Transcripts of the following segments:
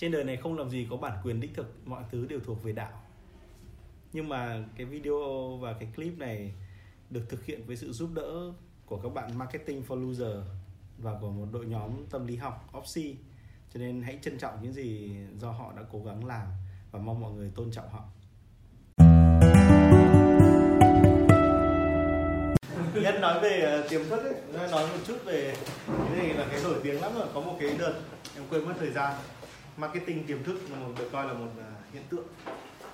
trên đời này không làm gì có bản quyền đích thực mọi thứ đều thuộc về đạo. Nhưng mà cái video và cái clip này được thực hiện với sự giúp đỡ của các bạn marketing for loser và của một đội nhóm tâm lý học Opsi cho nên hãy trân trọng những gì do họ đã cố gắng làm và mong mọi người tôn trọng họ. Nhân nói về ờ, tiềm thức ấy, nói một chút về cái này là cái nổi tiếng lắm rồi. Có một cái đợt em quên mất thời gian marketing tiềm thức là một được coi là một uh, hiện tượng.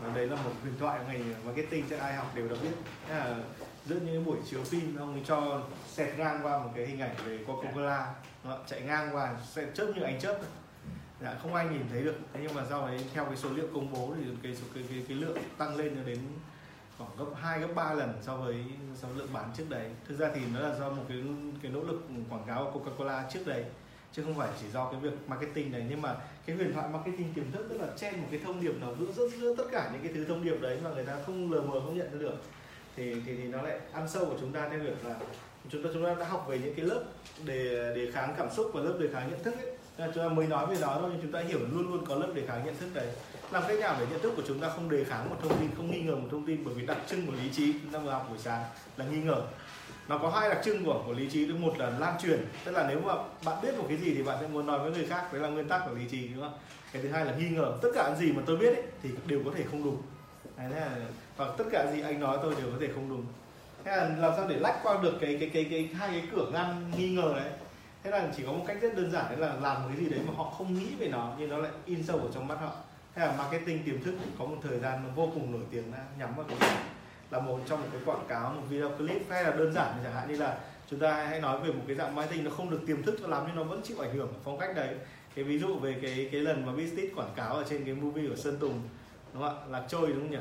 Và đấy là một huyền thoại ngành marketing chắc ai học đều đã biết. Là giữa những buổi chiếu phim ông ấy cho xẹt ngang qua một cái hình ảnh về Coca Cola chạy ngang qua sẽ chớp như ánh chớp. Dạ, không ai nhìn thấy được. Thế nhưng mà sau đấy theo cái số liệu công bố thì cái số cái, cái, cái lượng tăng lên đến khoảng gấp 2 gấp 3 lần so với so với lượng bán trước đấy. Thực ra thì nó là do một cái cái nỗ lực quảng cáo của Coca-Cola trước đấy chứ không phải chỉ do cái việc marketing này. Nhưng mà cái huyền thoại marketing tiềm thức tức là chen một cái thông điệp nào giữa, giữa, giữa tất cả những cái thứ thông điệp đấy mà người ta không lờ mờ không nhận ra được thì, thì thì nó lại ăn sâu của chúng ta theo việc là chúng ta chúng ta đã học về những cái lớp để đề kháng cảm xúc và lớp đề kháng nhận thức ấy. Nên chúng ta mới nói về đó thôi nhưng chúng ta hiểu luôn luôn có lớp đề kháng nhận thức đấy. Làm cách nào để nhận thức của chúng ta không đề kháng một thông tin không nghi ngờ một thông tin bởi vì đặc trưng của lý trí. Chúng ta vừa học buổi sáng là nghi ngờ nó có hai đặc trưng của của lý trí. Một là lan truyền. Tức là nếu mà bạn biết một cái gì thì bạn sẽ muốn nói với người khác. Đấy là nguyên tắc của lý trí đúng không? Cái thứ hai là nghi ngờ. Tất cả gì mà tôi biết ấy, thì đều có thể không đúng. Đấy là và tất cả gì anh nói tôi đều có thể không đúng. Thế là làm sao để lách qua được cái cái cái cái hai cái cửa ngăn nghi ngờ đấy? Thế là chỉ có một cách rất đơn giản đấy là làm một cái gì đấy mà họ không nghĩ về nó nhưng nó lại in sâu ở trong mắt họ. Thế là marketing tiềm thức có một thời gian nó vô cùng nổi tiếng nhắm vào cái là một trong một cái quảng cáo một video clip hay là đơn giản chẳng hạn như là chúng ta hãy nói về một cái dạng marketing nó không được tiềm thức cho lắm nhưng nó vẫn chịu ảnh hưởng phong cách đấy. Cái ví dụ về cái cái lần mà Business quảng cáo ở trên cái movie của Sơn Tùng đúng không ạ? Lạc trôi đúng không nhỉ?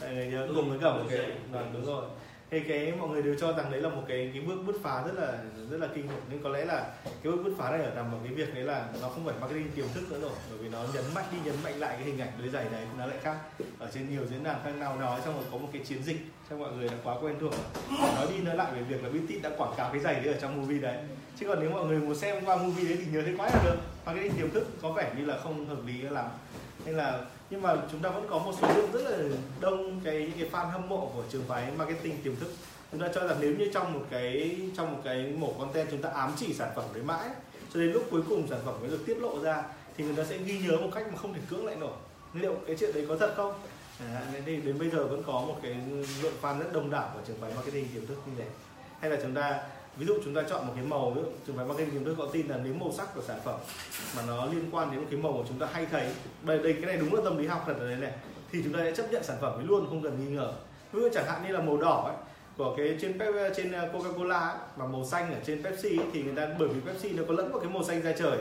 Tại nhớ cùng với cả một cái vâng đúng rồi thì cái mọi người đều cho rằng đấy là một cái cái bước bứt phá rất là rất là kinh khủng. Nhưng có lẽ là cái bước bứt phá này ở nằm ở cái việc đấy là nó không phải marketing tiềm thức nữa rồi. Bởi vì nó nhấn mạnh đi, nhấn mạnh lại cái hình ảnh đôi giày đấy, nó lại khác. Ở trên nhiều diễn đàn khác nào nói xong rồi có một cái chiến dịch cho mọi người đã quá quen thuộc nói đi nói lại về việc là BTS đã quảng cáo cái giày đấy ở trong movie đấy. Chứ còn nếu mọi người muốn xem qua movie đấy thì nhớ thấy quá là được. Marketing tiềm thức có vẻ như là không hợp lý lắm. Nên là nhưng mà chúng ta vẫn có một số lượng rất là đông cái cái fan hâm mộ của trường phái marketing tiềm thức. Chúng ta cho rằng nếu như trong một cái trong một cái mổ content chúng ta ám chỉ sản phẩm đấy mãi cho đến lúc cuối cùng sản phẩm mới được tiết lộ ra thì người ta sẽ ghi nhớ một cách mà không thể cưỡng lại nổi. Liệu cái chuyện đấy có thật không? À, thì đến bây giờ vẫn có một cái lượng fan rất đông đảo của trường phái marketing tiềm thức như thế. Hay là chúng ta ví dụ chúng ta chọn một cái màu ví dụ trường phái marketing chúng tôi có tin là nếu màu sắc của sản phẩm mà nó liên quan đến một cái màu mà chúng ta hay thấy đây đây cái này đúng là tâm lý học thật là đây này thì chúng ta sẽ chấp nhận sản phẩm ấy luôn không cần nghi ngờ. Ví dụ chẳng hạn như là màu đỏ ấy của cái trên trên Coca-Cola và màu xanh ở trên Pepsi ấy, thì người ta bởi vì Pepsi nó có lẫn vào cái màu xanh da trời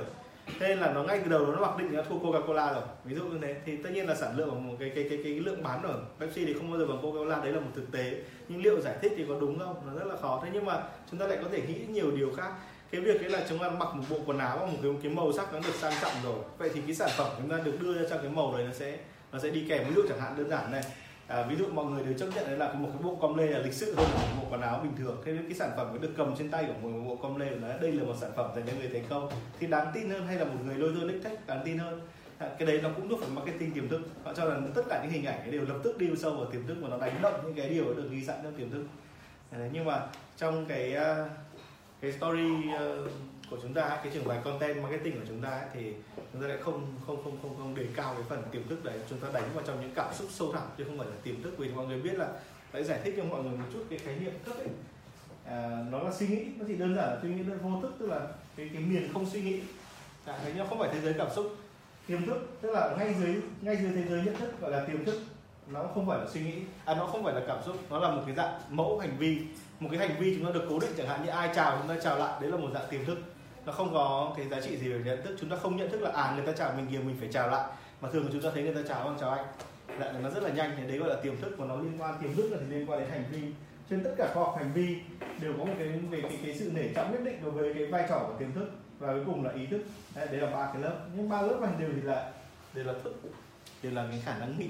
thế nên là nó ngay từ đầu nó mặc định nó thua Coca-Cola rồi. Ví dụ như thế. Thì tất nhiên là sản lượng của một cái cái cái cái lượng bán ở Pepsi thì không bao giờ bằng Coca-Cola. Đấy là một thực tế. Nhưng liệu giải thích thì có đúng không? Nó rất là khó. Thế nhưng mà chúng ta lại có thể nghĩ nhiều điều khác. Cái việc đấy là chúng ta mặc một bộ quần áo một cái cái màu sắc nó được sang trọng rồi. Vậy thì cái sản phẩm chúng ta được đưa ra trong cái màu đấy nó sẽ nó sẽ đi kèm. Ví dụ chẳng hạn đơn giản này à, ví dụ mọi người đều chấp nhận đấy là một cái bộ com lê là lịch sự hơn một bộ quần áo bình thường. Thế nên cái sản phẩm được cầm trên tay của một bộ com lê là đây là một sản phẩm dành cho người thành công. Thì đáng tin hơn hay là một người lôi thôi nick tech đáng tin hơn? À, cái đấy nó cũng được phải marketing tiềm thức. Họ cho rằng tất cả những hình ảnh đều lập tức đi sâu vào tiềm thức và nó đánh động những cái điều được ghi sẵn trong tiềm thức. À, nhưng mà trong cái à, cái story ờ, của chúng ta cái trường bài content marketing của chúng ta thì chúng ta lại không không không không không đề cao cái phần tiềm thức đấy. Chúng ta đánh vào trong những cảm xúc sâu thẳm chứ không phải là tiềm thức. Vì mọi người biết là hãy giải thích cho mọi người một chút cái khái niệm thức ấy. À, nó là suy nghĩ nó chỉ đơn giản là suy nghĩ đơn vô thức tức là cái cái miền không suy nghĩ. À, cái nó không phải thế giới cảm xúc. Tiềm thức tức là ngay dưới ngay dưới thế giới nhận thức gọi là tiềm thức. Nó không phải là suy nghĩ. À nó không phải là cảm xúc nó là một cái dạng mẫu hành vi. Một cái hành vi chúng ta được cố định chẳng hạn như ai chào chúng ta chào lại đấy là một dạng tiềm thức nó không có cái giá trị gì về nhận thức. Chúng ta không nhận thức là à người ta chào mình kìa mình phải chào lại. Mà thường chúng ta thấy người ta chào con chào anh. Lại nó rất là nhanh. Thì đấy gọi là tiềm thức và nó liên quan. Tiềm thức là liên quan đến hành vi. Trên tất cả khoa học hành vi đều có một cái về cái, cái sự nể trọng nhất định đối với cái vai trò của tiềm thức và cuối cùng là ý thức. Đấy, đấy là ba cái lớp. Nhưng ba lớp này đều thì là đều là thức đều là cái khả năng nghĩ.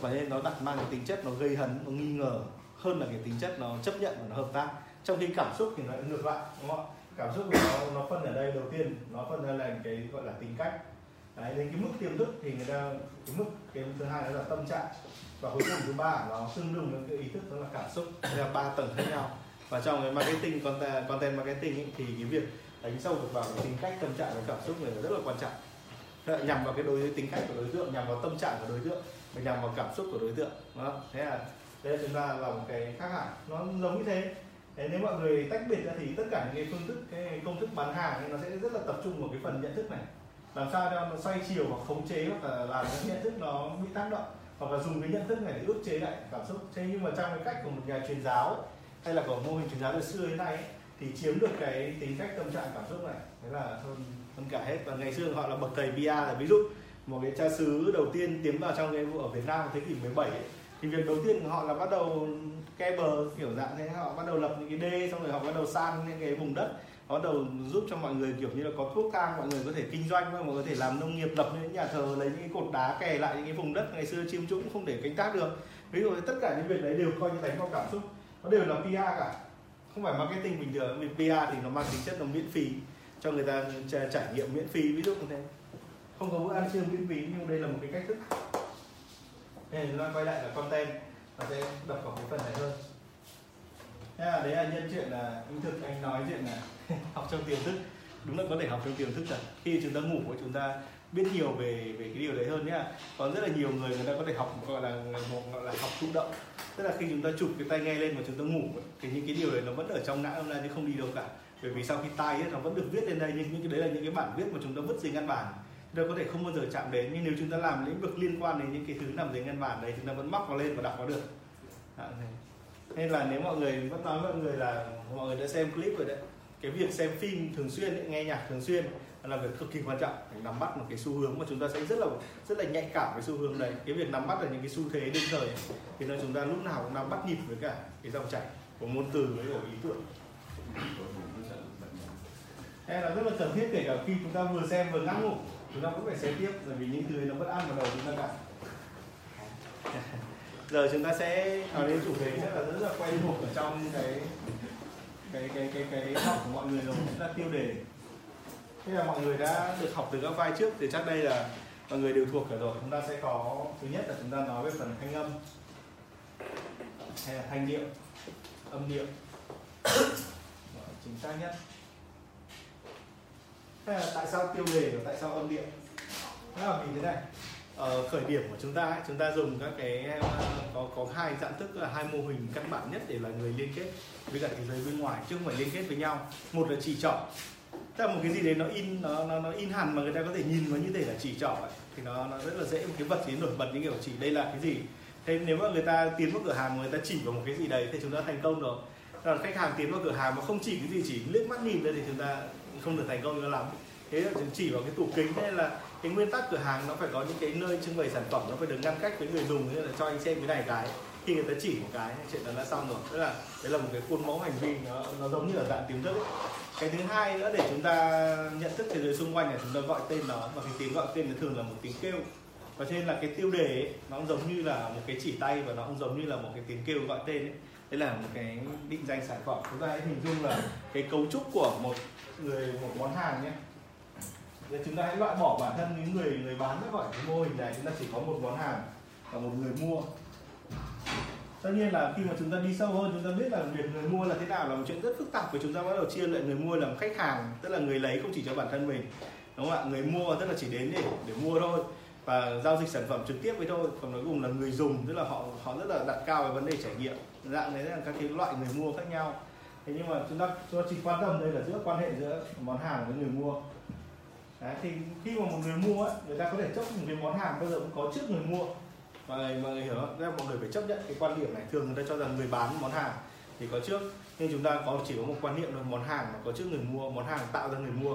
Và nên nó đặt mang cái tính chất nó gây hấn nó nghi ngờ hơn là cái tính chất nó chấp nhận và nó hợp tác. Trong khi cảm xúc thì nó lại ngược lại đúng không ạ? Cảm xúc của nó nó phân ở đây đầu tiên nó phân ra là cái gọi là tính cách. Đấy, đến cái mức tiềm thức thì người ta cái mức cái thứ hai đó là tâm trạng. Và cuối cùng thứ ba nó tương đương với cái ý thức đó là cảm xúc. Đây là ba tầng khác nhau. Và trong cái marketing content, content marketing ấy, thì cái việc đánh sâu được vào cái tính cách tâm trạng và cảm xúc này là rất là quan trọng. Nhằm vào cái đối tính cách của đối tượng nhằm vào tâm trạng của đối tượng và nhằm vào cảm xúc của đối tượng đó thế là đây chúng ta là một cái khác hẳn. Nó giống như thế. Thế nếu mọi người tách biệt ra thì tất cả những cái phương thức cái công thức bán hàng ấy, nó sẽ rất là tập trung vào cái phần nhận thức này. Làm sao cho nó xoay chiều hoặc khống chế hoặc là làm cái nhận thức nó bị tác động hoặc là dùng cái nhận thức này để ước chế lại cảm xúc. Thế nhưng mà trong cái cách của một nhà truyền giáo hay là của mô hình truyền giáo từ xưa đến nay ấy, thì chiếm được cái tính cách tâm trạng cảm xúc này. Thế là hơn hơn cả hết. Và ngày xưa họ là bậc thầy bia là ví dụ một cái cha xứ đầu tiên tiến vào trong cái ở Việt Nam thế kỷ 17 ấy, thì việc đầu tiên của họ là bắt đầu ke bờ kiểu dạng thế, họ bắt đầu lập những cái đê, xong rồi họ bắt đầu san những cái vùng đất. Họ bắt đầu giúp cho mọi người kiểu như là có thuốc thang, mọi người có thể kinh doanh, mọi người có thể làm nông nghiệp, lập những nhà thờ, lấy những cái cột đá kè lại những cái vùng đất. Ngày xưa chiêm trũng không để canh tác được. Ví dụ tất cả những việc đấy đều coi như đánh vào cảm xúc. Nó đều là PR cả. Không phải marketing bình thường, vì PR thì nó mang tính chất là miễn phí, cho người ta trải nghiệm miễn phí, ví dụ như thế. Không có bữa ăn trưa miễn phí, nhưng đây là một cái cách thức nên chúng ta quay lại là content và sẽ đập vào cái phần này hơn thế là đấy là nhân chuyện là anh thực anh nói chuyện là học trong tiềm thức. Đúng là có thể học trong tiềm thức thật. Khi chúng ta ngủ của chúng ta biết nhiều về về cái điều đấy hơn nhá. Còn rất là nhiều người người ta có thể học gọi là một gọi là học thụ động. Tức là khi chúng ta chụp cái tai nghe lên và chúng ta ngủ thì những cái điều đấy nó vẫn ở trong não ra chứ không đi đâu cả. Bởi vì sau khi tai ấy, nó vẫn được viết lên đây nhưng những cái đấy là những cái bản viết mà chúng ta vứt dưới ngăn bản chúng ta có thể không bao giờ chạm đến nhưng nếu chúng ta làm lĩnh vực liên quan đến những cái thứ nằm dưới ngăn bản đấy chúng ta vẫn móc vào lên và đọc nó được. À, nên là nếu mọi người vẫn nói mọi người là mọi người đã xem clip rồi đấy. Cái việc xem phim thường xuyên ấy, nghe nhạc thường xuyên là việc cực kỳ quan trọng. Để nắm bắt một cái xu hướng mà chúng ta sẽ rất là rất là nhạy cảm với xu hướng đấy. Cái việc nắm bắt được những cái xu thế đương thời thì là chúng ta lúc nào cũng nắm bắt nhịp với cả cái dòng chảy của ngôn từ với của ý tưởng. Đây là rất là cần thiết kể cả khi chúng ta vừa xem vừa ngáp ngủ chúng ta vẫn phải xé tiếp, bởi vì những thứ nó vẫn ăn vào đầu chúng ta cả. Giờ chúng ta sẽ nói đến chủ đề rất là rất là quen thuộc ở trong cái cái cái cái cái học của mọi người rồi là tiêu đề. Thế là mọi người đã được học từ các vai trước thì chắc đây là mọi người đều thuộc rồi. Chúng ta sẽ có, thứ nhất là chúng ta nói về phần thanh âm. Hay là thanh điệu, âm điệu. Chính xác nhất hay là tại sao tiêu đề và tại sao âm điệu? Thế là vì thế này. Ở khởi điểm của chúng ta ấy, chúng ta dùng các cái ờ, có có hai dạng thức là hai mô hình căn bản nhất để là người liên kết với cả thế giới bên ngoài chứ không phải liên kết với nhau. Một là chỉ trỏ. Tức là một cái gì đấy nó in nó nó, nó in hẳn mà người ta có thể nhìn nó như thể là chỉ trỏ ấy, thì nó nó rất là dễ một cái vật gì nổi bật như kiểu chỉ đây là cái gì. Thế nếu mà người ta tiến vào cửa hàng mà người ta chỉ vào một cái gì đấy thì chúng ta thành công rồi. Còn khách hàng tiến vào cửa hàng mà không chỉ cái gì chỉ liếc mắt nhìn ra thì chúng ta không được thành công cho lắm. Thế là chỉ vào cái tủ kính. Hay là cái nguyên tắc cửa hàng nó phải có những cái nơi trưng bày sản phẩm nó phải được ngăn cách với người dùng. Nên là cho anh xem cái này cái khi người ta chỉ một cái chuyện đó đã xong rồi. Tức là đấy là một cái khuôn mẫu hành vi nó nó giống như là dạng tiềm thức ấy. cái thứ hai nữa để chúng ta nhận thức thế giới xung quanh là chúng ta gọi tên nó và cái tiếng gọi tên nó thường là một tiếng kêu. Và cho nên là cái tiêu đề ấy, nó cũng giống như là một cái chỉ tay và nó cũng giống như là một cái tiếng kêu gọi tên ấy đấy là một cái định danh sản phẩm. Chúng ta hãy hình dung là cái cấu trúc của một người, một món hàng nhé. Để chúng ta hãy loại bỏ bản thân những người người bán ra khỏi cái mô hình này. Chúng ta chỉ có một món hàng và một người mua. Tất nhiên là khi mà chúng ta đi sâu hơn, chúng ta biết là việc người mua là thế nào là một chuyện rất phức tạp. Và chúng ta bắt đầu chia lại người mua làm khách hàng, tức là người lấy không chỉ cho bản thân mình, đúng không ạ? Người mua tức là chỉ đến để để mua thôi và giao dịch sản phẩm trực tiếp với thôi. Còn nói cùng là người dùng tức là họ họ rất là đặt cao về vấn đề trải nghiệm. Dạng đấy là các cái loại người mua khác nhau. Thế nhưng mà chúng ta chúng ta chỉ quan tâm đây là giữa quan hệ giữa món hàng với người mua. Đấy, thì khi mà một người mua ấy, người ta có thể chấp một cái món hàng bao giờ cũng có trước người mua. Và mọi người hiểu không? Mọi người phải chấp nhận cái quan điểm này. Thường người ta cho rằng người bán món hàng thì có trước nhưng chúng ta có chỉ có một quan niệm là món hàng mà có trước người mua món hàng tạo ra người mua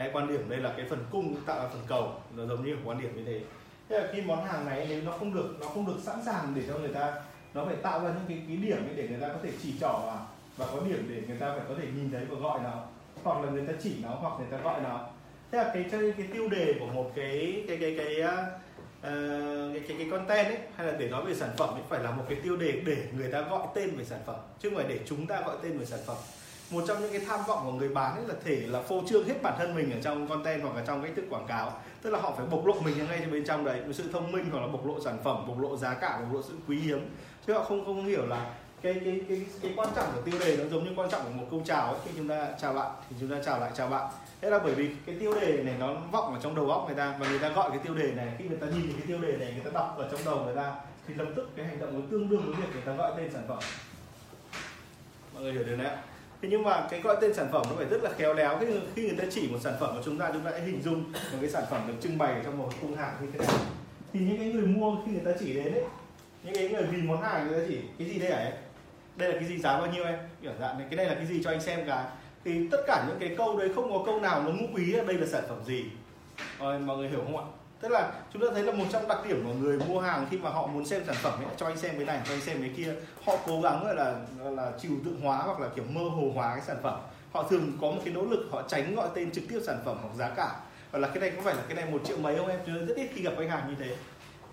cái quan điểm đây là cái phần cung tạo ra phần cầu nó giống như quan điểm như thế. Thế là khi món hàng này nếu nó không được nó không được sẵn sàng để cho người ta nó phải tạo ra những cái, cái điểm để người ta có thể chỉ trỏ vào và có điểm để người ta phải có thể nhìn thấy và gọi nó hoặc là người ta chỉ nó hoặc người ta gọi nó. Thế là cái cái, cái tiêu đề của một cái cái cái cái uh, cái, cái cái content ấy hay là để nói về sản phẩm ấy phải là một cái tiêu đề để người ta gọi tên về sản phẩm chứ không phải để chúng ta gọi tên về sản phẩm một trong những cái tham vọng của người bán ấy là thể là phô trương hết bản thân mình ở trong content hoặc là trong cách thức quảng cáo. Tức là họ phải bộc lộ mình ngay trong bên trong đấy. Một sự thông minh hoặc là bộc lộ sản phẩm, bộc lộ giá cả, bộc lộ sự quý hiếm. Chứ họ không không hiểu là cái cái cái cái quan trọng của tiêu đề nó giống như quan trọng của một câu chào ấy. khi chúng ta chào bạn, thì chúng ta chào lại chào bạn. Thế là bởi vì cái tiêu đề này nó vọng ở trong đầu óc người ta và người ta gọi cái tiêu đề này, khi người ta nhìn cái tiêu đề này, người ta đọc ở trong đầu người ta, thì lập tức cái hành động nó tương đương với việc người ta gọi tên sản phẩm. Mọi người hiểu điều này ạ? Thế nhưng mà cái gọi tên sản phẩm nó phải rất là khéo léo. Khi, khi người ta chỉ một sản phẩm của chúng ta chúng ta hãy hình dung một cái sản phẩm được trưng bày trong một khung hàng như thế này. Thì những cái người mua khi người ta chỉ đến ấy những cái người vì món hàng người ta chỉ cái gì đây ấy đây là cái gì giá bao nhiêu em? Kiểu dạng này cái này là cái gì cho anh xem cả thì tất cả những cái câu đấy không có câu nào nó ngụ ý đây là sản phẩm gì? Rồi, mọi người hiểu không ạ? Tức là chúng ta thấy là một trong đặc điểm của người mua hàng khi mà họ muốn xem sản phẩm ấy, cho anh xem cái này cho anh xem cái kia họ cố gắng là là, là trừu tượng hóa hoặc là kiểu mơ hồ hóa cái sản phẩm. Họ thường có một cái nỗ lực họ tránh gọi tên trực tiếp sản phẩm hoặc giá cả. Hoặc là cái này có phải là cái này một triệu mấy không em? Chứ rất ít khi gặp khách hàng như thế.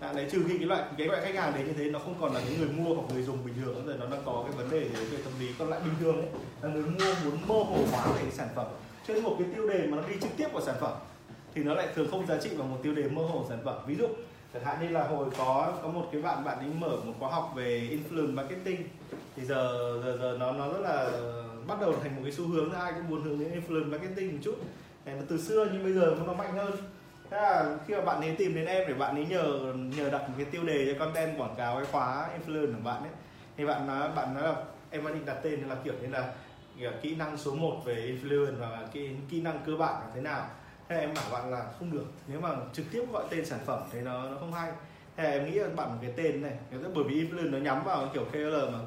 À, đấy trừ khi cái loại cái loại khách hàng đấy như thế nó không còn là những người mua hoặc người dùng bình thường nữa rồi nó đang có cái vấn đề về tâm lý. Còn lại bình thường ấy là người mua muốn mơ hồ hóa về cái sản phẩm. Cho nên một cái tiêu đề mà nó đi trực tiếp vào sản phẩm thì nó lại thường không giá trị bằng một tiêu đề mơ hồ sản phẩm. Ví dụ chẳng hạn như là hồi có có một cái bạn bạn ấy mở một khóa học về influence marketing thì giờ giờ giờ nó nó rất là bắt đầu thành một cái xu hướng ai cũng muốn hướng đến influence marketing một chút. Này nó từ xưa nhưng bây giờ nó mạnh hơn. Thế là khi mà bạn ấy tìm đến em để bạn ấy nhờ nhờ đặt một cái tiêu đề cho content quảng cáo cái khóa influence của bạn ấy thì bạn nói bạn nói là em đã định đặt tên là kiểu như là kỹ năng số 1 về influence và kỹ, kỹ năng cơ bản là thế nào thế em bảo bạn là không được. Nếu mà trực tiếp gọi tên sản phẩm thì nó nó không hay. Thế em nghĩ là bạn một cái tên này bởi vì influencer nó nhắm vào kiểu KOL mà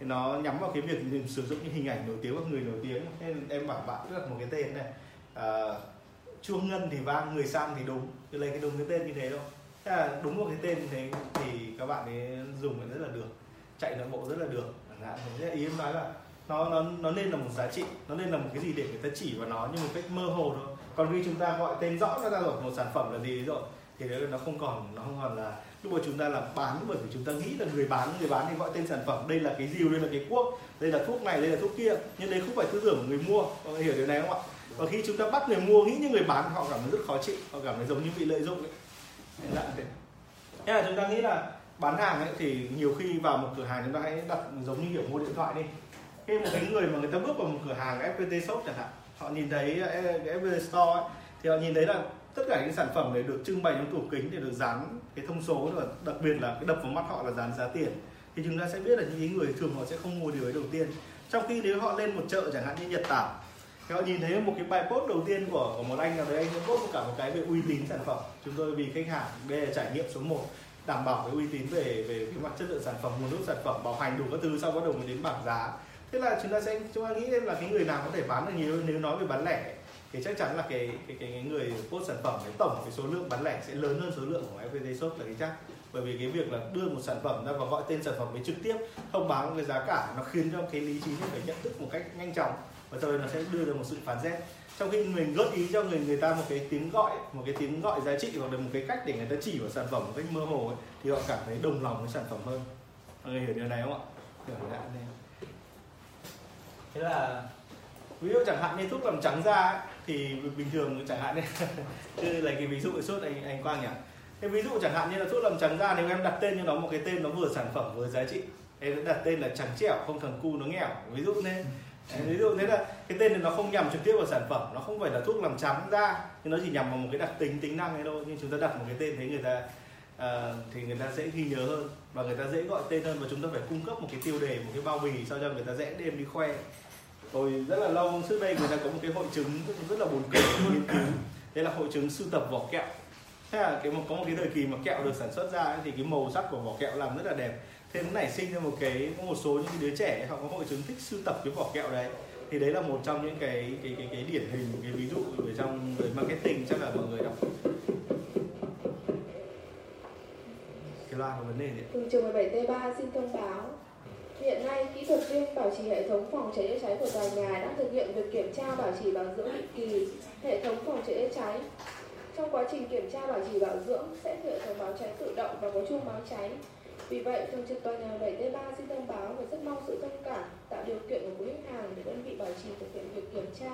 thì nó nhắm vào cái việc sử dụng những hình ảnh nổi tiếng hoặc người nổi tiếng. Nên em bảo bạn đặt một cái tên này à, chuông ngân thì vang người sang thì đúng. Thì lấy cái đúng cái tên như thế đâu thế là đúng một cái tên như thế thì các bạn ấy dùng rất là được chạy nội bộ rất là được. Dạ, thế ý em nói là nó nó nó nên là một giá trị nó nên là một cái gì để người ta chỉ vào nó nhưng một cách mơ hồ thôi còn khi chúng ta gọi tên rõ nó ra rồi, một sản phẩm là gì rồi, thì đấy nó không còn, nó không còn là, lúc mà chúng ta làm bán, bởi vì chúng ta nghĩ là người bán người bán thì gọi tên sản phẩm, đây là cái rìu, đây là cái cuốc, đây là thuốc này, đây là thuốc kia, nhưng đấy không phải tư tưởng của người mua mọi người hiểu điều này không ạ? Và khi chúng ta bắt người mua, nghĩ như người bán, họ cảm thấy rất khó chịu, họ cảm thấy giống như bị lợi dụng ấy dạng thế. Thế là chúng ta nghĩ là bán hàng ấy, thì nhiều khi vào một cửa hàng chúng ta hãy đặt giống như kiểu mua điện thoại đi. Khi một cái người mà người ta bước vào một cửa hàng FPT shop chẳng hạn họ nhìn thấy ờ, cái FPT store ấy, thì họ nhìn thấy là tất cả những sản phẩm đấy được trưng bày trong tủ kính để được dán cái thông số và đặc biệt là cái đập vào mắt họ là dán giá tiền. Thì chúng ta sẽ biết là những người thường họ sẽ không mua điều ấy đầu tiên. Trong khi nếu họ lên một chợ chẳng hạn như Nhật Tảo thì họ nhìn thấy một cái bài post đầu tiên của, của một anh nào đấy anh sẽ post một cả một cái về uy tín sản phẩm. Chúng tôi vì khách hàng đây là trải nghiệm số 1 đảm bảo cái uy tín về về cái mặt chất lượng sản phẩm nguồn gốc sản phẩm bảo hành đủ các thứ sau bắt đầu mới đến bảng giá thế là chúng ta sẽ chúng ta nghĩ là cái người nào có thể bán được nhiều nếu nói về bán lẻ thì chắc chắn là cái cái cái, cái người post sản phẩm cái tổng cái số lượng bán lẻ sẽ lớn hơn số lượng của FPT shop là cái chắc. Bởi vì cái việc là đưa một sản phẩm ra và gọi tên sản phẩm với trực tiếp thông báo cái giá cả nó khiến cho cái lý trí phải nhận thức một cách nhanh chóng. Và rồi nó sẽ đưa ra một sự phán xét. Trong khi mình gợi ý cho người người ta một cái tiếng gọi một cái tiếng gọi giá trị hoặc là một cái cách để người ta chỉ vào sản phẩm một cách mơ hồ ấy, thì họ cảm thấy đồng lòng với sản phẩm hơn. Mọi người hiểu điều này không ạ? Hiểu đấy này thế là ví dụ chẳng hạn như thuốc làm trắng da ấy, thì bình thường chẳng hạn như lấy cái ví dụ suốt anh anh Quang nhỉ? Thế ví dụ chẳng hạn như là thuốc làm trắng da nếu em đặt tên cho nó một cái tên nó vừa sản phẩm vừa giá trị em đặt tên là trắng trẻo không thằng cu nó nghèo. Ví dụ nên ví dụ thế là cái tên này nó không nhằm trực tiếp vào sản phẩm nó không phải là thuốc làm trắng da nhưng nó chỉ nhằm vào một cái đặc tính tính năng ấy thôi. Nhưng chúng ta đặt một cái tên thấy người ta uh, thì người ta dễ ghi nhớ hơn và người ta dễ gọi tên hơn và chúng ta phải cung cấp một cái tiêu đề một cái bao bì sao cho người ta dễ đem đi khoe rồi rất là lâu trước đây người ta có một cái hội chứng rất là buồn cười nghiên cứu. Đây là hội chứng sưu tập vỏ kẹo. Thế là cái một có một cái thời kỳ mà kẹo được sản xuất ra ấy, thì cái màu sắc của vỏ kẹo làm rất là đẹp. Thế nó nảy sinh ra một cái có một số những cái đứa trẻ họ có hội chứng thích sưu tập cái vỏ kẹo đấy. Thì đấy là một trong những cái cái cái, cái điển hình cái ví dụ ở trong về marketing chắc là mọi người đọc. Cái loa có vấn đề gì từ trường 17T3 xin thông báo. Hiện nay, kỹ thuật viên bảo trì hệ thống phòng cháy chữa cháy của tòa nhà đang thực hiện việc kiểm tra bảo trì bảo dưỡng định kỳ hệ thống phòng cháy chữa cháy. Trong quá trình kiểm tra bảo trì bảo dưỡng sẽ hệ thống báo cháy tự động và có chuông báo cháy. Vì vậy, thường trực tòa nhà 7T3 xin thông báo và rất mong sự thông cảm, tạo điều kiện của quý khách hàng để đơn vị bảo trì thực hiện việc kiểm tra,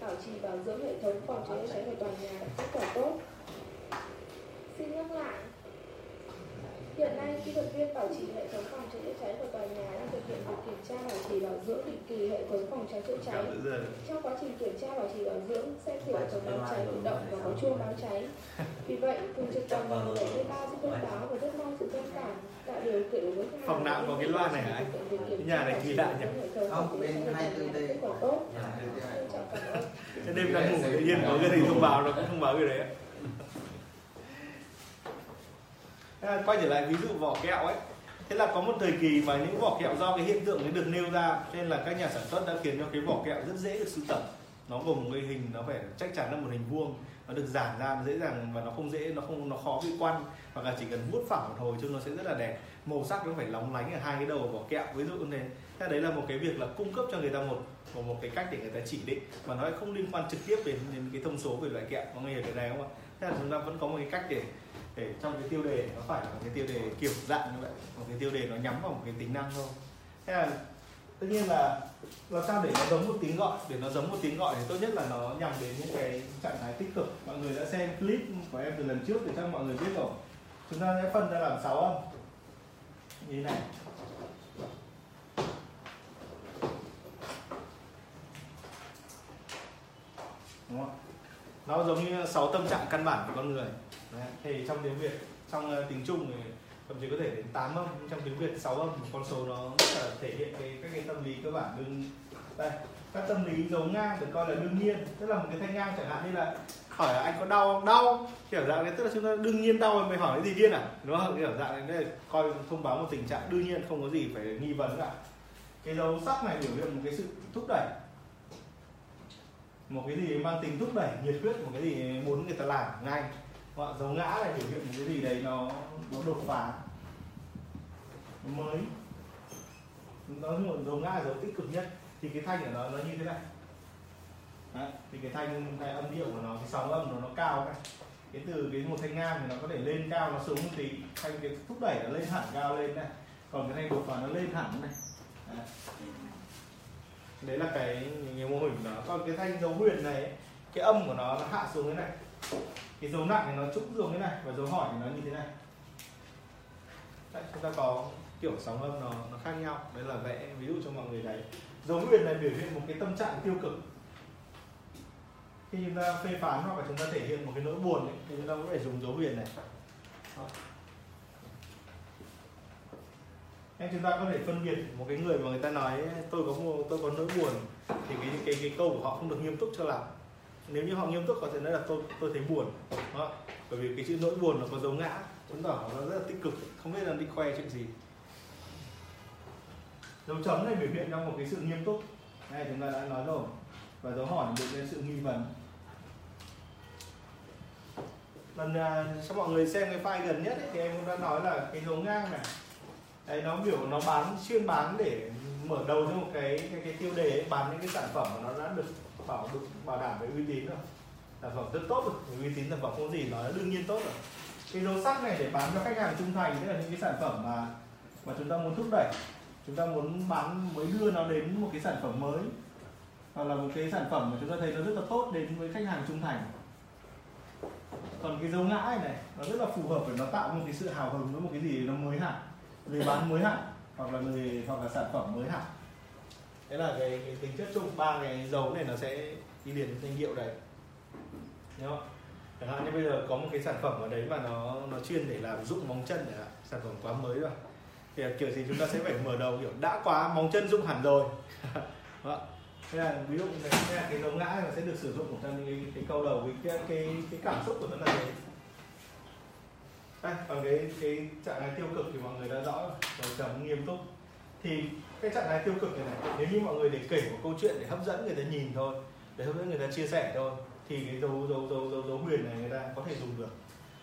bảo trì bảo dưỡng hệ thống phòng cháy chữa cháy của tòa nhà kết quả tốt. Xin nhắc lại, Hiện nay, kỹ thuật viên bảo trì hệ thống phòng cháy chữa cháy của tòa nhà đang thực hiện việc kiểm tra bảo trì bảo dưỡng định kỳ hệ thống phòng cháy chữa cháy. Trong quá trình kiểm tra bảo trì bảo dưỡng, xem thử hệ thống báo cháy tự động và có chuông báo cháy. Vì vậy, thường trực tòa nhà 73 xin thông báo và rất mong sự thông cảm tạo điều kiện với. Phòng nào có cái loa này hả anh? Cái nhà này kỳ lạ nhỉ? Không, bên hai tư đây. Kết quả tốt. Dạ, Trân trọng cảm ơn. Thế đêm đang ngủ tự nhiên có cái gì thông báo nó cũng thông báo cái đấy ạ. À, quay trở lại ví dụ vỏ kẹo ấy. Thế là có một thời kỳ mà những vỏ kẹo do cái hiện tượng ấy được nêu ra nên là các nhà sản xuất đã khiến cho cái vỏ kẹo rất dễ được sưu tầm. Nó gồm một cái hình nó phải chắc chắn là một hình vuông nó được giản ra nó dễ dàng và nó không dễ nó không nó khó bị quăn hoặc là chỉ cần vuốt phẳng một hồi chứ nó sẽ rất là đẹp. Màu sắc nó phải lóng lánh ở hai cái đầu vỏ kẹo ví dụ như thế thế đấy là một cái việc là cung cấp cho người ta một một, một cái cách để người ta chỉ định mà nó không liên quan trực tiếp đến, đến cái thông số về loại kẹo. Mọi người hiểu cái này không ạ? Thế là chúng ta vẫn có một cái cách để để trong cái tiêu đề, nó phải là một cái tiêu đề kiểu dạng như vậy, một cái tiêu đề nó nhắm vào một cái tính năng thôi. Thế là tất nhiên là làm sao để nó giống một tiếng gọi, để nó giống một tiếng gọi thì tốt nhất là nó nhằm đến những cái trạng thái tích cực. Mọi người đã xem clip của em từ lần trước thì chắc mọi người biết rồi. Chúng ta sẽ phân ra làm 6 âm. Như thế này. Đúng không nó giống như sáu tâm trạng căn bản của con người. Đấy. thì trong tiếng việt trong uh, tiếng trung thì thậm chí có thể đến 8 âm trong tiếng việt 6 âm một con số nó thể hiện cái các cái tâm lý cơ bản đương đây. Các tâm lý dấu ngang được coi là đương nhiên tức là một cái thanh ngang chẳng hạn như là hỏi là anh có đau không đau kiểu dạng đấy tức là chúng ta đương nhiên đau mày hỏi cái gì điên à? Nó không? Kiểu dạng này coi thông báo một tình trạng đương nhiên không có gì phải nghi vấn cả. Cái dấu sắc này biểu hiện một cái sự thúc đẩy một cái gì mang tính thúc đẩy nhiệt huyết một cái gì muốn người ta làm ngay. Họ dấu ngã là biểu hiện một cái gì đấy nó nó đột phá. Nó mới. Nó một dấu ngã là dấu tích cực nhất. Thì cái thanh của nó nó như thế này. Đấy, thì cái thanh cái âm điệu của nó cái sóng âm nó nó cao này cái từ cái một thanh ngang thì nó có thể lên cao nó xuống một tí. Thanh cái thúc đẩy nó lên hẳn cao lên này còn cái thanh đột phá nó lên hẳn này Đấy đấy là cái cái mô hình của nó còn cái thanh dấu huyền này cái âm của nó nó hạ xuống thế này. Cái dấu nặng thì nó trũng xuống thế này và dấu hỏi thì nó như thế này. Đấy, chúng ta có kiểu sóng âm nó nó khác nhau. Đấy là vẽ ví dụ cho mọi người thấy. Dấu huyền này biểu hiện một cái tâm trạng tiêu cực. Khi chúng ta phê phán hoặc là chúng ta thể hiện một cái nỗi buồn ấy, thì chúng ta cũng phải dùng dấu huyền này. Đó. Nên chúng ta có thể phân biệt một cái người mà người ta nói tôi có một tôi có nỗi buồn thì cái cái cái câu của họ không được nghiêm túc cho lắm. Nếu như họ nghiêm túc có thể nói là tôi tôi thấy buồn Đó. bởi vì cái chữ nỗi buồn nó có dấu ngã chứng tỏ nó rất là tích cực không biết là đi khoe chuyện gì. Dấu chấm này biểu hiện trong một cái sự nghiêm túc. Này chúng ta đã nói rồi. Và dấu hỏi biểu hiện sự nghi vấn. Lần uh, cho mọi người xem cái file gần nhất ấy, thì em cũng đã nói là cái dấu ngang này đấy nó biểu nó bán chuyên bán để mở đầu cho một cái cái, cái tiêu đề ấy, bán những cái sản phẩm mà nó đã được bảo được bảo đảm về uy tín rồi. Sản phẩm rất tốt rồi uy tín sản phẩm không gì nó đương nhiên tốt rồi. Cái dấu sắc này để bán cho khách hàng trung thành tức là những cái sản phẩm mà mà chúng ta muốn thúc đẩy chúng ta muốn bán mới đưa nó đến một cái sản phẩm mới hoặc là một cái sản phẩm mà chúng ta thấy nó rất là tốt đến với khách hàng trung thành. Còn cái dấu ngã này, này nó rất là phù hợp để nó tạo một cái sự hào hứng với một cái gì nó mới hẳn người bán mới hẳn hoặc là người hoặc là sản phẩm mới hẳn. Thế là cái, cái tính chất chung ba cái dấu này nó sẽ đi liền danh hiệu đấy. Đúng không? Chẳng hạn như bây giờ có một cái sản phẩm ở đấy mà nó nó chuyên để làm dụng móng chân chẳng hạn sản phẩm quá mới rồi. Thì kiểu gì chúng ta sẽ phải mở đầu kiểu đã quá móng chân dụng hẳn rồi. Đó. thế là ví dụ này là cái dấu ngã nó sẽ được sử dụng trong cái, cái câu đầu với cái, cái cái cảm xúc của nó là thế đây, còn cái cái trạng thái tiêu cực thì mọi người đã rõ rồi. Dấu chấm nghiêm túc. Thì cái trạng thái tiêu cực này này nếu như mọi người để kể một câu chuyện để hấp dẫn người ta nhìn thôi để hấp dẫn người ta chia sẻ thôi thì cái dấu dấu dấu dấu dấu huyền này người ta có thể dùng được.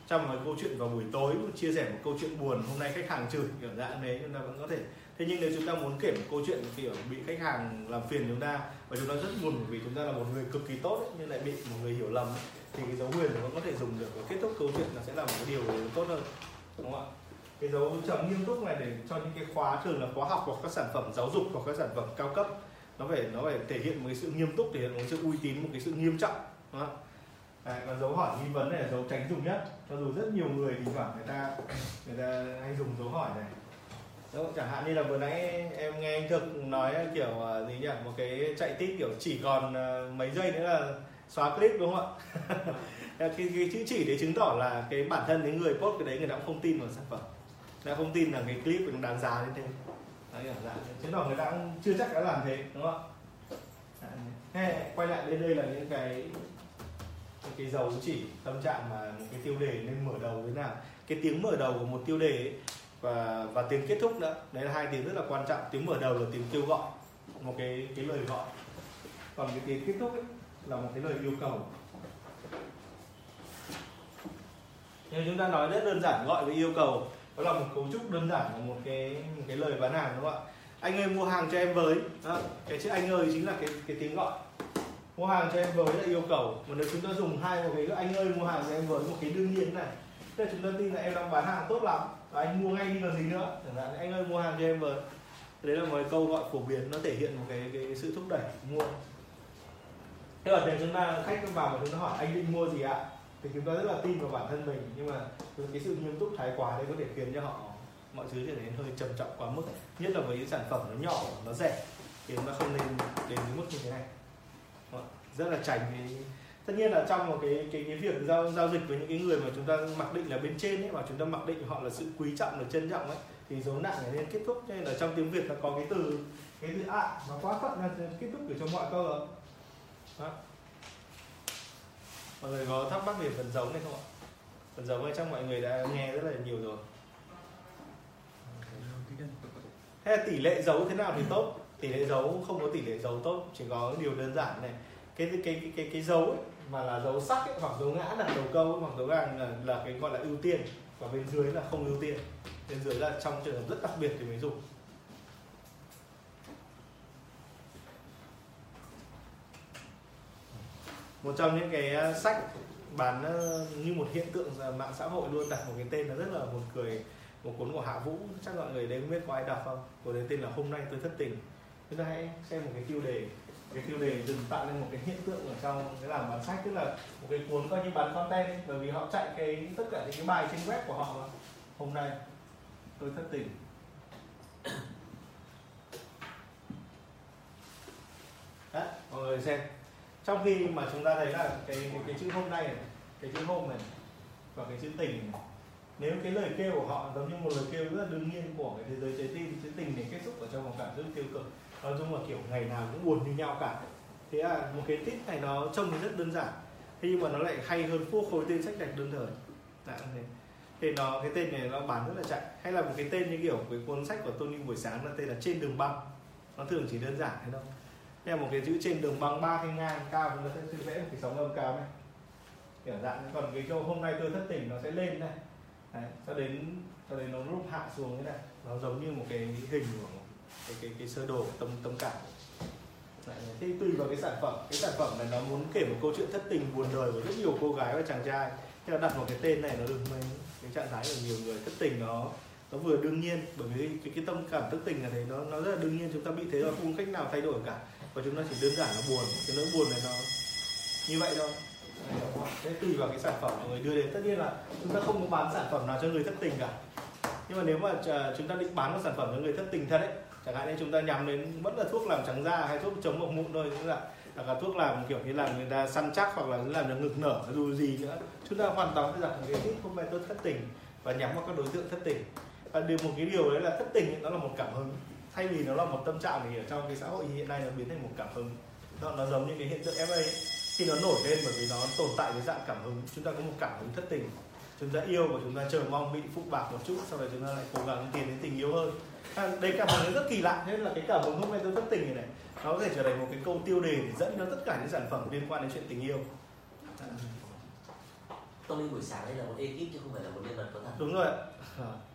Trong một câu chuyện vào buổi tối chia sẻ một câu chuyện buồn hôm nay khách hàng chửi kiểu dạng đấy chúng ta vẫn có thể. Thế nhưng nếu chúng ta muốn kể một câu chuyện kiểu bị khách hàng làm phiền chúng ta và chúng ta rất buồn vì chúng ta là một người cực kỳ tốt ấy, nhưng lại bị một người hiểu lầm ấy, thì cái dấu huyền nó vẫn có thể dùng được và kết thúc câu chuyện nó sẽ là một cái điều tốt hơn đúng không ạ? Cái dấu chấm nghiêm túc này để cho những cái khóa thường là khóa học hoặc các sản phẩm giáo dục hoặc các sản phẩm cao cấp nó phải nó phải thể hiện một cái sự nghiêm túc thể hiện một cái sự uy tín một cái sự nghiêm trọng đúng không? Đấy, còn dấu hỏi nghi vấn này là dấu tránh dùng nhất. Cho dù rất nhiều người thì thoảng người ta người ta hay dùng dấu hỏi này. Đúng chẳng hạn như là vừa nãy em nghe anh thực nói kiểu à, gì nhỉ? Một cái chạy tít kiểu chỉ còn à, mấy giây nữa là xóa clip đúng không ạ? Cái, cái chữ chỉ để chứng tỏ là cái bản thân cái người post cái đấy người ta cũng không tin vào sản phẩm. Người ta không tin là cái clip nó đáng giá như thế. Đấy, là chứng tỏ người ta cũng chưa chắc đã làm thế đúng không ạ? Hey, quay lại đến đây là những cái những cái dấu chỉ tâm trạng mà một cái tiêu đề nên mở đầu thế nào? Cái tiếng mở đầu của một tiêu đề ấy, và và tiếng kết thúc nữa. Đấy là hai tiếng rất là quan trọng. Tiếng mở đầu là tiếng kêu gọi một cái cái lời gọi. Còn cái tiếng kết thúc ấy, là một cái lời yêu cầu. Nếu chúng ta nói rất đơn giản gọi với yêu cầu. Đó là một cấu trúc đơn giản của một cái một cái lời bán hàng đúng không ạ? Anh ơi mua hàng cho em với. Đó. cái chữ anh ơi chính là cái cái tiếng gọi. Mua hàng cho em với là yêu cầu. Mà nếu chúng ta dùng hai một cái anh ơi mua hàng cho em với một cái đương nhiên này tức là chúng ta tin là em đang bán hàng tốt lắm. Và anh mua ngay đi còn gì nữa? Chẳng hạn anh ơi mua hàng cho em với. Đấy là một cái câu gọi phổ biến nó thể hiện một cái, cái sự thúc đẩy mua thế ở đây chúng ta khách vào và chúng ta hỏi anh định mua gì ạ? Thì chúng ta rất là tin vào bản thân mình nhưng mà cái sự nghiêm túc thái quá đấy có thể khiến cho họ mọi thứ trở nên hơi trầm trọng quá mức. Nhất là với những sản phẩm nó nhỏ nó rẻ thì nó không nên đến cái mức như thế này. Vâng, rất là tránh cái tất nhiên là trong một cái cái cái việc giao giao dịch với những cái người mà chúng ta mặc định là bên trên ấy mà chúng ta mặc định họ là sự quý trọng là trân trọng ấy thì dấu nặng này nên kết thúc. Nên là trong tiếng việt là có cái từ cái từ ạ à, nó quá phận là kết thúc để cho mọi câu rồi đó. mọi người có thắc mắc về phần giống này không ạ? Phần giống này chắc mọi người đã nghe rất là nhiều rồi. Thế là tỷ lệ giấu thế nào thì tốt? Tỷ lệ giấu không có tỷ lệ giấu tốt chỉ có điều đơn giản này. Cái cái cái cái, cái dấu ấy, mà là dấu sắc ấy, hoặc dấu ngã là đầu câu hoặc dấu gàng là, là cái gọi là ưu tiên và bên dưới là không ưu tiên. Bên dưới là trong trường hợp rất đặc biệt thì mới dùng. Một trong những cái ờ, sách bán ờ, như một hiện tượng là mạng xã hội luôn, đặt một cái tên là rất là buồn cười, một cuốn của Hạ Vũ. Chắc mọi người đấy không biết có ai đọc không? Cuốn đấy tên là hôm nay tôi thất tình. Chúng ta hãy xem một cái tiêu đề, cái tiêu đề dừng tạo nên một cái hiện tượng ở trong cái làm bán sách. Tức là một cái cuốn coi như bán content bởi vì họ chạy cái, tất cả những cái bài trên web của họ mà. Hôm nay tôi thất tình. Đấy, mọi người xem trong khi mà chúng ta thấy là cái cái, cái chữ hôm nay này cái chữ hôm này và cái chữ tình này nếu cái lời kêu của họ giống như một lời kêu rất là đương nhiên của cái thế giới trái tim chữ tình này kết thúc ở trong một cảm xúc tiêu cực nói chung là kiểu ngày nào cũng buồn như nhau cả. Thế là một cái tích này nó trông thì rất đơn giản thế nhưng mà nó lại hay hơn vô khối tên sách đặc đơn thời dạ, thế. thì nó cái tên này nó bán rất là chạy. Hay là một cái tên như kiểu cái cuốn sách của Tony buổi sáng là tên là trên đường băng. Nó thường chỉ đơn giản thế đâu đây là một cái chữ trên đường băng ba thanh ngang cao nó sẽ vẽ một cái sóng âm cao này kiểu dạng còn cái chỗ hôm nay tôi thất tình nó sẽ lên này Đấy, cho đến cho đến nó lúc hạ xuống thế này nó giống như một cái hình của cái cái, cái sơ đồ tâm tâm cảm. Đấy, thì tùy vào cái sản phẩm. Cái sản phẩm này nó muốn kể một câu chuyện thất tình buồn đời của rất nhiều cô gái và chàng trai. Thế là đặt một cái tên này nó được mấy cái trạng thái của nhiều người thất tình nó nó vừa đương nhiên. Bởi vì cái, cái tâm cảm thất tình là thế nó nó rất là đương nhiên chúng ta bị thế rồi không cách nào thay đổi cả và chúng ta chỉ đơn giản là buồn, cái nỗi buồn này nó như vậy thôi. Thế tùy vào cái sản phẩm mà người đưa đến. Tất nhiên là chúng ta không có bán sản phẩm nào cho người thất tình cả. Nhưng mà nếu mà ờ, chúng ta định bán một sản phẩm cho người thất tình thật ấy, chẳng hạn như chúng ta nhắm đến vẫn là thuốc làm trắng da hay thuốc chống mộng mụn thôi, tức là, hoặc là thuốc làm kiểu như làm người ta săn chắc hoặc là làm được ngực nở dù gì nữa, chúng ta hoàn toàn thấy rằng cái thuốc hôm nay tôi thất tình và nhắm vào các đối tượng thất tình. Và điều một cái điều đấy là thất tình nó là một cảm hứng thay vì nó là một tâm trạng thì ở trong cái xã hội hiện nay nó biến thành một cảm hứng nó, nó giống như cái hiện tượng FA ấy. khi nó nổi lên bởi vì nó tồn tại với dạng cảm hứng chúng ta có một cảm hứng thất tình chúng ta yêu và chúng ta chờ mong bị phụ bạc một chút sau đó chúng ta lại cố gắng tiến đến tình yêu hơn à, đây cảm hứng rất kỳ lạ thế là cái cảm hứng hôm nay tôi thất tình này này nó có thể trở thành một cái câu tiêu đề để dẫn cho tất cả những sản phẩm liên quan đến chuyện tình yêu. Tony buổi sáng đây là một ekip chứ không phải là một nhân vật có thật đúng rồi ạ à.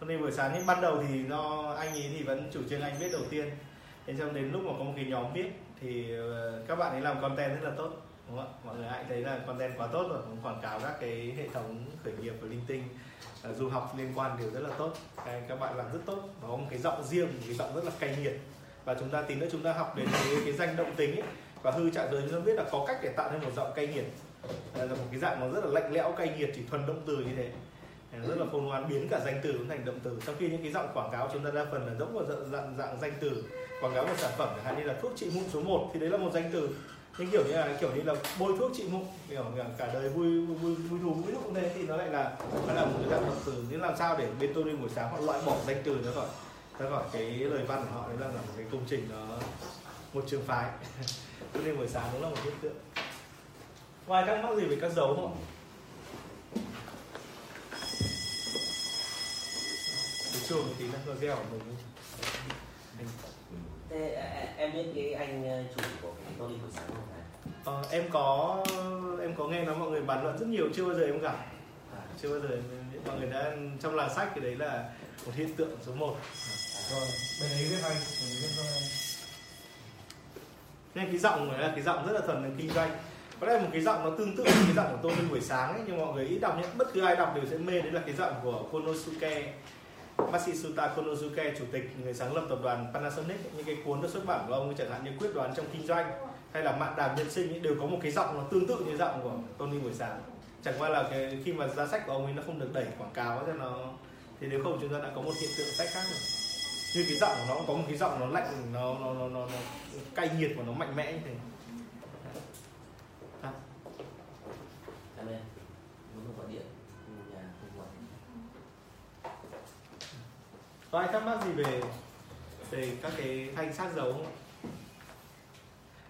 Tony buổi sáng nhưng ban đầu thì do anh ấy thì vẫn chủ trương anh viết đầu tiên. Thế xong đến lúc mà có một cái nhóm viết thì ờ, các bạn ấy làm content rất là tốt đúng không ạ? Mọi người hãy thấy là content quá tốt rồi cũng quảng cáo các cái hệ thống khởi nghiệp và linh tinh ờ, du học liên quan đều rất là tốt. Các, các bạn làm rất tốt. Và có một cái giọng riêng một cái giọng rất là cay nghiệt. Và chúng ta tí nữa chúng ta học đến cái, cái danh động tính ấy. và hư trạng giới chúng ta biết là có cách để tạo nên một giọng cay nghiệt. Là một cái dạng nó rất là lạnh lẽo cay nghiệt chỉ thuần động từ như thế rất là khôn ngoan biến cả danh từ thành động từ. Trong khi những cái giọng quảng cáo chúng ta đa phần là giống một dạng, dạng, dạng danh từ quảng cáo một sản phẩm chẳng hạn như là thuốc trị mụn số 1 thì đấy là một danh từ. Nhưng kiểu như là kiểu như là bôi thuốc trị mụn kiểu cả đời vui vui vui thú vui dụ thế thì nó lại là nó là một cái dạng động từ. Nhưng làm sao để bên tôi đi buổi sáng họ loại bỏ danh từ nó khỏi ra khỏi cái lời văn của họ? Đấy là một cái công trình nó một trường phái. Tôi đi buổi sáng cũng là một hiện tượng. Ngoài thắc mắc gì về các dấu không? Cái một tí nó reo ở mình mình thế à, em biết cái anh ờ, chủ của cái Tony buổi sáng không phải Ờ, em có em có nghe nói mọi người bàn luận rất nhiều chưa bao giờ em gặp. À, chưa bao giờ em biết. mọi người đã trong làng sách thì đấy là một hiện tượng số 1 rồi bên ấy viết anh bên ấy viết cho anh. Nên cái giọng này là cái giọng rất là thuần là kinh doanh. Có lẽ một cái giọng nó tương tự với cái giọng của tôi buổi sáng ấy nhưng mọi người ít đọc nhé. Bất cứ ai đọc đều sẽ mê. Đấy là cái giọng của Konosuke Masisuta Konosuke chủ tịch người sáng lập tập đoàn Panasonic những cái cuốn được xuất bản của ông ấy, chẳng hạn như quyết đoán trong kinh doanh hay là mạng đàm nhân sinh ấy, đều có một cái giọng nó tương tự như giọng của Tony buổi sáng. Chẳng qua là cái khi mà ra sách của ông ấy nó không được đẩy quảng cáo cho nó thì nếu không chúng ta đã có một hiện tượng sách khác rồi. Như cái giọng của nó có một cái giọng nó lạnh nó nó nó nó, nó cay nghiệt và nó mạnh mẽ như thế. Có ai thắc mắc gì về về các cái thanh sát dấu không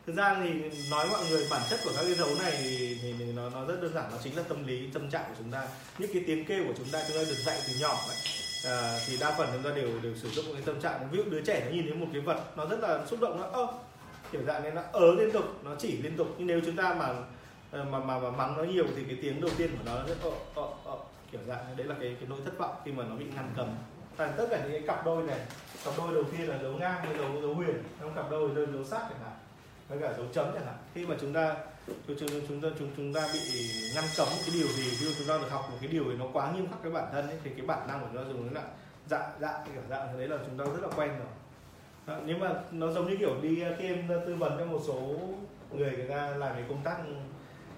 thực ra thì nói mọi người bản chất của các cái dấu này thì, thì nó nó rất đơn giản nó chính là tâm lý tâm trạng của chúng ta. Những cái tiếng kêu của chúng ta chúng ta được dạy từ nhỏ ấy à, thì đa phần chúng ta đều đều sử dụng cái tâm trạng. Ví dụ đứa trẻ nó nhìn thấy một cái vật nó rất là xúc động nó ơ kiểu dạng này nó ớ liên tục nó chỉ liên tục. Nhưng nếu chúng ta mà ờ, mà mà, mà mắng nó nhiều thì cái tiếng đầu tiên của nó rất ơ ơ ơ kiểu dạng. Đấy là cái cái nỗi thất vọng khi mà nó bị ngăn cấm và tất cả những cái cặp đôi này cặp đôi đầu tiên là dấu ngang với dấu dấu huyền trong cặp đôi rơi dấu sát chẳng hạn với cả dấu chấm chẳng hạn. Khi mà chúng ta chúng chúng chúng ta chúng chúng ta bị ngăn cấm cái điều gì ví dụ chúng ta được học một cái điều thì nó quá nghiêm khắc với bản thân ấy, thì cái bản năng của chúng ta dùng nó là dạ dạ kiểu dạ đấy là chúng ta rất là quen rồi. Đó, nhưng mà nó giống như kiểu đi uh, khi em tư vấn cho một số người người ta làm cái công tác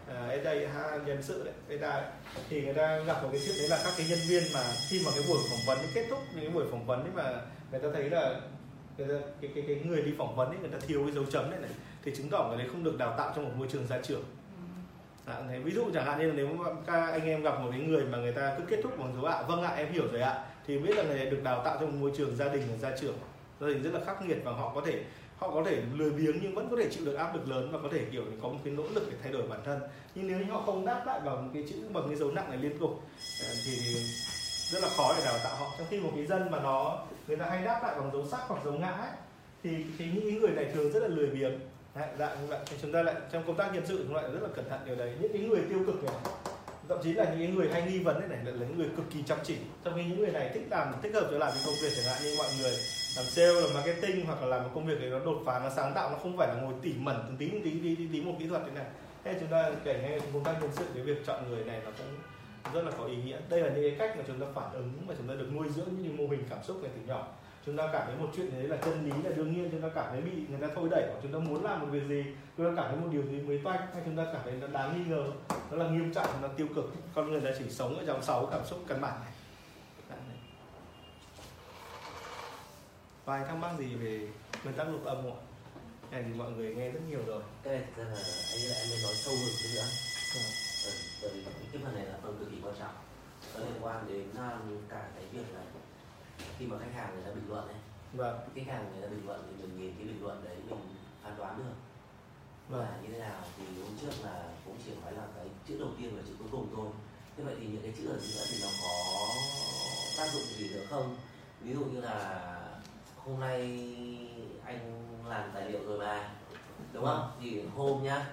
Ờ, ở đây ha nhân sự đấy người ta thì người ta gặp một cái chuyện đấy là các cái nhân viên mà khi mà cái buổi phỏng vấn ấy kết thúc những cái buổi phỏng vấn ấy mà người ta thấy là người ta, cái, cái, cái người đi phỏng vấn ấy người ta thiếu cái dấu chấm này này thì chứng tỏ người đấy không được đào tạo trong một môi trường gia trưởng. À, thế ví dụ chẳng hạn như là nếu các anh em gặp một cái người mà người ta cứ kết thúc bằng dấu ạ vâng ạ em hiểu rồi ạ. Thì biết là người này được đào tạo trong một môi trường gia đình và gia trưởng. Gia đình rất là khắc nghiệt và họ có thể họ có thể lười biếng nhưng vẫn có thể chịu được áp lực lớn và có thể kiểu có một cái nỗ lực để thay đổi bản thân. Nhưng nếu như họ không đáp lại bằng cái chữ bằng cái dấu nặng này liên tục ờ, thì rất là khó để đào tạo họ. Trong khi một cái dân mà nó người ta hay đáp lại bằng dấu sắc hoặc dấu ngã ấy, thì thì những người này thường rất là lười biếng. Đấy, dạ như vậy thì chúng ta lại trong công tác nhân sự chúng ta lại rất là cẩn thận điều đấy. Những cái người tiêu cực này thậm chí là những người hay nghi vấn này, này là những người cực kỳ chăm chỉ. Trong khi những người này thích làm thích hợp cho làm những công việc chẳng hạn như mọi người làm sale làm marketing hoặc là làm một công việc để nó đột phá nó sáng tạo nó không phải là ngồi tỉ mẩn từng tí từng tí tí, tí, tí một kỹ thuật thế này. Thế chúng ta kể nghe công tác nhân sự cái việc chọn người này nó cũng rất là có ý nghĩa. Đây là những cái cách mà chúng ta phản ứng mà chúng ta được nuôi dưỡng những mô hình cảm xúc này từ nhỏ chúng ta cảm thấy một chuyện đấy là chân lý là đương nhiên chúng ta cảm thấy bị người ta thôi đẩy hoặc chúng ta muốn làm một việc gì chúng ta cảm thấy một điều gì mới toanh hay chúng ta cảm thấy nó đáng nghi ngờ nó là nghiêm trọng nó tiêu cực con người ta chỉ sống ở trong sáu cảm xúc căn bản này. Vài thắc mắc gì về nguyên tắc lục âm không ạ? Này thì mọi người nghe rất nhiều rồi. Cái này thực ra là anh là mới nói sâu hơn chút nữa. Ừ, bởi vì cái phần này là phần cực kỳ quan trọng. Nó liên quan đến um, cả cái việc là khi mà khách hàng người ta bình luận ấy vâng. khách hàng người ta bình luận thì mình nhìn cái bình luận đấy mình phán đoán được. Vâng. Là như thế nào thì hôm trước là cũng chỉ nói là cái chữ đầu tiên và chữ cuối cùng thôi. Thế vậy thì những cái chữ ở giữa thì nó có tác dụng gì nữa không? Ví dụ như là hôm nay anh làm tài liệu rồi mà đúng không? Thì hôm nhá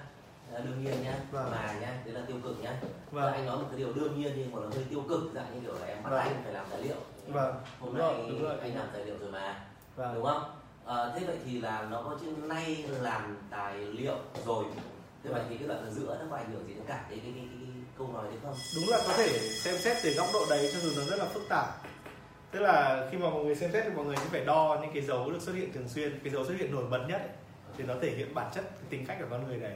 là đương nhiên nhá Vâng. mà nhá đấy là tiêu cực nhá. Vâng. Và anh nói một cái điều đương nhiên nhưng mà nó hơi tiêu cực dạng như kiểu là em bắt Vâng. anh phải làm tài liệu vâng. Hôm đúng nay rồi đúng rồi anh làm tài liệu rồi mà. Vâng. Đúng không? Ờ, thế vậy thì là nó có chữ nay làm tài liệu rồi. Thế vậy thì cái đoạn ở giữa nó có ảnh hưởng gì đến cả cái cái, cái, cái, câu nói đấy không? Đúng là có thể xem xét từ góc độ đấy cho dù nó rất là phức tạp. Tức là khi mà mọi người xem xét thì mọi người sẽ phải đo những cái dấu được xuất hiện thường xuyên cái dấu xuất hiện nổi bật nhất ấy, thì nó thể hiện bản chất cái tính cách của con người đấy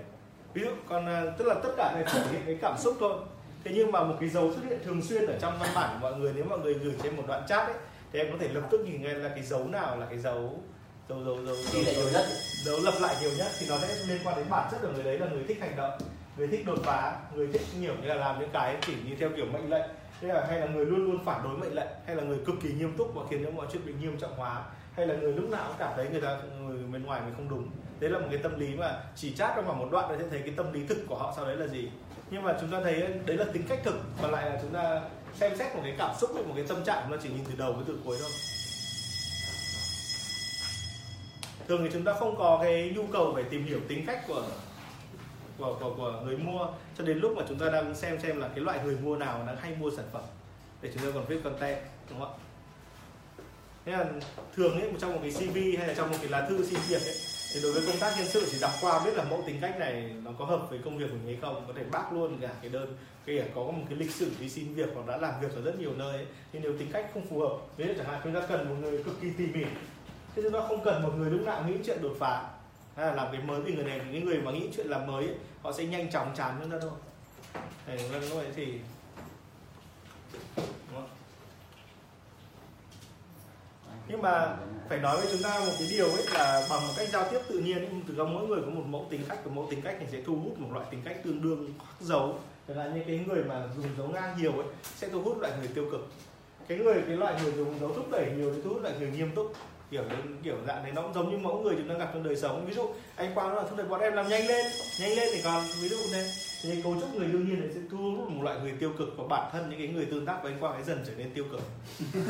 ví dụ còn à, tức là tất cả này thể hiện cái cảm xúc thôi thế nhưng mà một cái dấu xuất hiện thường xuyên ở trong văn bản của mọi người nếu mọi người gửi trên một đoạn chat ấy thì em có thể lập tức nhìn ngay là cái dấu nào là cái dấu dấu dấu dấu lại nhiều nhất. dấu lập lại nhiều nhất thì nó sẽ liên quan đến bản chất của người đấy là người thích hành động người thích đột phá người thích nhiều như là làm những cái chỉ như theo kiểu mệnh lệnh. Thế là hay là người luôn luôn phản đối mệnh lệnh hay là người cực kỳ nghiêm túc và khiến cho mọi chuyện bị nghiêm trọng hóa hay là người lúc nào cũng cảm thấy người ta người bên ngoài mình không đúng. Đấy là một cái tâm lý mà chỉ chat trong vòng một đoạn là sẽ thấy cái tâm lý thực của họ sau đấy là gì nhưng mà chúng ta thấy đấy là tính cách thực mà lại là chúng ta xem xét một cái cảm xúc một cái tâm trạng nó chỉ nhìn từ đầu với từ cuối thôi. Thường thì chúng ta không có cái nhu cầu phải tìm hiểu tính cách của của, của, của người mua cho đến lúc mà chúng ta đang xem xem là cái loại người mua nào đang hay mua sản phẩm để chúng ta còn viết content đúng không ạ? Thế là thường ấy trong một cái CV hay là trong một cái lá thư xin việc ấy thì đối với công tác nhân sự chỉ đọc qua biết là mẫu tính cách này nó có hợp với công việc của mình hay không có thể bác luôn cả cái đơn kể cả có một cái lịch sử đi xin việc hoặc đã làm việc ở rất nhiều nơi ấy. nhưng nếu tính cách không phù hợp ví dụ chẳng hạn chúng ta cần một người cực kỳ tỉ mỉ thế chúng ta không cần một người lúc nào nghĩ chuyện đột phá hay là làm cái mới vì người này những người mà nghĩ chuyện làm mới ấy, họ sẽ nhanh chóng chán chúng ta thôi thì vâng, như thì Đúng không? Nhưng mà phải nói với chúng ta một cái điều ấy là bằng một cách giao tiếp tự nhiên ấy, từ trong mỗi người có một mẫu tính cách và mẫu tính cách thì sẽ thu hút một loại tính cách tương đương khắc dấu chẳng hạn như cái người mà dùng dấu ngang nhiều ấy sẽ thu hút loại người tiêu cực. Cái người cái loại người dùng dấu thúc đẩy nhiều thì thu hút loại người nghiêm túc. Kiểu kiểu dạng này nó cũng giống như mẫu người chúng ta gặp trong đời sống. Ví dụ anh quang nói là thúc đẩy bọn em làm nhanh lên nhanh lên thì còn. Ví dụ này thì cấu trúc người đương nhiên này sẽ thu hút một loại người tiêu cực và bản thân những cái người tương tác với anh quang ấy dần trở nên tiêu cực.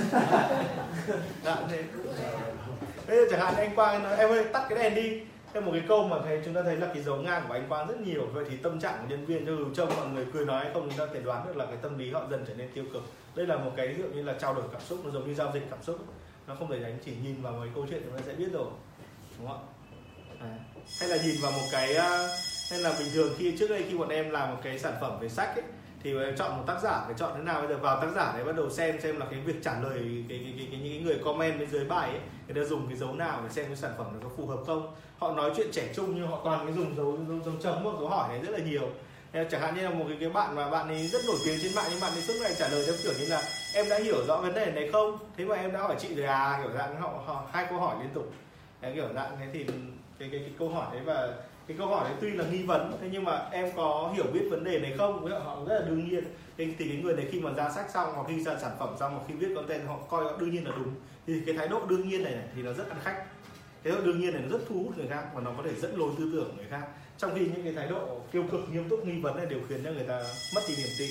Dạ thế bây giờ chẳng hạn anh quang nói em ơi tắt cái đèn đi. Theo một cái câu mà thấy chúng ta thấy là cái dấu ngang của anh quang rất nhiều. Vậy thì tâm trạng của nhân viên cho dù trông mọi người cười nói hay không chúng ta có thể đoán được là cái tâm lý họ dần trở nên tiêu cực. Đây là một cái ví dụ như là trao đổi cảm xúc nó giống như giao dịch cảm xúc. Nó không thể đánh chỉ nhìn vào cái câu chuyện chúng ta sẽ biết rồi đúng không ạ? À. hay là nhìn vào một cái nên là bình thường khi trước đây khi bọn em làm một cái sản phẩm về sách ấy, thì bọn em chọn một tác giả phải chọn thế nào? Bây giờ vào tác giả đấy bắt đầu xem xem là cái việc trả lời cái, cái, cái, cái những người comment bên dưới bài ấy người ta dùng cái dấu nào để xem cái sản phẩm nó có phù hợp không? Họ nói chuyện trẻ trung nhưng họ toàn cái dùng dấu dấu, dấu chấm hoặc dấu hỏi này rất là nhiều. Chẳng hạn như là một cái, cái bạn mà bạn ấy rất nổi tiếng trên mạng nhưng bạn ấy suốt ngày trả lời theo kiểu như là em đã hiểu rõ vấn đề này không? Thế mà em đã hỏi chị rồi à kiểu dạng họ, họ hai câu hỏi liên tục. Đấy, kiểu dạng thế thì cái, cái, cái câu hỏi đấy và cái câu hỏi đấy tuy là nghi vấn thế nhưng mà em có hiểu biết vấn đề này không? Với họ rất là đương nhiên. Thì, thì cái người này khi mà ra sách xong hoặc khi ra sản phẩm xong hoặc khi viết content họ coi đương nhiên là đúng. Thì cái thái độ đương nhiên này, này thì nó rất ăn khách. Thế đương nhiên này nó rất thu hút người khác và nó có thể dẫn lối tư tưởng người khác. Trong khi những cái thái độ tiêu cực nghiêm túc nghi vấn này đều khiến cho người ta mất đi niềm tin.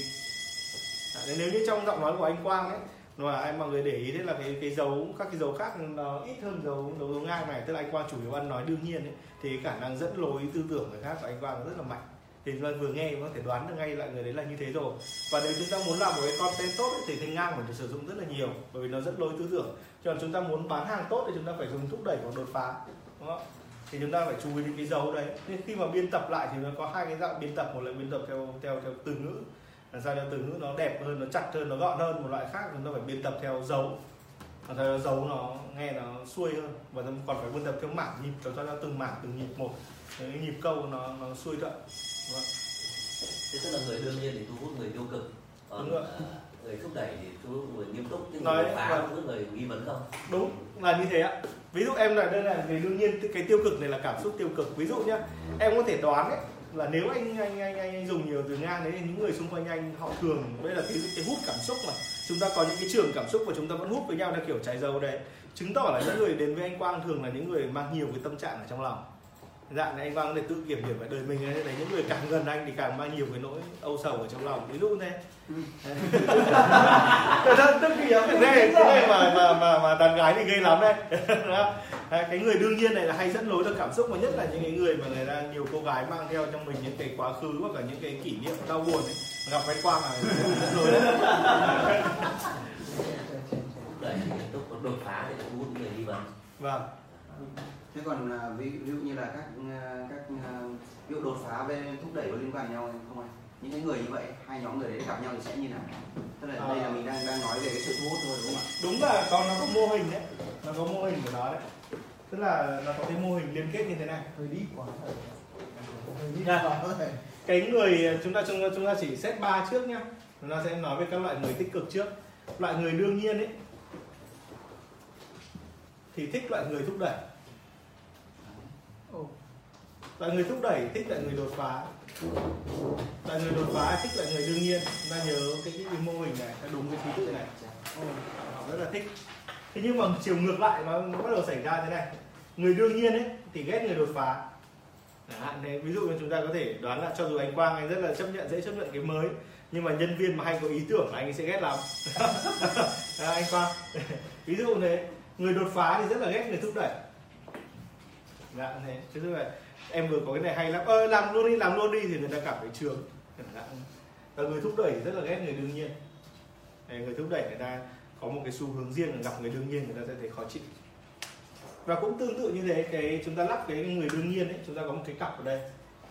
À, nếu như trong giọng nói của anh Quang ấy và anh mọi người để ý thế là cái cái dấu các cái dấu khác nó ít hơn dấu dấu, dấu ngang này. Tức là anh Quang chủ yếu ăn nói đương nhiên ấy, thì khả năng dẫn lối tư tưởng người khác của anh Quang rất là mạnh. Thì chúng ta vừa nghe có thể đoán được ngay là người đấy là như thế rồi. Và nếu chúng ta muốn làm một cái content tốt ấy, thì thanh ngang phải được sử dụng rất là nhiều bởi vì nó dẫn lối tư tưởng. Cho nên chúng ta muốn bán hàng tốt thì chúng ta phải dùng thúc đẩy hoặc đột phá đúng không? thì chúng ta phải chú ý đến cái dấu đấy. Nên khi mà biên tập lại thì nó có hai cái dạng biên tập một là biên tập theo theo theo từ ngữ làm sao cho từ ngữ nó đẹp hơn nó chặt hơn nó gọn hơn một loại khác chúng ta phải biên tập theo dấu. Sao cho dấu nó nghe nó xuôi hơn. Và còn phải biên tập theo mảng nhịp cho cho từng mảng từng nhịp một. Cái nhịp câu nó nó xuôi thuận. Thế tức là người đương nhiên thì thu hút người tiêu cực. Đúng rồi. người thúc đẩy thì thu hút người nghiêm túc nhưng Nói, người phá vâng. thu hút người nghi vấn không? Đúng là như thế ạ. Ví dụ em là đây là vì đương nhiên cái tiêu cực này là cảm xúc tiêu cực. Ví dụ nhá em có thể đoán ấy là nếu anh anh anh anh, anh dùng nhiều từ ngang đấy thì những người xung quanh anh họ thường đây là cái cái hút cảm xúc mà chúng ta có những cái trường cảm xúc và chúng ta vẫn hút với nhau theo kiểu trái dầu đấy. Chứng tỏ là những người đến với anh Quang thường là những người mang nhiều cái tâm trạng ở trong lòng dạng này anh Quang có thể tự kiểm điểm về đời mình ấy đấy những người càng gần anh thì càng mang nhiều cái nỗi âu sầu ở trong lòng. Ví dụ thế. Rất tức kỳ lắm. Cái này cái này mà mà mà mà đàn gái thì ghê lắm đấy. Đấy, cái người đương nhiên này là hay dẫn lối được cảm xúc và nhất là những cái người mà người ta nhiều cô gái mang theo trong mình những cái quá khứ hoặc là những cái kỷ niệm đau buồn ấy gặp cái quang là dẫn lối đấy đột phá thì thu hút người nghi vấn vâng thế còn à, ví, ví dụ như là các à, các à, ví dụ đột phá về thúc đẩy có liên quan nhau không anh những cái người như vậy hai nhóm người đấy gặp nhau thì sẽ như nào? Tức là đây là mình đang đang nói về cái sự thu hút thôi đúng không ạ? Đúng là con nó có mô hình đấy. Nó có mô hình của nó đấy. Tức là nó có cái mô hình liên kết như thế này. Hơi đi quá. Hơi đi quá. Cái người chúng ta chúng ta chúng ta chỉ xét ba trước nhá. Chúng ta sẽ nói về các loại người tích cực trước. Loại người đương nhiên ấy thì thích loại người thúc đẩy loại người thúc đẩy thích lại người đột phá. Loại người đột phá thích lại người đương nhiên. Chúng ta nhớ cái, cái, cái mô hình này cái đúng cái thứ tự này. Ồ, họ rất là thích. Thế nhưng mà chiều ngược lại nó, nó bắt đầu xảy ra thế này. Người đương nhiên ấy thì ghét người đột phá. Chẳng hạn thế ví dụ như chúng ta có thể đoán là cho dù anh Quang anh rất là chấp nhận dễ chấp nhận cái mới nhưng mà nhân viên mà hay có ý tưởng là anh sẽ ghét lắm. À, anh Quang ví dụ thế người đột phá thì rất là ghét người thúc đẩy. Dạ thế chứ vậy em vừa có cái này hay lắm. Ơ làm luôn đi làm luôn đi thì người ta cảm thấy hạn. và người thúc đẩy rất là ghét người đương nhiên. Đấy, người thúc đẩy người ta có một cái xu hướng riêng là gặp người đương nhiên người ta sẽ thấy khó chịu. Và cũng tương tự như thế cái chúng ta lắp cái người đương nhiên ấy chúng ta có một cái cặp ở đây.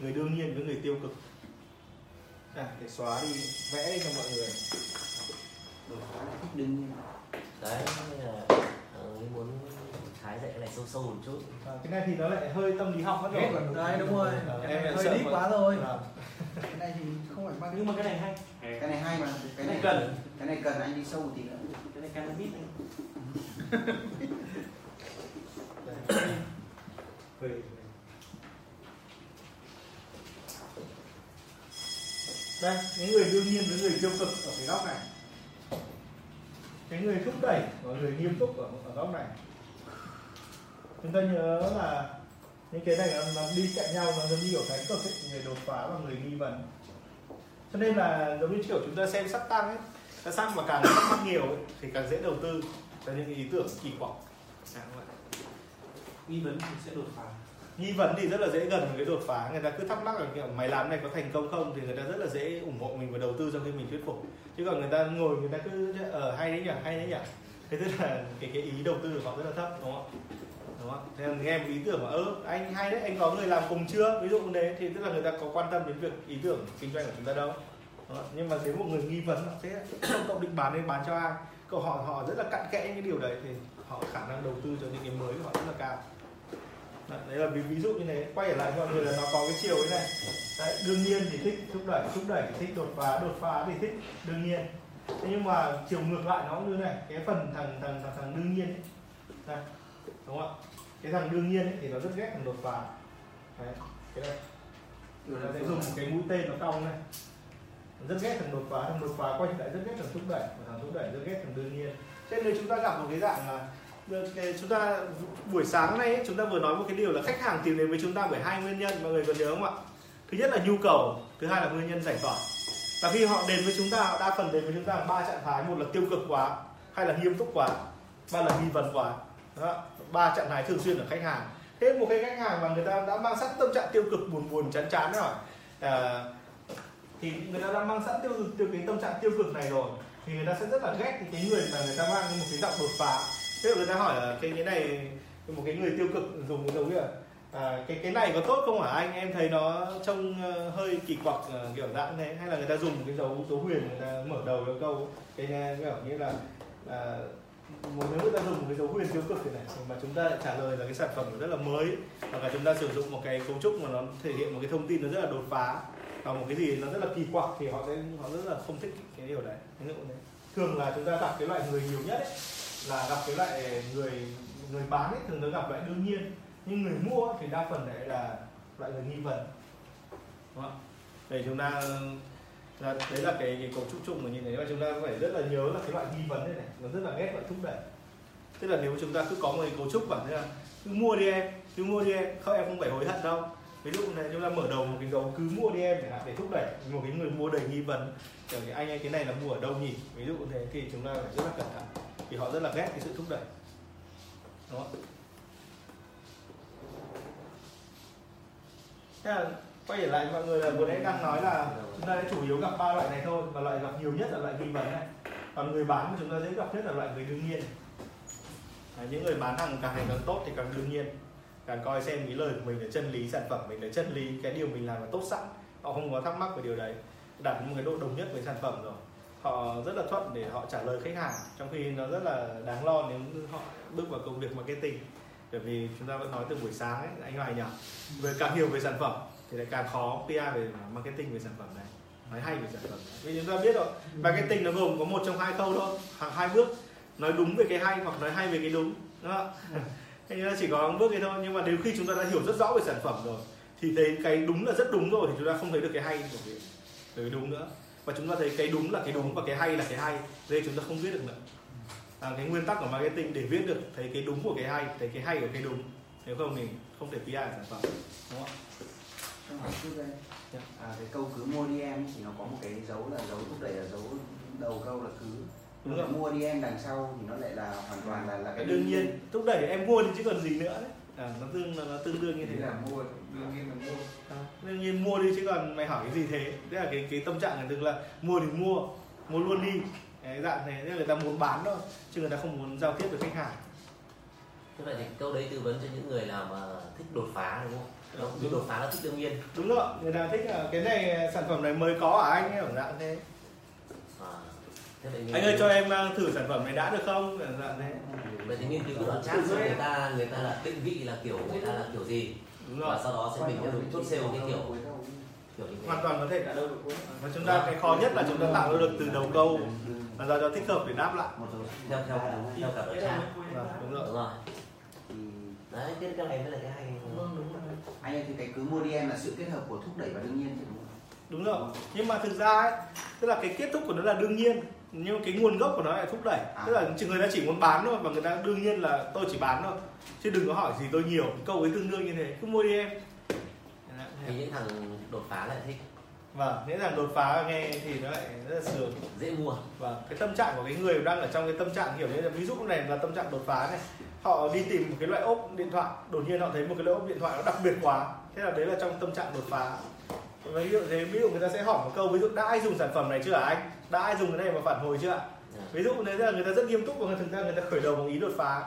Người đương nhiên với người tiêu cực. À, để xóa đi vẽ đi cho mọi người. Đương nhiên. Đấy nên là ờ, mình muốn thái dạy cái này sâu sâu một chút à, cái này thì nó lại hơi tâm lý học mất rồi là Đấy, đúng rồi. Cái em này hơi sợ deep quá rồi. Vâng. cái này thì không phải mang nhưng mà cái này hay cái này hay mà cái này cần. cái này cần anh đi sâu một tí nữa cái này cannabis này. Đây những người đương nhiên với người tiêu cực ở cái góc này cái người thúc đẩy và người nghiêm túc ở, ở góc này chúng ta nhớ là những cái này nó, nó đi cạnh nhau nó giống như kiểu cái cực ấy, người đột phá và người nghi vấn. Cho nên là giống như kiểu chúng ta xem sắc tăng ấy ta sắc mà càng thắc mắc nhiều ấy, thì càng dễ đầu tư. Cho những cái ý tưởng kỳ quặc à, đúng vậy. nghi vấn thì sẽ đột phá. Nghi vấn thì rất là dễ gần với cái đột phá. Người ta cứ thắc mắc là kiểu mày làm này có thành công không thì người ta rất là dễ ủng hộ mình và đầu tư cho khi mình thuyết phục. Chứ còn người ta ngồi người ta cứ ở hay đấy nhỉ hay đấy nhỉ. Thế tức là cái cái ý đầu tư của họ rất là thấp đúng không đúng không thế là nghe một ý tưởng mà ơ anh hay đấy anh có người làm cùng chưa? Ví dụ như thế thì tức là người ta có quan tâm đến việc ý tưởng kinh doanh của chúng ta đâu. Nhưng mà nếu một người nghi vấn thế không cậu định bán nên bán cho ai? Cậu họ họ rất là cặn kẽ những cái điều đấy thì họ khả năng đầu tư cho những cái mới của họ rất là cao. Đấy, là ví, ví dụ như thế. Quay trở lại mọi người là nó có cái chiều thế này. Đấy, đương nhiên thì thích thúc đẩy thúc đẩy thì thích đột phá đột phá thì thích đương nhiên. Thế nhưng mà chiều ngược lại nó cũng như này cái phần thằng thằng thằng, thằng đương nhiên. Ấy. Đây, đúng không ạ? Cái thằng đương nhiên ấy, thì nó rất ghét thằng đột phá. Đấy cái đây nó sẽ dùng một cái mũi tên nó cong này rất ghét thằng đột phá thằng đột phá quay lại rất ghét thằng thúc đẩy và thằng thúc đẩy rất ghét thằng đương nhiên. Cho nên chúng ta gặp một cái dạng là cái chúng ta buổi sáng nay ấy, chúng ta vừa nói một cái điều là khách hàng tìm đến với chúng ta bởi hai nguyên nhân mọi người còn nhớ không ạ? Thứ nhất là nhu cầu thứ hai là nguyên nhân giải tỏa và khi họ đến với chúng ta họ đa phần đến với chúng ta ba trạng thái một là tiêu cực quá hai là nghiêm túc quá ba là nghi vấn quá. Đó ba trạng thái thường xuyên ở khách hàng. Thế một cái khách hàng mà người ta đã mang sẵn tâm trạng tiêu cực buồn buồn chán chán rồi à, thì người ta đã mang sẵn tiêu tiêu cái tâm trạng tiêu cực này rồi thì người ta sẽ rất là ghét cái người mà người ta mang một cái giọng đột phá. Thế người ta hỏi là cái cái này một cái người tiêu cực dùng cái dấu là à, cái cái này có tốt không hả? Anh em thấy nó trông ờ, hơi kỳ quặc ờ, kiểu dạng thế hay là người ta dùng cái dấu dấu huyền người ta mở đầu cái câu cái kiểu như là à, một nếu người ta dùng một cái dấu huyền tiêu cực thế này mà chúng ta lại trả lời là cái sản phẩm rất là mới hoặc là chúng ta sử dụng một cái cấu trúc mà nó thể hiện một cái thông tin nó rất là đột phá và một cái gì nó rất là kỳ quặc thì họ sẽ họ rất là không thích cái điều đấy ví dụ đấy thường là chúng ta gặp cái loại người nhiều nhất ấy, là gặp cái loại người người bán ấy thường nó gặp loại đương nhiên nhưng người mua thì đa phần lại là loại người nghi vấn đúng không? để chúng ta là, đấy là cái, cái cấu trúc chung mà nhìn thế và chúng ta phải rất là nhớ là cái loại nghi vấn này này nó rất là ghét loại thúc đẩy. Tức là nếu chúng ta cứ có một cái cấu trúc bản thế là cứ mua đi em cứ mua đi em không em không phải hối hận đâu. Ví dụ này chúng ta mở đầu một cái dấu cứ mua đi em để để thúc đẩy một cái người mua đầy nghi vấn. Kiểu cái anh ấy cái này là mua ở đâu nhỉ? Ví dụ thế thì chúng ta phải rất là cẩn thận. Vì họ rất là ghét cái sự thúc đẩy. Đúng không Thế là quay trở lại mọi người là vừa nãy đang nói là chúng ta sẽ chủ yếu gặp ba loại này thôi và loại gặp nhiều nhất là loại nghi vấn này. Còn người bán mà chúng ta dễ gặp nhất là loại người đương nhiên. Đấy, những người bán hàng càng ngày càng tốt thì càng đương nhiên. Càng coi xem cái lời của mình là chân lý sản phẩm mình là chân lý cái điều mình làm là tốt sẵn. Họ không có thắc mắc về điều đấy. Đạt một cái độ đồng nhất với sản phẩm rồi. Họ rất là thuận để họ trả lời khách hàng trong khi nó rất là đáng lo nếu họ bước vào công việc marketing. Bởi vì chúng ta vẫn nói từ buổi sáng ấy anh Hoài nhỉ? Về càng hiểu về sản phẩm thì lại càng khó PR về marketing về sản phẩm này. Nói hay về sản phẩm này. vì chúng ta biết rồi marketing nó gồm có một trong hai khâu thôi. Hàng hai bước nói đúng về cái hay hoặc nói hay về cái đúng đúng không thế nên chỉ có bước ấy thôi. Nhưng mà nếu khi chúng ta đã hiểu rất rõ về sản phẩm rồi thì thấy cái đúng là rất đúng rồi thì chúng ta không thấy được cái hay của cái, cái đúng nữa. Và chúng ta thấy cái đúng là cái đúng và cái hay là cái hay đây chúng ta không biết được nữa. À, cái nguyên tắc của marketing để viết được thấy cái đúng của cái hay thấy cái hay của cái đúng. Nếu không thì không thể PR sản phẩm đúng không Cho hỏi chút đây. Dạ. À, cái câu cứ mua đi em thì nó có một cái dấu là dấu thúc đẩy là dấu đầu câu là cứ Đúng rồi. mà mua đi em đằng sau thì nó lại là hoàn toàn là là cái đương nhiên thúc đẩy em mua thì chứ còn gì nữa đấy à, nó tương nó tương đương như thế là mua đương nhiên là mua à, đương nhiên mua đi chứ còn mày hỏi cái gì thế tức là cái cái tâm trạng người tức là mua thì mua mua luôn đi cái dạng này tức là người ta muốn bán thôi chứ người ta không muốn giao tiếp với khách hàng Thế vậy thì câu đấy tư vấn cho những người nào mà thích đột phá đúng không? Đúng. Đúng. Đột phá là thích đương nhiên. đúng rồi người ta thích là cái này sản phẩm này mới có ở anh ấy ở dạng thế À, thế vậy anh ơi cho em uh, thử sản phẩm này đã được không dạng thế vậy thì nghiên cứu cái đoạn chat người ta người ta là định vị là kiểu người ta là kiểu gì đúng và rồi sau đó sẽ mình theo đúng chốt sale cái kiểu cuối câu. kiểu như thế. hoàn toàn có thể cả đâu được và chúng ta cái khó nhất là chúng ta tạo ra được từ đầu câu là ra cho thích hợp để đáp lại theo theo theo cả đoạn chat Vâng, đúng rồi đúng rồi thì đấy cái cái này mới là cái hay Vâng, đúng rồi. Anh ơi thì cái cứ mua đi em là sự kết hợp của thúc đẩy và đương nhiên chứ đúng. Không? đúng rồi. Nhưng mà thực ra ấy, tức là cái kết thúc của nó là đương nhiên nhưng mà cái nguồn gốc của nó lại thúc đẩy. Tức là chỉ người ta chỉ muốn bán thôi và người ta đương nhiên là tôi chỉ bán thôi. Chứ đừng có hỏi gì tôi nhiều câu ấy tương đương như thế. Cứ mua đi em. Thì những thằng đột phá lại thích. Vâng nghĩa là đột phá nghe thì nó lại rất là sướng. Dễ mua. Và cái tâm trạng của cái người đang ở trong cái tâm trạng kiểu như là ví dụ này là tâm trạng đột phá này họ đi tìm một cái loại ốp điện thoại đột nhiên họ thấy một cái loại ốp điện thoại nó đặc biệt quá. Thế là đấy là trong tâm trạng đột phá. Và ví dụ thế ví dụ người ta sẽ hỏi một câu ví dụ đã ai dùng sản phẩm này chưa hả anh? Đã ai dùng cái này mà phản hồi chưa? Ạ Dạ. ví dụ đấy là người ta rất nghiêm túc và thực ra người ta khởi đầu bằng ý đột phá.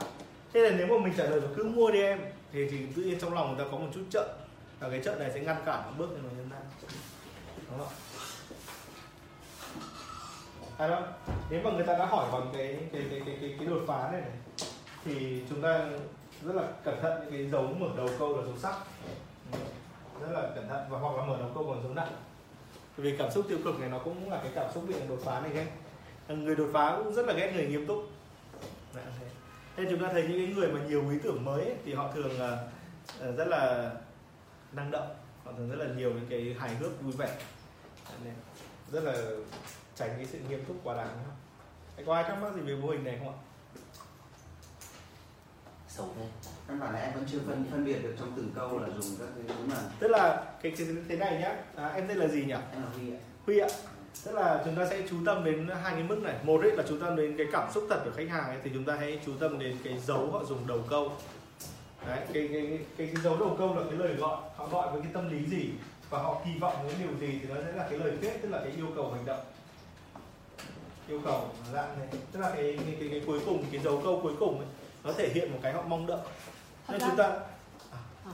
Thế là nếu mà mình trả lời là cứ mua đi em thì thì tự nhiên trong lòng người ta có một chút trợ và cái trợ này sẽ ngăn cản một bước để mà nhân ra đúng không ạ? À đâu nếu mà người ta đã hỏi bằng cái cái cái cái cái, cái đột phá này, này thì chúng ta rất là cẩn thận những cái dấu mở đầu câu là dấu sắc. Rất là cẩn thận và hoặc là mở đầu câu còn dấu nặng. Vì cảm xúc tiêu cực này nó cũng là cái cảm xúc bị đột phá này ghét người đột phá cũng rất là ghét người nghiêm túc. Dạ, Nên chúng ta thấy những cái người mà nhiều ý tưởng mới ấy, thì họ thường ờ, ờ, rất là năng động. Họ thường rất là nhiều những cái hài hước vui vẻ. Dạ, rất là tránh cái sự nghiêm túc quá đáng không? có ai thắc mắc gì về mô hình này không ạ? Xấu thế căn bản là em vẫn chưa phân phân biệt được trong từng câu là dùng các cái là Tức là cái, cái thế này nhá, à, em tên là gì nhỉ? em là huy ạ Huy ạ. Tức là chúng ta sẽ chú tâm đến hai cái mức này. Một ấy là chú tâm đến cái cảm xúc thật của khách hàng ấy, thì chúng ta hãy chú tâm đến cái dấu họ dùng đầu câu. Đấy, cái, cái, cái, cái, cái dấu đầu câu là cái lời gọi, họ gọi với cái tâm lý gì và họ kỳ vọng đến điều gì thì nó sẽ là cái lời kết tức là cái yêu cầu hành động yêu cầu dạng này tức là cái cái, cái, cái cuối cùng cái dấu câu cuối cùng ấy, nó thể hiện một cái họ mong đợi. Thật nên ra- chúng ta À.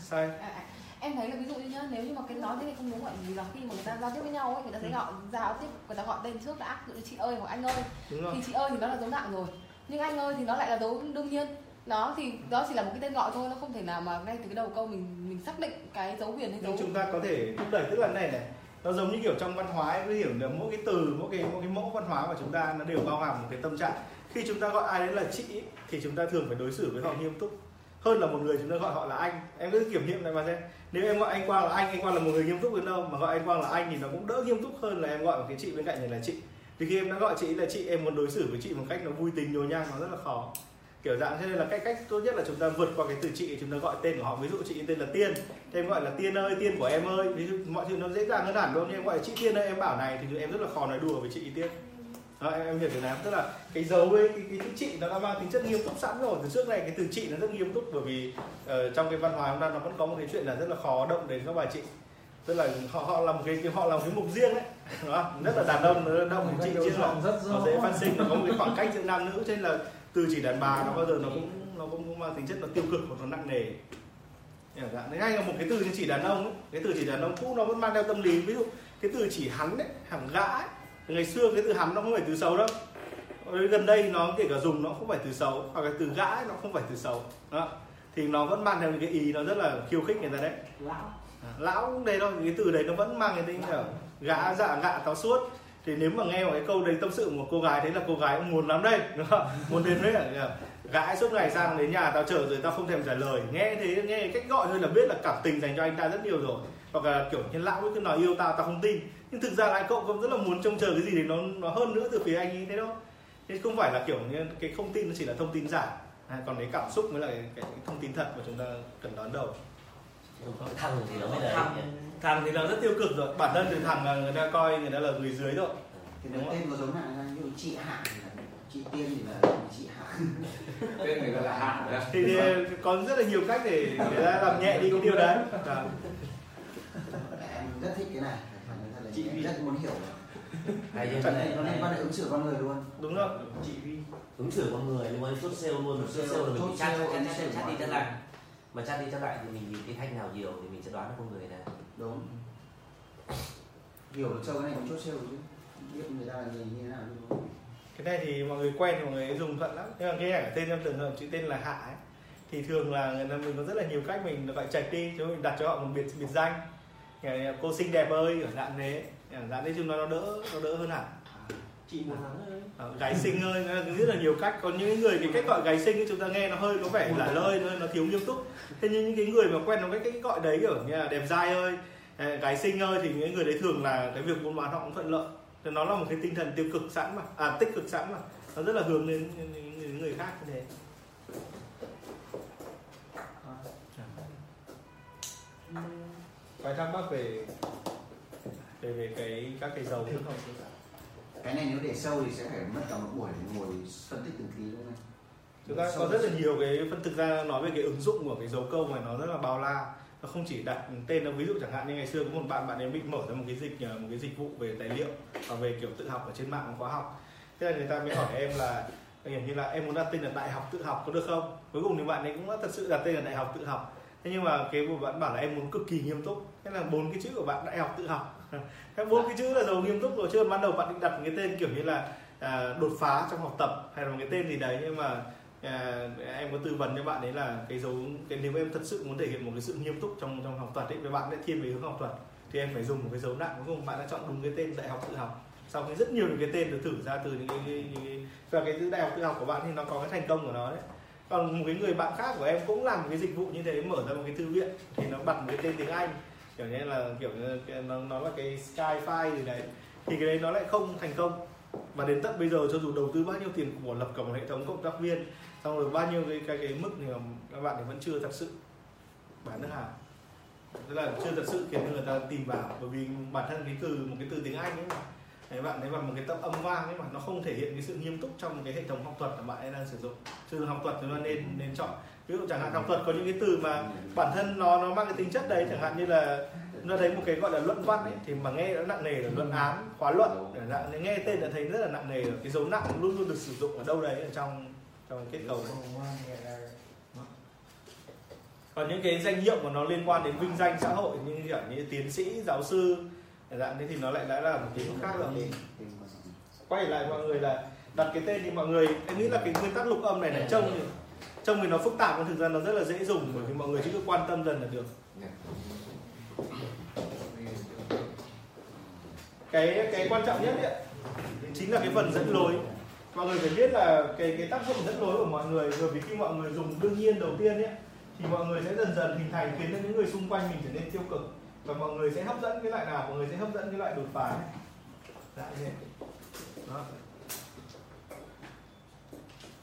sai. À, à, em thấy là ví dụ như nhá nếu như mà cái nói thế thì không đúng bởi vì là khi mà người ta giao tiếp với nhau ấy người ta sẽ Ừ. gọi giao tiếp người ta gọi tên trước đã ví dụ như chị ơi hoặc anh ơi. Thì chị ơi thì nó là dấu nặng rồi nhưng anh ơi thì nó lại là dấu đương nhiên. Đó thì đó chỉ là một cái tên gọi thôi nó không thể nào mà ngay từ cái đầu câu mình mình xác định cái dấu huyền hay dấu chúng ta có thể thúc đẩy tức là này này nó giống như kiểu trong văn hóa ấy, cứ hiểu là mỗi cái từ mỗi cái mỗi cái mẫu văn hóa của chúng ta nó đều bao hàm một cái tâm trạng khi chúng ta gọi ai đến là chị thì chúng ta thường phải đối xử với họ nghiêm túc. Hơn là một người chúng ta gọi họ là anh. Em cứ kiểm nghiệm này mà xem. Nếu em gọi anh quang là anh anh quang là một người nghiêm túc đến đâu? Mà gọi anh quang là anh thì nó cũng đỡ nghiêm túc hơn là em gọi một cái chị bên cạnh này là chị. Vì khi em đã gọi chị là chị, em muốn đối xử với chị một cách nó vui tính nhồi nhang, nó rất là khó. Kiểu dạng thế nên là cách cách tốt nhất là chúng ta vượt qua cái từ chị, chúng ta gọi tên của họ. Ví dụ chị tên là tiên, thì em gọi là tiên ơi, tiên của em ơi. Ví dụ mọi chuyện nó dễ dàng hơn hẳn luôn. Nhưng em gọi là chị tiên ơi, em bảo này, thì em rất là khó nói đùa với chị tiên đó, em, em hiểu điều này. Tức là cái dấu ấy cái, cái chữ trị nó đã mang tính chất nghiêm túc sẵn rồi. Từ trước này cái từ trị nó rất nghiêm túc bởi vì uh, trong cái văn hóa chúng ta nó vẫn có một cái chuyện là rất là khó động đến các bà chị tức là họ họ làm cái, cái họ làm cái mục riêng đấy đúng không? rất là đàn ông nó đông với chị chia là rất nó dễ phát sinh nó có một cái khoảng cách giữa nam nữ. Cho nên là từ chỉ đàn bà nó bao giờ nó cũng nó cũng mang tính chất nó tiêu cực hoặc nó nặng nề. Dạ, ngay hay là một cái từ như chỉ đàn ông ấy. cái từ chỉ đàn ông cũ nó vẫn mang theo tâm lý. Ví dụ cái từ chỉ hắn đấy hàng gã ấy ngày xưa cái từ hắn nó không phải từ xấu đâu. Gần đây nó kể cả dùng nó không phải từ xấu hoặc cái từ gã ấy, nó không phải từ xấu. Đó. thì nó vẫn mang theo những cái ý nó rất là khiêu khích người ta đấy. Lão. À, lão cũng đây thôi cái từ đấy nó vẫn mang cái tính là gã dạ gạ táo suốt. Thì nếu mà nghe một cái câu đấy tâm sự của một cô gái thế là cô gái cũng muốn lắm đây đúng không? Muốn đến đấy là suốt ngày sang đến nhà tao chờ rồi tao không thèm trả lời. Nghe thế nghe cách gọi thôi là biết là cảm tình dành cho anh ta rất nhiều rồi. Hoặc là kiểu như lão cứ nói yêu tao tao không tin nhưng thực ra lại cậu cũng rất là muốn trông chờ cái gì để nó nó hơn nữa từ phía anh ấy thế đâu thế không phải là kiểu như cái không tin nó chỉ là thông tin giả. À, còn cái cảm xúc mới là cái, cái thông tin thật mà chúng ta cần đón đầu. Thằng thì nó mới đấy thằng thằng thì nó rất tiêu cực rồi. Bản thân thì thằng là người ta coi người ta là người dưới rồi. Thì nếu tên có giống hạn ra dụ chị hạ là chị tiên thì là chị hạ. Tên người ta là hạ đấy thì, thì có rất là nhiều cách để người ta làm nhẹ đi cái điều đấy. Dạ. em rất thích cái này. là Chị em Vi. rất muốn hiểu hay như Cái này nó liên này quan đến ứng xử con người luôn. Đúng rồi. Chị vi ứng xử con người liên quan đến chốt sale luôn. Chốt sale là mình chat chat chat chat đi chat lại. Mà chat đi chat lại thì mình nhìn cái khách nào nhiều thì mình sẽ đoán được con người nào đúng. Hiểu được sâu cái này cũng chốt sale chứ. Biết người ta là người như thế nào chứ cái này thì mọi người quen thì mọi người dùng thuận lắm. Nhưng mà cái này tên trong trường hợp chữ tên là hạ ấy, thì thường là mình có rất là nhiều cách mình gọi trạch đi. Chúng mình đặt cho họ một biệt biệt danh Là cô xinh đẹp ơi ở dạng thế. Ở dạng thế chung nó nó đỡ nó đỡ hơn hẳn. Chị tháng ơi. Ờ, gái xinh ơi rất là nhiều cách. Còn những người cái cách gọi gái xinh ấy, chúng ta nghe nó hơi có vẻ lả lơi nó, nó thiếu nghiêm túc. Thế nhưng những cái người mà quen nó cái cách gọi đấy kiểu như là đẹp dai ơi ờ, gái xinh ơi thì những người đấy thường là cái việc buôn bán họ cũng thuận lợi. Thì nó là một cái tinh thần tiêu cực sẵn mà à tích cực sẵn mà. Nó rất là hướng đến những người khác như thế vài thắc mắc về về về cái các cái dấu. Cái này nếu để sâu thì sẽ phải mất cả một buổi để ngồi phân tích từng tí luôn này Thực ra có rất là nhiều cái phân thực ra nói về cái ứng dụng của cái dấu câu này nó rất là bao la. Nó không chỉ đặt tên đâu ví dụ chẳng hạn như ngày xưa có một bạn bạn ấy bị mở ra một cái dịch một cái dịch vụ về tài liệu và về kiểu tự học ở trên mạng khóa học. Thế là người ta mới hỏi em là kiểu như là em muốn đặt tên là đại học tự học có được không? Cuối cùng thì bạn ấy cũng đã thật sự đặt tên là đại học tự học thế nhưng mà cái bạn bảo là em muốn cực kỳ nghiêm túc. Thế là bốn cái chữ của bạn đại học tự học. Các bốn cái chữ là dấu nghiêm túc rồi. Chứ ban đầu bạn định đặt một cái tên kiểu như là à, đột phá trong học tập hay là một cái tên gì đấy. Nhưng mà à, em có tư vấn cho bạn đấy là cái dấu cái nếu em thật sự muốn thể hiện một cái sự nghiêm túc trong trong học thuật ấy với bạn lại thiên về hướng học thuật. Thì em phải dùng một cái dấu nặng đúng không? Bạn đã chọn đúng cái tên đại học tự học. Sau khi rất nhiều những cái tên được thử ra từ những cái, những cái và cái chữ đại học tự học của bạn thì nó có cái thành công của nó đấy còn một cái người bạn khác của em cũng làm cái dịch vụ như thế mở ra một cái thư viện thì nó bật một cái tên tiếng anh. Kiểu như là kiểu như nó nó là cái skyfi gì đấy. Thì cái đấy nó lại không thành công. Và đến tận bây giờ cho dù đầu tư bao nhiêu tiền của lập cả một hệ thống cộng tác viên xong rồi bao nhiêu cái cái, cái mức thì các bạn thì vẫn chưa thật sự bán được hàng. Tức là chưa thật sự khiến người ta tìm vào. Bởi vì bản thân cái từ một cái từ tiếng anh ấy mà. Đấy, bạn thấy vào một cái tập âm vang ấy mà nó không thể hiện cái sự nghiêm túc trong cái hệ thống học thuật mà bạn ấy đang sử dụng. Từ học thuật chúng ta nên nên chọn. Ví dụ chẳng hạn học thuật có những cái từ mà bản thân nó nó mang cái tính chất đấy chẳng hạn như là nó thấy một cái gọi là luận văn ấy thì mà nghe nó nặng nề là luận án khóa luận. Hạn nghe tên đã thấy rất là nặng nề rồi cái dấu nặng luôn luôn được sử dụng ở đâu đấy ở trong trong kết cấu. Đấy còn những cái danh hiệu mà nó liên quan đến vinh danh xã hội như kiểu như tiến sĩ giáo sư dạng thế thì nó lại đã là một cái khác rồi. Quay lại mọi người là đặt cái tên thì mọi người. Em nghĩ là cái nguyên tắc lục âm này này trông thì trông thì nó phức tạp nhưng thực ra nó rất là dễ dùng bởi vì mọi người chỉ cứ quan tâm dần là được. Cái cái quan trọng nhất ấy, chính là cái phần dẫn lối. Mọi người phải biết là cái cái tác dụng dẫn lối của mọi người rồi vì khi mọi người dùng đương nhiên đầu tiên ấy thì mọi người sẽ dần dần hình thành khiến cho những người xung quanh mình trở nên tiêu cực và mọi người sẽ hấp dẫn cái loại nào mọi người sẽ hấp dẫn cái loại đột phá này Dạ, như thế. Đó.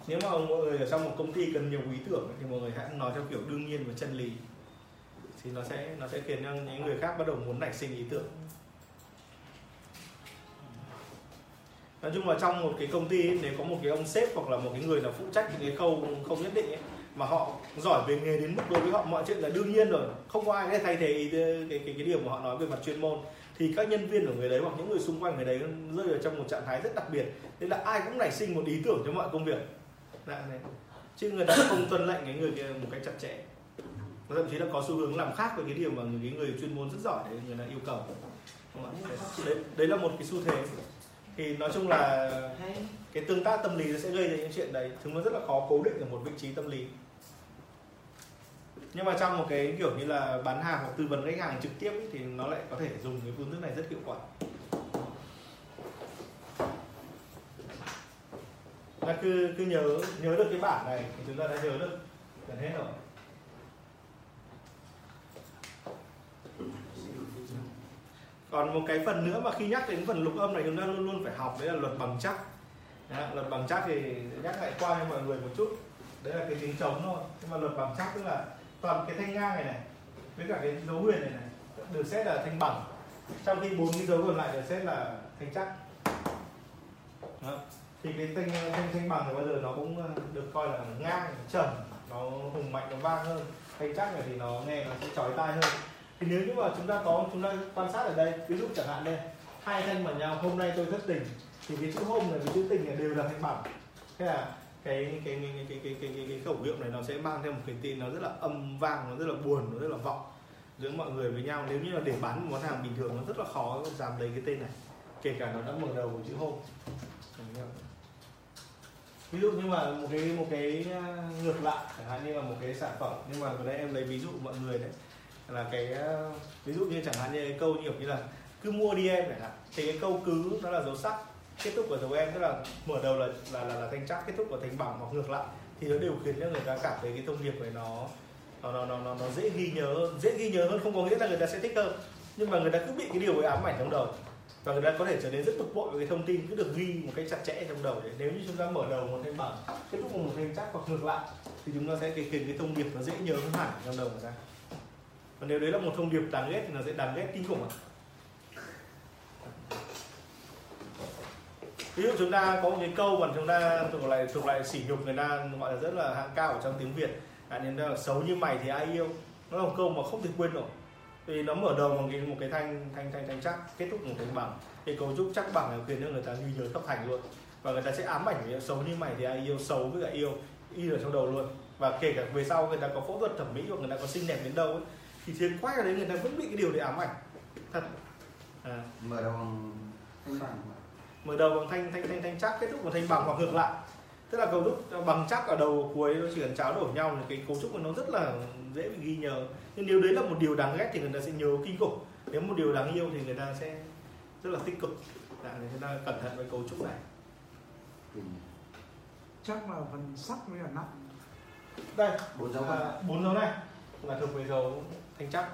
nếu mà mọi người ở trong một công ty cần nhiều ý tưởng thì mọi người hãy nói theo kiểu đương nhiên và chân lý thì nó sẽ nó sẽ khiến cho những người khác bắt đầu muốn nảy sinh ý tưởng nói chung là trong một cái công ty ấy, nếu có một cái ông sếp hoặc là một cái người nào phụ trách những cái khâu không nhất định ấy, mà họ giỏi về nghề đến mức đối với họ mọi chuyện là đương nhiên rồi. Không có ai thể thay thế ý, cái, cái cái điều mà họ nói về mặt chuyên môn. Thì các nhân viên của người đấy hoặc những người xung quanh người đấy rơi vào trong một trạng thái rất đặc biệt. Nên là ai cũng nảy sinh một ý tưởng cho mọi công việc. Dạ, này. chứ người ta không tuân lệnh cái người kia một cách chặt chẽ. Thậm chí là có xu hướng làm khác với cái điều mà người cái người chuyên môn rất giỏi đấy người ta yêu cầu. Đấy, đấy là một cái xu thế. Thì nói chung là cái tương tác tâm lý nó sẽ gây ra những chuyện đấy. Chúng nó rất là khó cố định ở một vị trí tâm lý nhưng mà trong một cái kiểu như là bán hàng hoặc tư vấn khách hàng trực tiếp ý, thì nó lại có thể dùng cái phương thức này rất hiệu quả. Là cứ cứ nhớ nhớ được cái bảng này thì chúng ta đã nhớ được gần hết rồi. Còn một cái phần nữa mà khi nhắc đến phần lục âm này chúng ta luôn luôn phải học đấy là luật bằng chắc. Đấy, luật bằng chắc thì nhắc lại qua cho mọi người một chút. Đấy là cái tiếng trống thôi. Nhưng mà luật bằng chắc tức là toàn cái thanh ngang này này, với cả cái dấu huyền này này, được xét là thanh bằng. Trong khi bốn cái dấu còn lại được xét là thanh chắc. Đó. thì cái thanh ờ, thanh thanh bằng thì bao giờ nó cũng ờ, được coi là ngang, trầm, nó hùng mạnh, nó vang hơn. Thanh chắc này thì nó nghe nó sẽ chói tai hơn. Thì nếu như mà chúng ta có, chúng ta quan sát ở đây, ví dụ chẳng hạn đây, hai thanh bằng nhau, hôm nay tôi thất tình, thì cái chữ hôm này với chữ tình này đều là thanh bằng. Thế là cái cái cái cái cái cái, cái, cái, khẩu hiệu này nó sẽ mang theo một cái tin nó rất là âm vang nó rất là buồn nó rất là vọng giữa mọi người với nhau. Nếu như là để bán một món hàng bình thường nó rất là khó dám lấy cái tên này kể cả nó đã mở đầu của chữ hôm ví dụ như mà một cái một cái à, ngược lại chẳng hạn như là một cái sản phẩm nhưng mà vừa đây em lấy ví dụ mọi người đấy là cái à, ví dụ như chẳng hạn như cái câu như kiểu như là cứ mua đi em chẳng hạn. Thì cái câu cứ nó là dấu sắc kết thúc của dấu em tức là mở đầu là là là, là thanh chắc kết thúc của thanh bằng hoặc ngược lại. Thì nó đều khiến cho người ta cảm thấy cái thông điệp này nó nó nó nó, nó, nó dễ ghi nhớ hơn dễ ghi nhớ hơn không có nghĩa là người ta sẽ thích hơn. Nhưng mà người ta cứ bị cái điều ấy ám ảnh trong đầu. Và người ta có thể trở nên rất bực bội với cái thông tin cứ được ghi một cách chặt chẽ trong đầu đấy. Nếu như chúng ta mở đầu một thanh bằng kết thúc một thanh chắc hoặc ngược lại thì chúng ta sẽ khiến cái thông điệp nó dễ nhớ hơn hẳn trong đầu người ta. Còn nếu đấy là một thông điệp đáng ghét thì nó sẽ đáng ghét kinh khủng ạ. Ví dụ chúng ta có một cái câu mà chúng ta thuộc lại thuộc lại sỉ nhục người ta gọi là rất là hạng cao ở trong tiếng việt. Là nên là xấu như mày thì ai yêu? Nó là một câu mà không thể quên nổi. Vì nó mở đầu bằng cái một cái thanh thanh thanh thanh chắc kết thúc một thanh bằng. Cái cấu trúc chắc bằng là khiến cho người ta ghi nhớ khắp thành luôn. Và người ta sẽ ám ảnh với xấu như mày thì ai yêu? Xấu với cả yêu y ở trong đầu luôn. Và kể cả về sau người ta có phẫu thuật thẩm mỹ hoặc người ta có xinh đẹp đến đâu ấy, thì thiên quay ở đấy người ta vẫn bị cái điều để ám ảnh. Thật. À. mở đầu bằng thanh bằng mở đầu bằng thanh thanh thanh thanh chắc kết thúc bằng thanh bằng hoặc ngược lại. Tức là cấu trúc bằng chắc ở đầu cuối nó chỉ cần tráo đổi nhau thì cái cấu trúc của nó rất là dễ bị ghi nhớ. Nhưng nếu đấy là một điều đáng ghét thì người ta sẽ nhớ kinh khủng. Nếu một điều đáng yêu thì người ta sẽ rất là tích cực. Dạ, thì người ta cẩn thận với cấu trúc này. Chắc là phần sắc với cả nặng. Đây bốn dấu à, bốn dấu này. Là thuộc về dấu thanh chắc.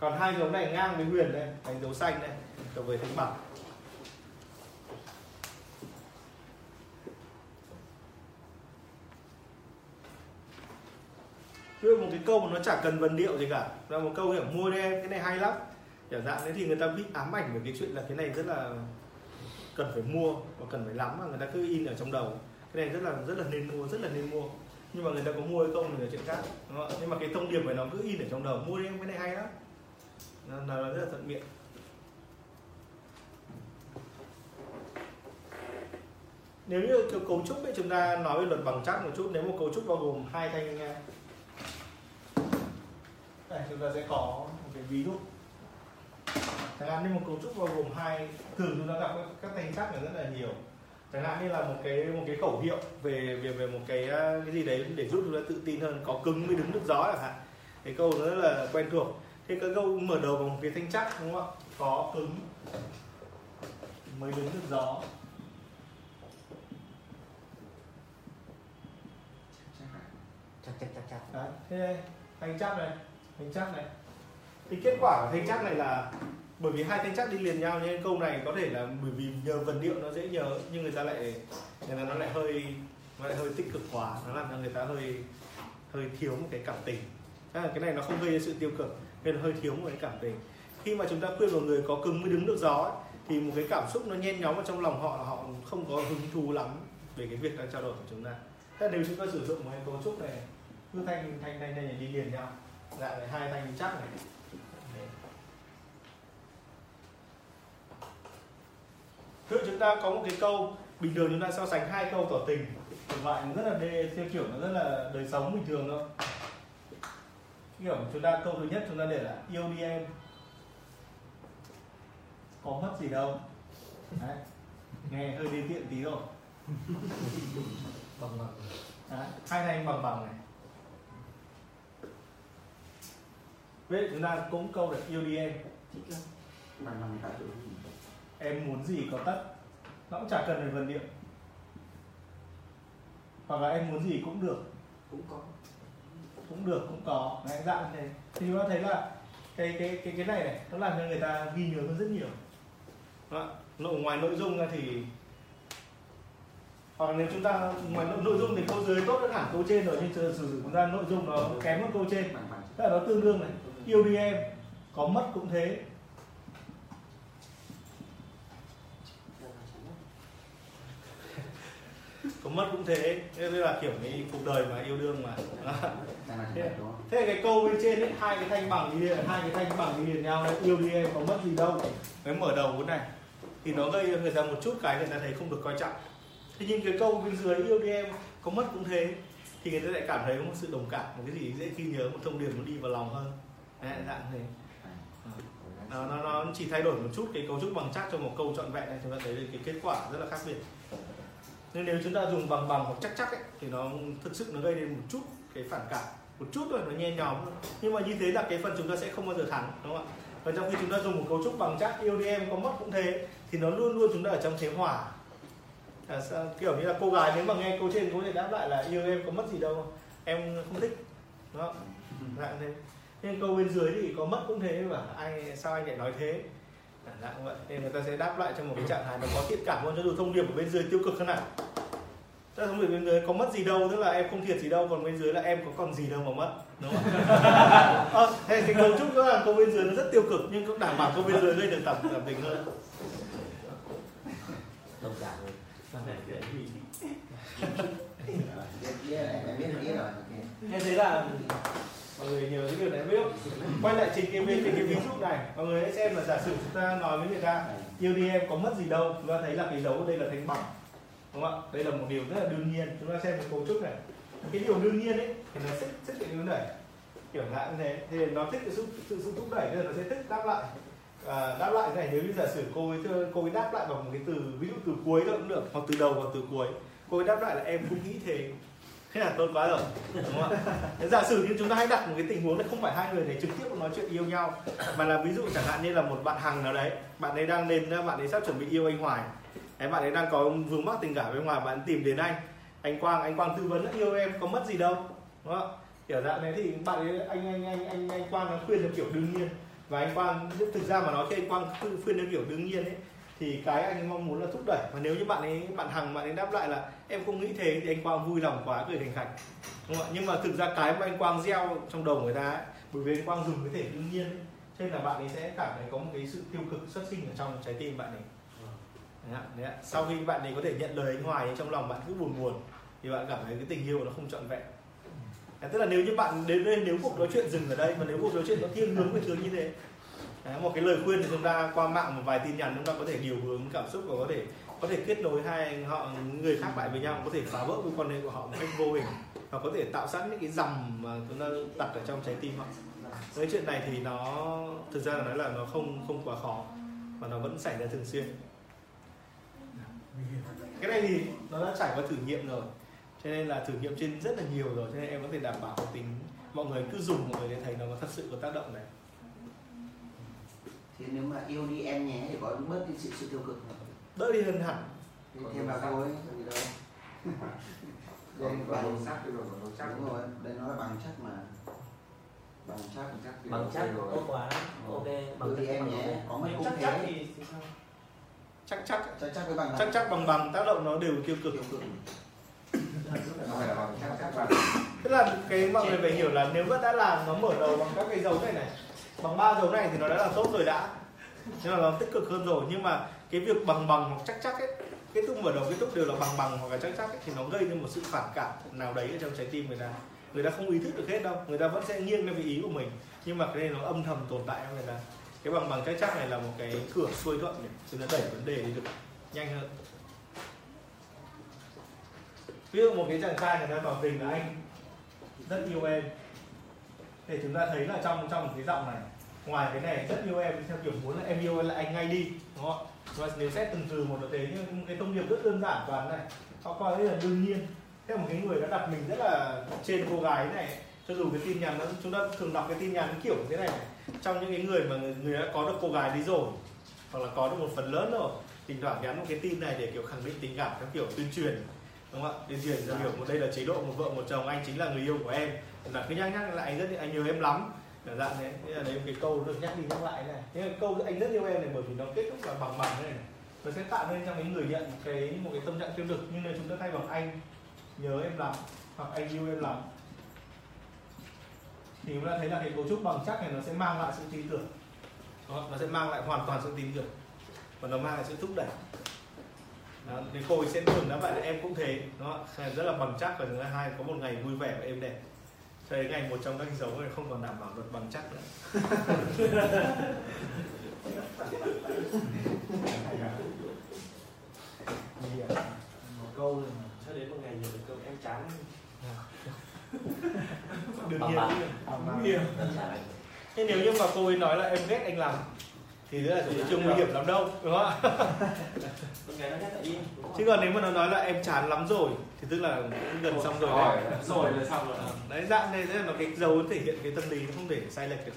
Còn hai dấu này ngang với huyền đây thành dấu xanh đây thuộc về thanh bằng ví dụ một cái câu mà nó chả cần vần điệu gì cả. Là một câu kiểu mua đi em cái này hay lắm. Kiểu dạng đấy thì người ta bị ám ảnh về cái chuyện là cái này rất là cần phải mua và cần phải lắm mà người ta cứ in ở trong đầu. Cái này rất là rất là nên mua rất là nên mua. Nhưng mà người ta có mua hay không thì là chuyện khác. Đúng không? nhưng mà cái thông điệp này nó cứ in ở trong đầu. Mua đi em cái này hay lắm. Là, nó rất là thuận miệng. Nếu như cấu trúc ấy chúng ta nói về luật bằng chắc một chút. Nếu một cấu trúc bao gồm hai thanh đây chúng ta sẽ có một cái ví dụ. Chẳng hạn như một cấu trúc bao gồm hai thường chúng ta gặp các, thanh chắc này rất là nhiều. Chẳng hạn như là một cái một cái khẩu hiệu về về về một cái cái gì đấy để giúp chúng ta tự tin hơn có cứng mới đứng được gió chẳng hạn. Cái câu nó rất là quen thuộc. Thế cái câu mở đầu bằng một cái thanh chắc đúng không ạ? Có cứng mới đứng được gió. Chắc chắc chắc chắc Đấy, thế đây, thanh chắc này thanh chắc này. Thì kết quả của thanh chắc này là bởi vì hai thanh chắc đi liền nhau nên câu này có thể là bởi vì nhờ vần điệu nó dễ nhớ nhưng người ta lại người ta nó lại hơi nó lại hơi tích cực quá. Nó làm cho người ta hơi hơi thiếu một cái cảm tình. Thế là cái này nó không gây ra sự tiêu cực nên là hơi thiếu một cái cảm tình. Khi mà chúng ta khuyên một người có cứng mới đứng được gió ấy, thì một cái cảm xúc nó nhen nhóm ở trong lòng họ là họ không có hứng thú lắm về cái việc đang trao đổi của chúng ta. Thế nếu chúng ta sử dụng một cái cấu trúc này cứ thanh thanh thanh này đi liền nhau dạng này hai thanh chắc này. Dụ chúng ta có một cái câu bình thường chúng ta so sánh hai câu tỏ tình. Loại rất là đê theo kiểu nó rất là đời sống bình thường thôi. Kiểu chúng ta câu thứ nhất chúng ta để là yêu đi em. Có mất gì đâu. Đấy. nghe hơi đi tiện tí rồi. Bằng bằng. Đấy. hai thanh bằng bằng này Vậy chúng ta cũng câu được yêu đi em. Bằng bằng tạo sự em muốn gì có tất. Nó cũng chả cần phải vần điệu hoặc là em muốn gì cũng được. Cũng có. Cũng được cũng có. Đấy, dạng như thế. Thì chúng ta thấy là cái cái cái cái này này nó làm cho người ta ghi nhớ hơn rất nhiều. Không ạ? nội ngoài nội dung ra thì hoặc nếu chúng ta ngoài nội, nội dung thì câu dưới tốt hơn hẳn câu trên rồi nhưng sử sử chúng ta nội dung nó kém hơn câu trên. Tức là nó tương đương này yêu đi em có mất cũng thế. Có mất cũng thế thế nên là kiểu cái cuộc đời mà yêu đương mà. Thế, chẳng đúng không thế cái câu bên trên ấy hai cái thanh bằng đi liền hai cái thanh bằng đi liền nhau đấy yêu đi em có mất gì đâu. Cái mở đầu cái này thì nó gây cho người ta một chút cái người ta thấy không được coi trọng. Thế nhưng cái câu bên dưới yêu đi em có mất cũng thế thì người ta lại cảm thấy có một sự đồng cảm một cái gì dễ ghi nhớ một thông điệp nó đi vào lòng hơn đấy, dạng thế. Nó, nó, nó chỉ thay đổi một chút cái cấu trúc bằng chắc cho một câu trọn vẹn này chúng ta thấy được cái kết quả rất là khác biệt. Nên nếu chúng ta dùng bằng bằng hoặc chắc chắc ấy, thì nó thực sự nó gây nên một chút cái phản cảm. Một chút thôi nó nhe nhòm thôi. nhưng mà như thế là cái phần chúng ta sẽ không bao giờ thắng đúng không ạ? Và trong khi chúng ta dùng một cấu trúc bằng chắc yêu đi em có mất cũng thế thì nó luôn luôn chúng ta ở trong thế hòa. À, sao, kiểu như là cô gái nếu mà nghe câu trên cô thể đáp lại là yêu em có mất gì đâu. Em không thích đúng không? Dạng thế nhưng câu bên dưới thì có mất cũng thế và ai sao anh lại nói thế À, dạng vậy nên người ta sẽ đáp lại trong một cái trạng thái nó có thiện cảm hơn cho dù thông điệp ở bên dưới tiêu cực hơn nào Tức là thông điệp bên dưới có mất gì đâu tức là em không thiệt gì đâu còn bên dưới là em có còn gì đâu mà mất đúng không à, thế thì cấu trúc đó là câu bên dưới nó rất tiêu cực nhưng cũng đảm bảo câu bên dưới gây được cảm cảm tình hơn đồng cảm là em biết rồi nên thế là mọi người nhớ cái điều này biết. Không quay lại trình cái, cái, cái, cái ví dụ này. Mọi người hãy xem là giả sử chúng ta nói với người ta yêu đi em có mất gì đâu? Chúng ta thấy là cái dấu ở đây là thành bằng. Đúng không ạ? Đây là một điều rất là đương nhiên. Chúng ta xem cái cấu trúc này. Cái điều đương nhiên ấy thì nó sẽ thích cái điều đẩy. Kiểu dạng như thế. Thì nó thích cái sự sự, sự thúc đẩy nên nó sẽ thích đáp lại. À, đáp lại này nếu như giả sử cô ấy cô ấy đáp lại bằng một cái từ ví dụ từ cuối thôi cũng được hoặc từ đầu hoặc từ cuối. Cô ấy đáp lại là em cũng nghĩ thế thế là tốt quá rồi đúng không ạ? Giả sử như chúng ta hãy đặt một cái tình huống là không phải hai người này trực tiếp nói chuyện yêu nhau mà là ví dụ chẳng hạn như là một bạn hằng nào đấy bạn ấy đang lên bạn ấy sắp chuẩn bị yêu anh Hoài. Đấy, bạn ấy đang có vướng mắc tình cảm với Hoài bạn tìm đến anh. Anh Quang anh Quang tư vấn là yêu em có mất gì đâu đúng không ạ? Kiểu dạng này thì bạn ấy anh anh anh anh anh Quang nó khuyên theo kiểu đương nhiên. Và anh Quang thực ra mà nói khi anh Quang khuyên theo kiểu đương nhiên ấy thì cái anh mong muốn là thúc đẩy. Và nếu như bạn ấy bạn hằng bạn ấy đáp lại là em không nghĩ thế thì anh Quang vui lòng quá cười thành khạch. Đúng không ạ? Nhưng mà thực ra cái mà anh Quang gieo trong đầu người ta ấy, bởi vì anh Quang dùng cái thể đương nhiên ấy, cho nên là bạn ấy sẽ cảm thấy có một cái sự tiêu cực xuất sinh ở trong trái tim bạn ấy. Đấy ạ, đấy sau khi bạn ấy có thể nhận lời anh Hoài trong lòng bạn cứ buồn buồn thì bạn cảm thấy cái tình yêu nó không trọn vẹn. Đấy, tức là nếu như bạn đến đây nếu cuộc nói chuyện dừng ở đây mà nếu cuộc nói chuyện nó thiên hướng về hướng như thế Đấy, một cái lời khuyên thì chúng ta qua mạng một vài tin nhắn chúng ta có thể điều hướng cảm xúc và có thể có thể kết nối hai họ người khác lại với nhau có thể phá vỡ mối quan hệ của họ một cách vô hình và có thể tạo sẵn những cái dầm mà chúng ta đặt ở trong trái tim họ. Cái chuyện này thì nó thực ra là nói là nó không không quá khó và nó vẫn xảy ra thường xuyên. Cái này thì nó đã trải qua thử nghiệm rồi cho nên là thử nghiệm trên rất là nhiều rồi cho nên em có thể đảm bảo tính mọi người cứ dùng mọi người sẽ thấy nó có thật sự có tác động này. Thế nếu mà yêu đi em nhé thì có bớt đi sự sự tiêu cực không? đỡ đi hơn hẳn Thêm vào ấy gì đâu. Đây còn bằng sắc rồi màu sắc đúng rồi, đây nó là bằng chắc mà. Bằng chắc. Bằng chắc bằng chắc rồi. tốt quá ok bằng đi chắc em bằng nhé, có mất cũng chắc thế. chắc thì thì sao chắc chắc Chắc chắc với bằng chắc chắc bằng bằng tác động nó đều tiêu cực tiêu cực. Không phải là bằng chắc chắc bằng tức là cái mọi người phải hiểu là nếu vẫn đã làm nó mở đầu bằng các cái dấu này này bằng ba dấu này thì nó đã là tốt rồi đã. Nhưng mà nó tích cực hơn rồi. Nhưng mà cái việc bằng bằng hoặc chắc chắc ấy kết thúc mở đầu kết thúc đều là bằng bằng hoặc là chắc chắc ấy, thì nó gây nên một sự phản cảm nào đấy ở trong trái tim người ta. Người ta không ý thức được hết đâu. Người ta vẫn sẽ nghiêng theo về ý của mình. Nhưng mà cái này nó âm thầm tồn tại trong người ta. Cái bằng bằng chắc chắc này là một cái cửa xuôi thuận để chúng ta đẩy vấn đề đi được nhanh hơn. Ví dụ một cái chàng trai người ta tỏ tình là anh rất yêu em. Để chúng ta thấy là trong trong cái giọng này ngoài cái này rất yêu em theo kiểu muốn là em yêu là anh ngay đi đúng không và nếu xét từng từ một là thế nhưng cái thông điệp rất đơn giản toàn này. Họ coi đấy là đương nhiên. Theo một cái người đã đặt mình rất là trên cô gái này cho dù cái tin nhắn nó chúng ta thường đọc cái tin nhắn kiểu như thế này, này. Trong những cái người mà người, người đã có được cô gái đi rồi hoặc là có được một phần lớn rồi thỉnh thoảng nhắn một cái tin này để kiểu khẳng định tình cảm theo kiểu tuyên truyền đúng không ạ? Tuyên truyền theo kiểu một đây là chế độ một vợ một chồng anh chính là người yêu của em. Là cứ nhắc nhắc lại anh rất anh nhớ em lắm dạng đấy. Thế là đấy một cái câu được nhắc đi nhắc lại này. Thế là câu anh rất yêu em này bởi vì nó kết thúc là bằng bằng này, này. Nó sẽ tạo nên cho cái người nhận cái một cái tâm trạng tiêu cực nhưng nếu chúng ta thay bằng anh. Nhớ em lắm hoặc anh yêu em lắm. Thì chúng ta thấy là cái cấu trúc bằng chắc này nó sẽ mang lại sự tin tưởng. Đó, nó sẽ mang lại hoàn toàn sự tin tưởng. Và nó mang lại sự thúc đẩy. Đó, thì cô ấy sẽ thường đáp lại là em cũng thế nó rất là bằng chắc và thứ hai có một ngày vui vẻ và êm đẹp cho đến ngày một trong các dấu này không còn đảm bảo được bằng chắc nữa. Một câu rồi mà cho đến một ngày nhiều được câu em chán. Đương nhiên. nguy hiểm thế nếu như mà cô ấy nói là em ghét anh làm thì rất là cũng chưa nguy hiểm lắm đâu đúng không ạ? Chứ còn nếu mà nó nói là em chán lắm rồi thì tức là cũng gần xong rồi Rồi, đấy. rồi là xong rồi. Đấy dạng này thế là nó cái dấu thể hiện cái tâm lý nó không để sai lệch được.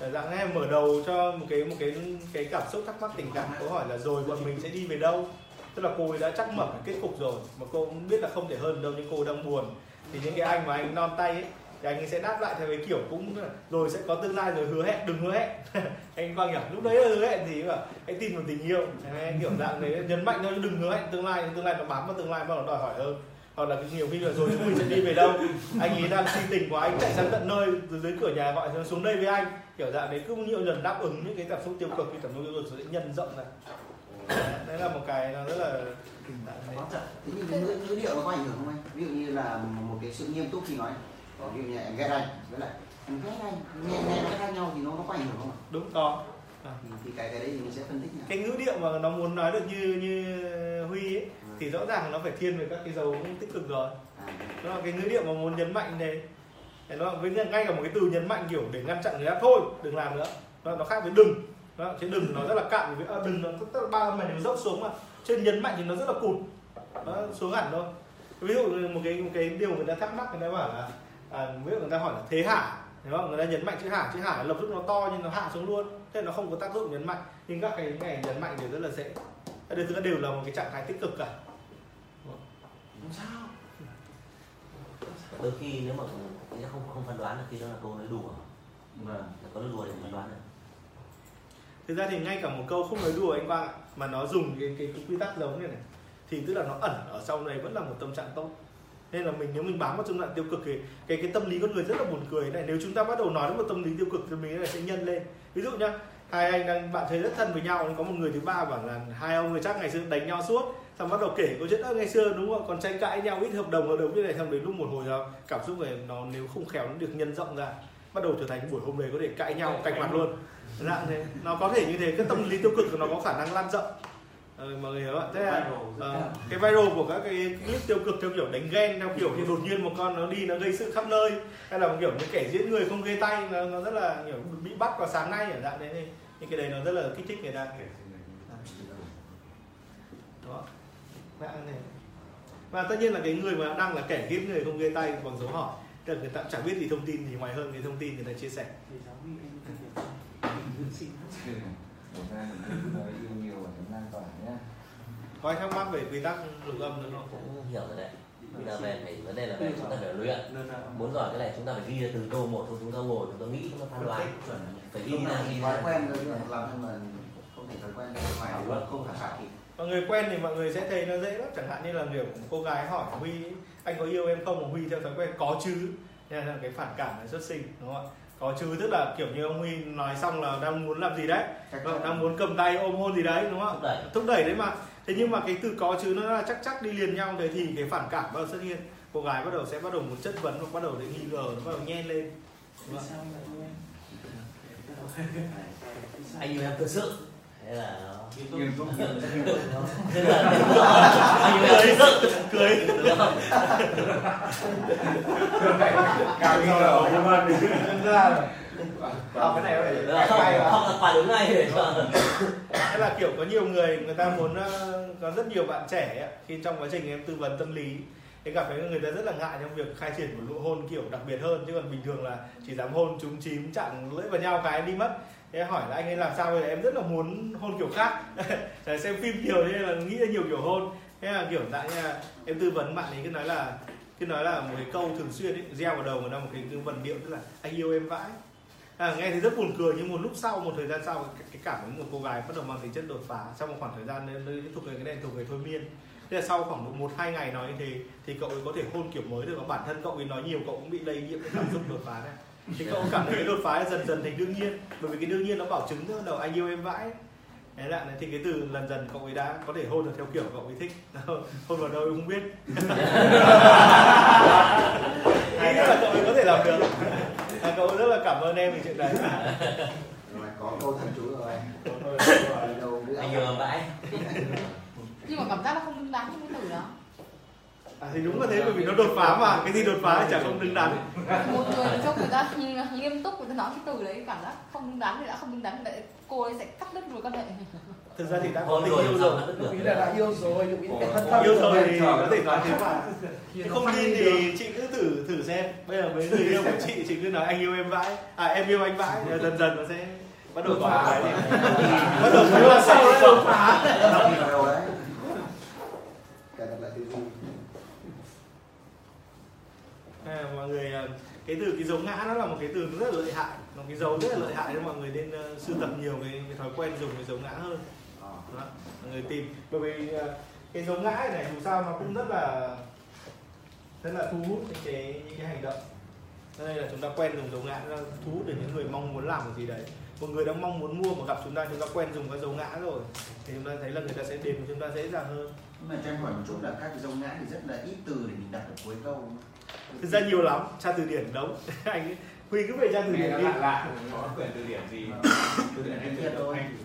Đấy, dạng này mở đầu cho một cái một cái cái cảm xúc thắc mắc tình cảm câu hỏi là rồi bọn mình sẽ đi về đâu? Tức là cô ấy đã chắc mở cái kết cục rồi mà cô cũng biết là không thể hơn đâu nhưng cô đang buồn. Thì những cái anh mà anh non tay ấy thì anh ấy sẽ đáp lại theo cái kiểu cũng rồi sẽ có tương lai rồi hứa hẹn đừng hứa hẹn. Anh quang hiểu lúc đấy là hứa hẹn gì mà hãy tin vào tình yêu. Đấy, kiểu dạng đấy nhấn mạnh thôi đừng hứa hẹn tương lai tương lai nó bám vào tương lai mà nó đòi hỏi hơn. Hoặc là nhiều khi là rồi chúng mình sẽ đi về đâu? Anh ấy đang si tình của anh chạy sang tận nơi từ dưới cửa nhà gọi xuống đây với anh. Kiểu dạng đấy cứ nhiều lần đáp ứng những cái cảm xúc tiêu cực thì cảm xúc tiêu cực sẽ nhân rộng ra. Đấy là một cái nó rất là. Thế nhưng ngữ, ngữ điệu nó có ảnh hưởng không anh? Ví dụ như là một cái sự nghiêm túc thì nói ví dụ như em ghét anh với lại em ghét anh nghe nghe nó khác nhau thì nó nó có ảnh hưởng không ạ? đúng có. Thì, thì cái cái đấy thì mình sẽ phân tích nào. cái ngữ điệu mà nó muốn nói được như như huy ấy, thì rõ ràng nó phải thiên về các cái dấu tích cực rồi. À, nó là cái ngữ điệu mà muốn nhấn mạnh này. Nó với ngay cả một cái từ nhấn mạnh kiểu để ngăn chặn người khác thôi đừng làm nữa. Nó, nó khác với đừng. Nó chứ đừng nó rất là cạn với à, đừng nó tức ba âm này nó dốc xuống mà trên nhấn mạnh thì nó rất là cụt. Nó xuống hẳn thôi. Ví dụ một cái một cái điều người ta thắc mắc người ta bảo là à, ví dụ người ta hỏi là thế hả đúng không người ta nhấn mạnh chữ hả chữ hả lập tức nó to nhưng nó hạ xuống luôn. Thế nó không có tác dụng nhấn mạnh. Nhưng các cái này nhấn mạnh thì rất là dễ. Các thứ đều là một cái trạng thái tích cực cả. Không sao. Đôi khi nếu mà người ta không không phán đoán được khi đó là câu nói đùa. Vâng. là có đùa để phán đoán được. Thực ra thì ngay cả một câu không nói đùa anh Quang ạ mà nó dùng cái, cái, cái quy tắc giống này này thì tức là nó ẩn ở sau này vẫn là một tâm trạng tốt nên là mình nếu mình bám vào trong trạng tiêu cực thì cái cái tâm lý con người rất là buồn cười. Này nếu chúng ta bắt đầu nói đến một tâm lý tiêu cực thì mình là sẽ nhân lên. Ví dụ nhá hai anh đang bạn thấy rất thân với nhau có một người thứ ba bảo là hai ông người chắc ngày xưa đánh nhau suốt xong bắt đầu kể câu chuyện "Ơ, ngày xưa đúng không còn tranh cãi nhau ít hợp đồng hợp đồng như này. Xong đến lúc một hồi nào cảm xúc này nó nếu không khéo nó được nhân rộng ra bắt đầu trở thành buổi hôm đấy có thể cãi nhau cạch mặt luôn. Dạng thế. Nó có thể như thế cái tâm lý tiêu cực của nó có khả năng lan rộng ờ, mọi người hiểu ạ. Thế là ờ, cái viral của các cái clip tiêu cực theo kiểu đánh ghen theo kiểu thì đột nhiên một con nó đi nó gây sự khắp nơi hay là một kiểu những kẻ diễn người không ghê tay nó, nó rất là kiểu bị bắt vào sáng nay ở dạng đấy thì những cái đấy nó rất là kích thích người ta. Đó. Dạng này. Và tất nhiên là cái người mà đăng là kẻ giết người không ghê tay bằng dấu hỏi. Tức là người ta chẳng biết gì thông tin gì ngoài hơn cái thông tin người ta chia sẻ lan tỏa nhá. có ai thắc mắc về quy tắc lục âm nữa không cũng hiểu rồi đấy. Bây giờ về phải vấn đề là về chúng ta phải luyện. Muốn giỏi cái này chúng ta phải ghi ra từng câu một thôi chúng ta ngồi chúng ta nghĩ chúng ta phán đoán. Phải ghi Lúc nào ra ghi thói ra quen rồi nhưng mà làm nhưng mà không thể thói quen ngoài vẫn không khả khả mọi người quen thì mọi người sẽ thấy nó dễ lắm. Chẳng hạn như là kiểu cô gái hỏi huy anh có yêu em không? Huy theo thói quen có chứ. Nên là cái phản cảm này xuất sinh đúng không ạ có chứ tức là kiểu như ông huy nói xong là đang muốn làm gì đấy. Chắc Vâng, đang muốn cầm tay ôm hôn gì đấy đúng không thúc đẩy. Thúc đẩy đấy mà. Thế nhưng mà cái từ có chứ nó là chắc chắc đi liền nhau thế thì cái phản cảm bắt đầu xuất hiện. Cô gái bắt đầu sẽ bắt đầu muốn chất vấn và bắt đầu để nghi ngờ nó bắt đầu nhen lên. Đúng không? anh yêu em thực sự thế là nó nghiêm túc. thế là anh ấy giận cười. Được không ngờ nhưng mà mình Nhân ra. Là học cái này phải là phản ứng ngay. Thế là kiểu có nhiều người người ta muốn ờ, có rất nhiều bạn trẻ khi trong quá trình em tư vấn tâm lý thì gặp thấy người ta rất là ngại trong việc khai triển một nụ hôn kiểu đặc biệt hơn. Chứ còn bình thường là chỉ dám hôn trúng chím chặn lưỡi vào nhau cái em đi mất thế hỏi là anh ấy làm sao bây giờ? Em rất là muốn hôn kiểu khác. Xem phim nhiều nên là nghĩ ra nhiều kiểu hôn thế là kiểu dạng như là em tư vấn bạn ấy cứ nói là cứ nói là một cái câu thường xuyên ấy, gieo vào đầu người ta một cái, cái vần điệu tức là anh yêu em vãi. À, nghe thì rất buồn cười nhưng một lúc sau một thời gian sau cái, cái cảm hứng của cô gái bắt đầu mang tính chất đột phá. Sau một khoảng thời gian nên nó thuộc về cái này thuộc về thôi miên. Thế là sau khoảng một hai ngày nói như thế thì cậu ấy có thể hôn kiểu mới được và bản thân cậu ấy nói nhiều cậu cũng bị lây nhiễm cái cảm xúc đột phá này thì cậu cảm thấy cái đột phá dần dần thành đương nhiên. Bởi vì cái đương nhiên nó bảo chứng từ đầu anh yêu em vãi. Thế là thì cái từ dần dần cậu ấy đã có thể hôn được theo kiểu cậu ấy thích. Hôn vào đâu em không biết. Hay là cậu ấy có thể làm được. À, cậu rất là cảm ơn em vì chuyện này. Rồi có câu thần chú rồi. Anh yêu vãi. Nhưng mà cảm giác nó không đứng đắn trong cái từ đó à, thì đúng là thế bởi vì nó đột phá mà. Cái gì đột phá thì chẳng không đứng đắn. Một người cho người ta nghiêm túc người ta nói cái từ đấy cảm giác không đứng đắn thì đã không đứng đắn để cô ấy sẽ cắt đứt mối quan hệ. Thực ra thì đã có tình yêu rồi. được? Ý là đã yêu rồi dụng ý phải thân thân yêu rồi thì có thể nói thế mà không tin thì chị cứ thử thử xem. Bây giờ với người yêu của chị chị cứ nói anh yêu em vãi. À em yêu anh vãi. Dần dần nó sẽ bắt đầu có cái bắt đầu thấy là sau đấy đột phá Đọc vào đầu đấy Cài đặt lại tư duy à, mọi người à, cái từ cái dấu ngã nó là một cái từ rất là lợi hại một cái dấu rất là lợi hại nên mọi người nên uh, sưu tập nhiều cái, cái thói quen dùng cái dấu ngã hơn. Ờ. Đó, mọi người tìm. Bởi vì uh, cái dấu ngã này dù sao nó cũng rất là rất là thu hút những cái những cái hành động. Cho nên là chúng ta quen dùng dấu ngã nó thu hút được những người mong muốn làm một gì đấy. Một người đang mong muốn mua mà gặp chúng ta chúng ta quen dùng cái dấu ngã rồi thì chúng ta thấy là người ta sẽ đến với chúng ta dễ dàng hơn. Nhưng mà cho em hỏi một chút là các cái dấu ngã thì rất là ít từ để mình đặt ở cuối câu thực ra nhiều lắm tra từ điển đống anh ấy- huy cứ về tra từ điển đi. lạ lạ có quyển từ điển gì từ điển em Biết thôi. anh.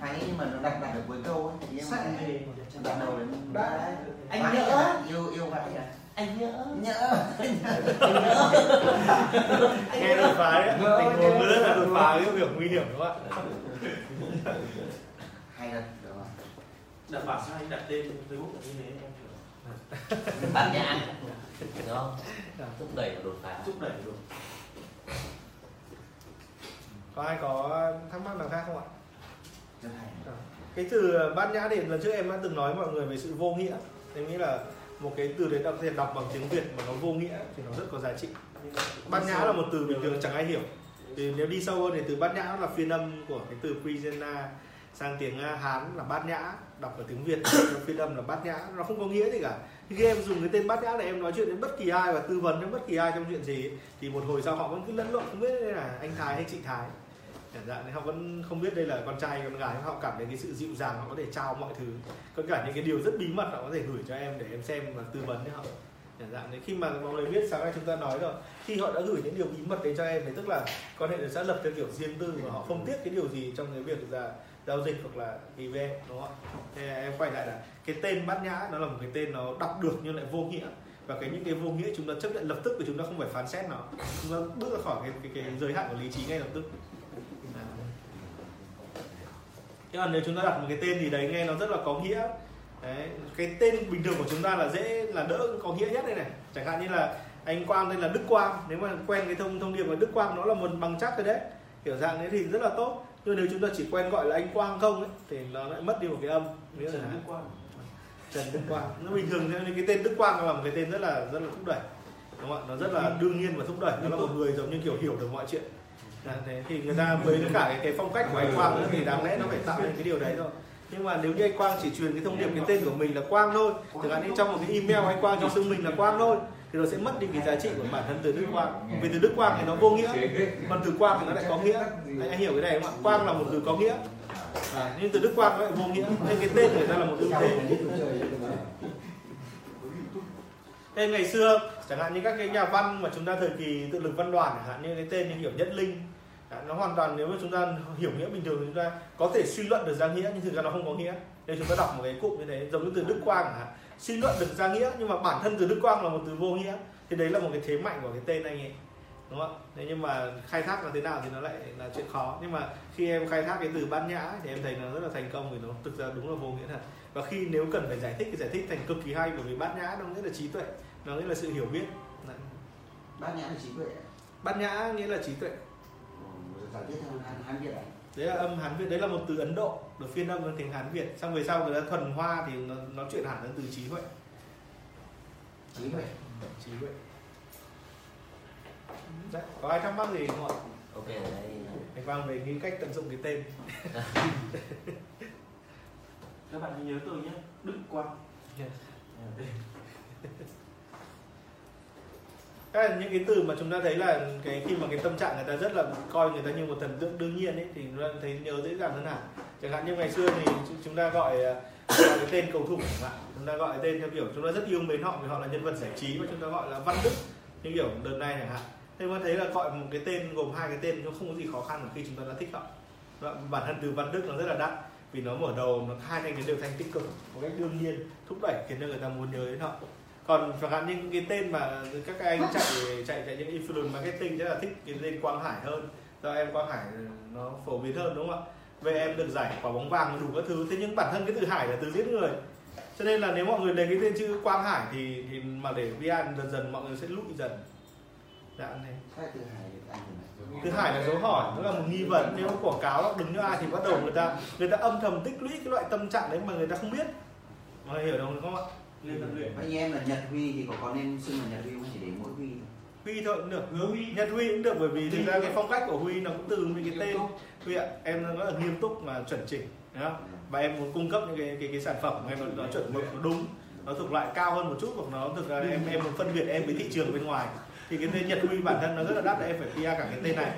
Hay. Nhưng mà nó đặt đặt ở cuối câu ấy thì em đặt đầu đến Đã. anh Anh nhỡ. nhỡ. yêu yêu vậy à. Anh nhỡ. Nhỡ. Nghe đột phá đấy. Tình huống nghe. rất là đột phá cái việc nguy hiểm đúng không ạ? Hay đặt đặt bảo sao anh đặt tên Facebook là như thế bản nhãn đúng không? Thúc đẩy và đột phá. Thúc đẩy được có ai có thắc mắc nào khác không ạ? Hay. Cái từ bát nhã thì lần trước em đã từng nói với mọi người về sự vô nghĩa. Em nghĩ là một cái từ đấy đọc thể đọc bằng tiếng việt mà nó vô nghĩa thì nó rất có giá trị. Bát nhã là một từ bình thường chẳng ai hiểu. Thì nếu đi sâu hơn thì từ bát nhã là phiên âm của cái từ Prijana sang tiếng à, Hán là bát nhã, đọc ở tiếng Việt là phiên âm là bát nhã. Nó không có nghĩa gì cả. Khi em dùng cái tên bát nhã để em nói chuyện đến bất kỳ ai và tư vấn đến bất kỳ ai trong chuyện gì, thì một hồi sau họ vẫn cứ lẫn lộn, không biết đây là anh Thái hay chị Thái. Chẳng hạn họ vẫn không biết đây là con trai, con gái, họ cảm thấy cái sự dịu dàng, họ có thể trao mọi thứ. Có cả những cái điều rất bí mật họ có thể gửi cho em để em xem và tư vấn cho họ. Chẳng hạn thì khi mà mọi người biết sáng nay chúng ta nói rồi, khi họ đã gửi những điều bí mật đến cho em thì tức là quan hệ đã lập theo kiểu riêng tư và họ không tiếc cái điều gì trong cái việc là giao dịch hoặc là HIV, đúng không ạ? Thế em quay lại là cái tên bát nhã nó là một cái tên nó đọc được nhưng lại vô nghĩa. Và cái những cái vô nghĩa chúng ta chấp nhận lập tức và chúng ta không phải phán xét nó. Chúng ta bước ra khỏi cái, cái, cái giới hạn của lý trí ngay lập tức. À. Thế còn nếu chúng ta đặt một cái tên gì đấy nghe nó rất là có nghĩa. Đấy, cái tên bình thường của chúng ta là dễ là đỡ có nghĩa nhất đây này. Chẳng hạn như là anh Quang tên là Đức Quang. Nếu mà quen cái thông thông điệp là Đức Quang nó là một bằng chắc rồi đấy. Kiểu dạng đấy thì rất là tốt nhưng nếu chúng ta chỉ quen gọi là anh Quang không ấy, thì nó lại mất đi một cái âm. Nghĩa là Trần Đức Quang. Trần Đức Quang. Nó bình thường nên cái tên Đức Quang nó là một cái tên rất là rất là thúc đẩy. Đúng không ạ? Nó rất là đương nhiên và thúc đẩy. Nó là một người giống như kiểu hiểu được mọi chuyện. Thế thì người ta với cả cái, cái phong cách của anh Quang nữa thì đáng lẽ nó phải tạo nên cái điều đấy thôi. Nhưng mà nếu như anh Quang chỉ truyền cái thông điệp cái tên của mình là Quang thôi chẳng hạn như trong một cái email anh Quang chỉ xưng mình là Quang thôi thì nó sẽ mất đi cái giá trị của bản thân từ Đức Quang. Vì từ Đức Quang thì nó vô nghĩa còn từ Quang thì nó lại có nghĩa. Anh, anh hiểu cái này không ạ? Quang là một từ có nghĩa. À, nhưng từ Đức Quang nó lại vô nghĩa. Nên cái tên người ta là một ưu thế. Thế ngày xưa chẳng hạn như các cái nhà văn mà chúng ta thời kỳ tự lực văn đoàn chẳng hạn như cái tên như kiểu Nhất Linh. Nó hoàn toàn nếu mà chúng ta hiểu nghĩa bình thường thì chúng ta có thể suy luận được ra nghĩa nhưng thực ra nó không có nghĩa. Nếu chúng ta đọc một cái cụm như thế giống như từ đức quang chẳng hạn suy luận được ra nghĩa nhưng mà bản thân từ đức quang là một từ vô nghĩa thì đấy là một cái thế mạnh của cái tên anh ấy đúng không ạ? Thế nhưng mà khai thác là thế nào thì nó lại là chuyện khó. Nhưng mà khi em khai thác cái từ bát nhã thì em thấy nó rất là thành công vì nó thực ra đúng là vô nghĩa thật. Và khi nếu cần phải giải thích thì giải thích thành cực kỳ hay bởi vì bát nhã nó nghĩa là trí tuệ nó nghĩa là sự hiểu biết. Đấy. bát nhã là trí tuệ bát nhã nghĩa là trí tuệ. Ừ, giải thích hán việt đấy là âm hán việt đấy là một từ ấn độ được phiên âm thành tiếng hán việt. Xong về sau người ta thuần hoa thì nó, nó chuyển hẳn đến từ trí huệ. Trí tuệ trí huệ. Đấy có ai thắc mắc gì không ạ? Ok anh quang về nghĩ cách tận dụng cái tên. Các bạn nhớ tôi nhé. Đức quang. Yes. các Cái là những cái từ mà chúng ta thấy là cái khi mà cái tâm trạng người ta rất là coi người ta như một thần tượng đương nhiên ấy, thì chúng ta thấy nhớ dễ dàng hơn hẳn. Chẳng hạn như ngày xưa thì chúng- chúng ta gọi à, gọi cái tên cầu thủ chẳng hạn. Chúng ta gọi tên theo kiểu chúng ta rất yêu mến họ vì họ là nhân vật giải trí và chúng ta gọi là văn đức, như kiểu đợt này chẳng hạn. Thế mà thấy là gọi một cái tên, gồm hai cái tên nó không có gì khó khăn khi chúng ta đã thích họ. Và bản thân từ văn đức nó rất là đắt, vì nó mở đầu, nó hai cái đều thành tích cực một cách đương nhiên, thúc đẩy, khiến cho người ta muốn nhớ đến họ còn chẳng hạn như cái tên mà các anh chạy chạy chạy những influence marketing rất là thích cái tên Quang Hải hơn. Do em Quang Hải nó phổ biến hơn đúng không ạ? Về em được giải quả bóng vàng đủ các thứ. Thế nhưng bản thân cái từ Hải là từ giết người. Cho nên là nếu mọi người lấy cái tên chữ Quang Hải thì thì mà để VN dần dần mọi người sẽ lụi dần. Dạ hải hùng này thứ hai là dấu hỏi nó là một nghi vấn. Nếu quảng cáo đừng như ai thì bắt đầu người ta người ta âm thầm tích lũy cái loại tâm trạng đấy mà người ta không biết. Mọi người hiểu đúng không ạ tập luyện. Như em là Nhật Huy thì có có nên xưng là Nhật Huy không? Chỉ để mỗi Huy thôi? Huy thôi cũng được. Hứa huy Nhật Huy cũng được bởi vì thực ra cái phong cách của Huy nó cũng từ những cái tên. Huy ạ. Em rất là nghiêm túc mà chuẩn chỉnh đúng không? và em muốn cung cấp những cái cái, cái sản phẩm của em nó, nó chuẩn mực nó đúng nó thuộc loại cao hơn một chút hoặc nó thực ra em em muốn phân biệt em với thị trường bên ngoài. Thì cái tên Nhật Huy bản thân nó rất là đắt em phải PR cả cái tên này.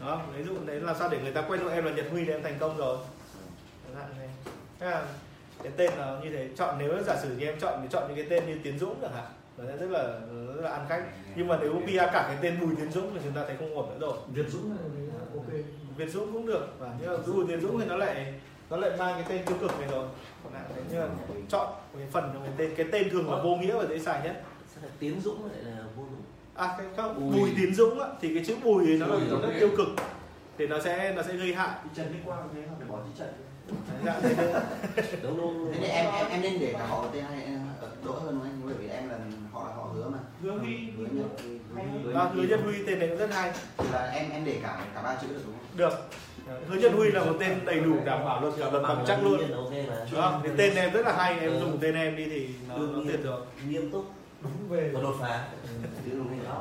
Đó ví dụ đấy làm sao để người ta quen với em là Nhật Huy thì em thành công rồi. Thế. Thế là cái tên là như thế. Chọn nếu giả sử như em chọn thì chọn những cái tên như Tiến Dũng chẳng hạn. Nó sẽ rất là rất là ăn khách. Nhưng mà nếu PR cả cái tên Bùi Tiến Dũng thì chúng ta thấy không ổn nữa rồi. Việt Dũng thì ok. Việt Dũng cũng được. Và nhưng mà Bùi Tiến Dũng thì nó lại nó lại mang cái tên tiêu cực này rồi. Hạn thế. nhưng mà chọn một cái phần trong cái tên cái tên thường là vô nghĩa và dễ xài nhất. Là tiến dũng lại là vô dũng à cái Bùi. Bùi Tiến Dũng á, thì cái chữ Bùi nó là nó rất tiêu cực. Thì nó sẽ nó sẽ gây hại. Thì trần đi quang thế mà phải bỏ chữ trần đúng luôn Thế nên em em em nên để cả họ tên hay đỡ hơn anh không? Bởi vì em là họ là họ hứa mà. hứa huy Hứa nhất Huy. Hứa và hứa Huy. Huy tên này cũng rất hay Thì là em em để cả cả ba chữ được đúng không? được hứa Nhất Huy là một tên đầy đủ đảm bảo luật cả luật bằng chắc luôn Đương Đúng không? Thì tên em rất là hay em dùng tên em đi thì nó, nó tuyệt rồi nghiêm túc đúng về. Và đột phá.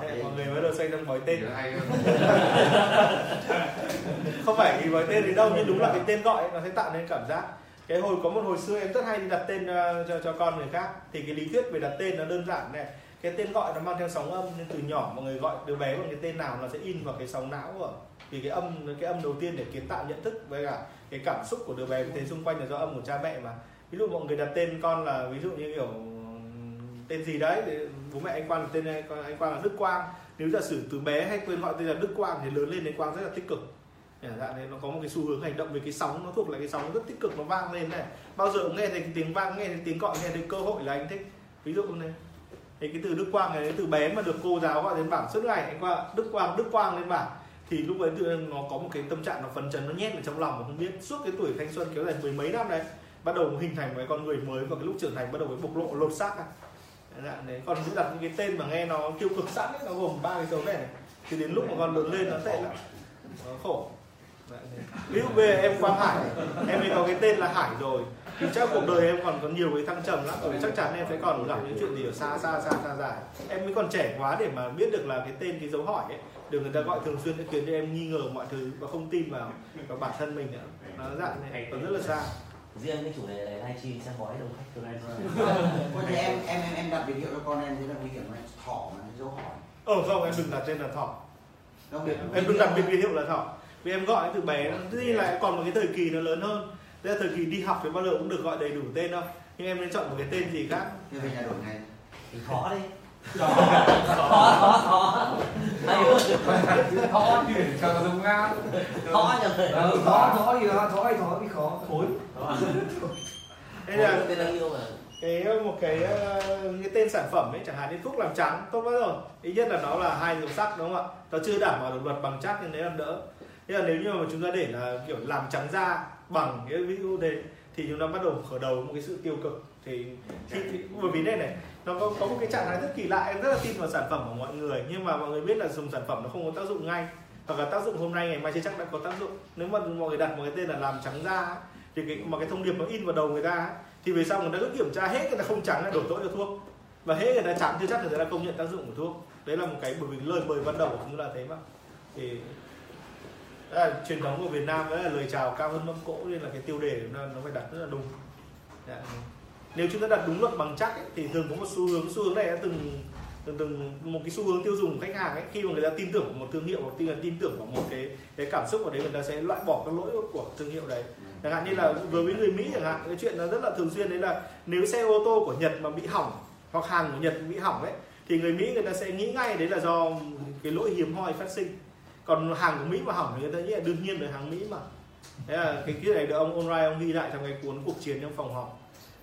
Thế mọi người mới đầu xoay trong bói tên. Không phải vì bói tên thì đâu nhưng đúng là cái tên gọi ấy, nó sẽ tạo nên cảm giác. Cái hồi có một hồi xưa em rất hay đi đặt tên ờ, cho cho con người khác. Thì cái lý thuyết về đặt tên nó đơn giản này. Cái tên gọi nó mang theo sóng âm nên từ nhỏ mọi người gọi đứa bé bằng cái tên nào nó sẽ in vào cái sóng não của vì cái âm cái âm đầu tiên để kiến tạo nhận thức với cả cái cảm xúc của đứa bé thế xung quanh là do âm của cha mẹ mà. Ví dụ mọi người đặt tên con là ví dụ như kiểu tên gì đấy thì bố mẹ anh Quang là tên anh, Quang là Đức Quang. Nếu giả sử từ bé hay quên gọi tên là Đức Quang thì lớn lên đến Quang rất là tích cực. Dạng hạn này nó có một cái xu hướng hành động về cái sóng nó thuộc là cái sóng rất tích cực nó vang lên này. Bao giờ cũng nghe thấy cái tiếng vang nghe thấy tiếng gọi nghe thấy cơ hội là anh thích. Ví dụ như này thì cái từ Đức Quang này từ bé mà được cô giáo gọi đến bảng suốt ngày anh qua Đức Quang Đức Quang lên bảng thì lúc ấy tự nó có một cái tâm trạng nó phấn chấn nó nhét ở trong lòng mà không biết. Suốt cái tuổi thanh xuân kéo dài mười mấy năm đấy bắt đầu hình thành một cái con người mới và cái lúc trưởng thành bắt đầu mới bộc lộ lột xác Dạ, đấy. còn đặt những cái tên mà nghe nó tiêu cực sẵn ấy, nó gồm ba cái dấu này, này thì đến lúc mà con lớn lên nó tệ lắm. Nó khổ. Ví dụ về em Quang Hải em ấy có cái tên là Hải rồi. Thì chắc cuộc đời em còn có nhiều cái thăng trầm lắm rồi chắc chắn em sẽ còn gặp những chuyện gì ở xa xa xa xa dài em mới còn trẻ quá để mà biết được là cái tên cái dấu hỏi ấy được người ta gọi thường xuyên sẽ khiến cho em nghi ngờ mọi thứ và không tin vào vào bản thân mình nữa. Nó dạng này còn rất là xa riêng cái chủ đề này livestream xem bói đồng khách từ nay Ôi, thế em em em em đặt biệt hiệu cho con em thế là nguy hiểm này thỏ mà dấu hỏi. ờ không em đừng đặt tên là thỏ. Không em đừng đặt biệt hiệu là thỏ. Vì em gọi từ bé tất nhiên là còn một cái thời kỳ nó lớn hơn. Thế là thời kỳ đi học thì bao giờ cũng được gọi đầy đủ tên đâu nhưng em nên chọn một cái tên gì khác. Thế về nhà đổi ngày. thì khó đi khó khó khó hay hơn Thó chuyển cho dùng ngang. Khó nhầm Ờ, thó thó gì đó thó hay thó thì khó. Thối đây là tên là yêu mà. cái một cái ờ, cái tên sản phẩm ấy chẳng hạn như thuốc làm trắng tốt quá rồi. Ý nhất là nó là hai dòng sắc đúng không ạ? Nó chưa đảm bảo được luật bằng chắc nhưng đấy làm đỡ. Thế là nếu như mà chúng ta để là kiểu làm trắng da bằng cái ví dụ đây thì chúng ta bắt đầu khởi đầu một cái sự tiêu cực. Thì, thì, thì bởi vì đây này nó có, có một cái trạng thái rất kỳ lạ. Em rất là tin vào sản phẩm của mọi người nhưng mà mọi người biết là dùng sản phẩm nó không có tác dụng ngay. Hoặc là tác dụng hôm nay ngày mai chưa chắc đã có tác dụng. Nếu mà mọi người đặt một cái tên là làm trắng da thì cái mà cái thông điệp nó in vào đầu người ta ấy, thì về sau người ta cứ kiểm tra hết người ta không trắng là đổ lỗi cho thuốc. Và hết người ta trắng chưa chắc người ta đã công nhận tác dụng của thuốc. Đấy là một cái bởi vì lời mời ban đầu của chúng là thế mà. Thì đó là truyền thống của Việt Nam đấy là lời chào cao hơn mâm cỗ nên là cái tiêu đề nó, nó phải đặt rất là dạ, đúng. Nếu chúng ta đặt đúng luật bằng chắc ấy, thì thường có một xu hướng xu hướng này đã từng từng từng một cái xu hướng tiêu dùng của khách hàng ấy khi mà người ta tin tưởng vào một thương hiệu hoặc tin tin tưởng vào một cái cái cảm xúc vào đấy người ta sẽ loại bỏ các lỗi của thương hiệu đấy chẳng hạn như là đối với người Mỹ chẳng hạn cái chuyện nó rất là thường xuyên đấy là nếu xe ô tô của Nhật mà bị hỏng hoặc hàng của Nhật bị hỏng ấy thì người Mỹ người ta sẽ nghĩ ngay đấy là do cái lỗi hiếm hoi phát sinh. Còn hàng của Mỹ mà hỏng thì người ta nghĩ là đương nhiên là hàng Mỹ mà. Thế là cái kia này được ông online ông ghi lại trong cái cuốn cuộc chiến trong phòng họp.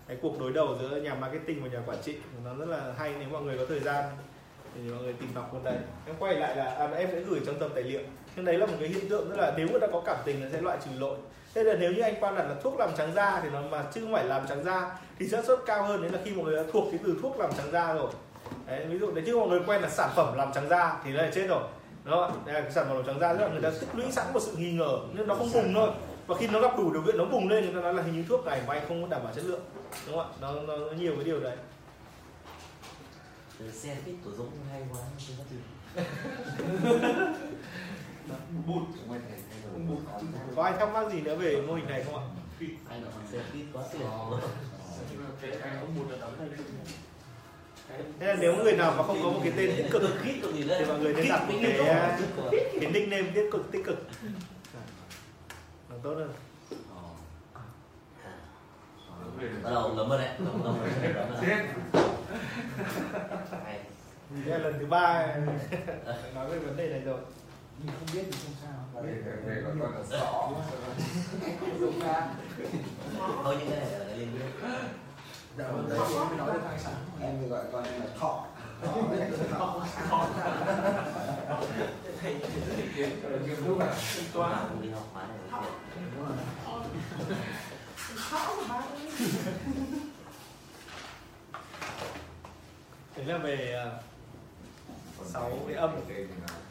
Cái cuộc đối đầu giữa nhà marketing và nhà quản trị. Nó rất là hay nếu mọi người có thời gian thì mọi người tìm đọc cuốn đấy. Em quay lại là à, em sẽ gửi trong tập tài liệu. Nhưng đấy là một cái hiện tượng rất là nếu người ta có cảm tình là sẽ loại trừ lỗi thế là nếu như anh quan đặt là thuốc làm trắng da thì nó mà chứ không phải làm trắng da thì xác suất cao hơn. Đấy là khi mọi người đã thuộc cái từ thuốc làm trắng da rồi. Đấy, ví dụ đấy chứ mọi người quen là sản phẩm làm trắng da thì nó là chết rồi. Đó đây là cái sản phẩm làm trắng da rất là người ta tích lũy sẵn một sự nghi ngờ nhưng nó không bùng thôi. Và khi nó gặp đủ điều kiện nó bùng lên người ta nói là hình như thuốc này của anh không có đảm bảo chất lượng. Đúng không ạ? Nó, nó, nó nhiều cái điều đấy. Xe fit của Dũng hay quá bụt Bụt có ai thắc mắc gì nữa về mô hình này không ạ? Anh là xe fit quá thành thế là nếu người nào mà không có một cái tên tích cực thì mọi người nên đặt một cái cái nickname tích cực tích cực. Nó tốt hơn. Bắt đầu ngấm rồi đấy ngấm ngấm rồi hay. Đây là lần thứ ba. Nói về vấn đề này rồi mình không biết thì không sao. Về còn con là sọ Dùng ngang thôi những cái này là liên quan dạ vâng đấy thì em mới nói được hai sáng. em thì gọi con em là thọ. Nghiêm túc à toa đi học khóa này. Đấy là về à, sáu cái âm.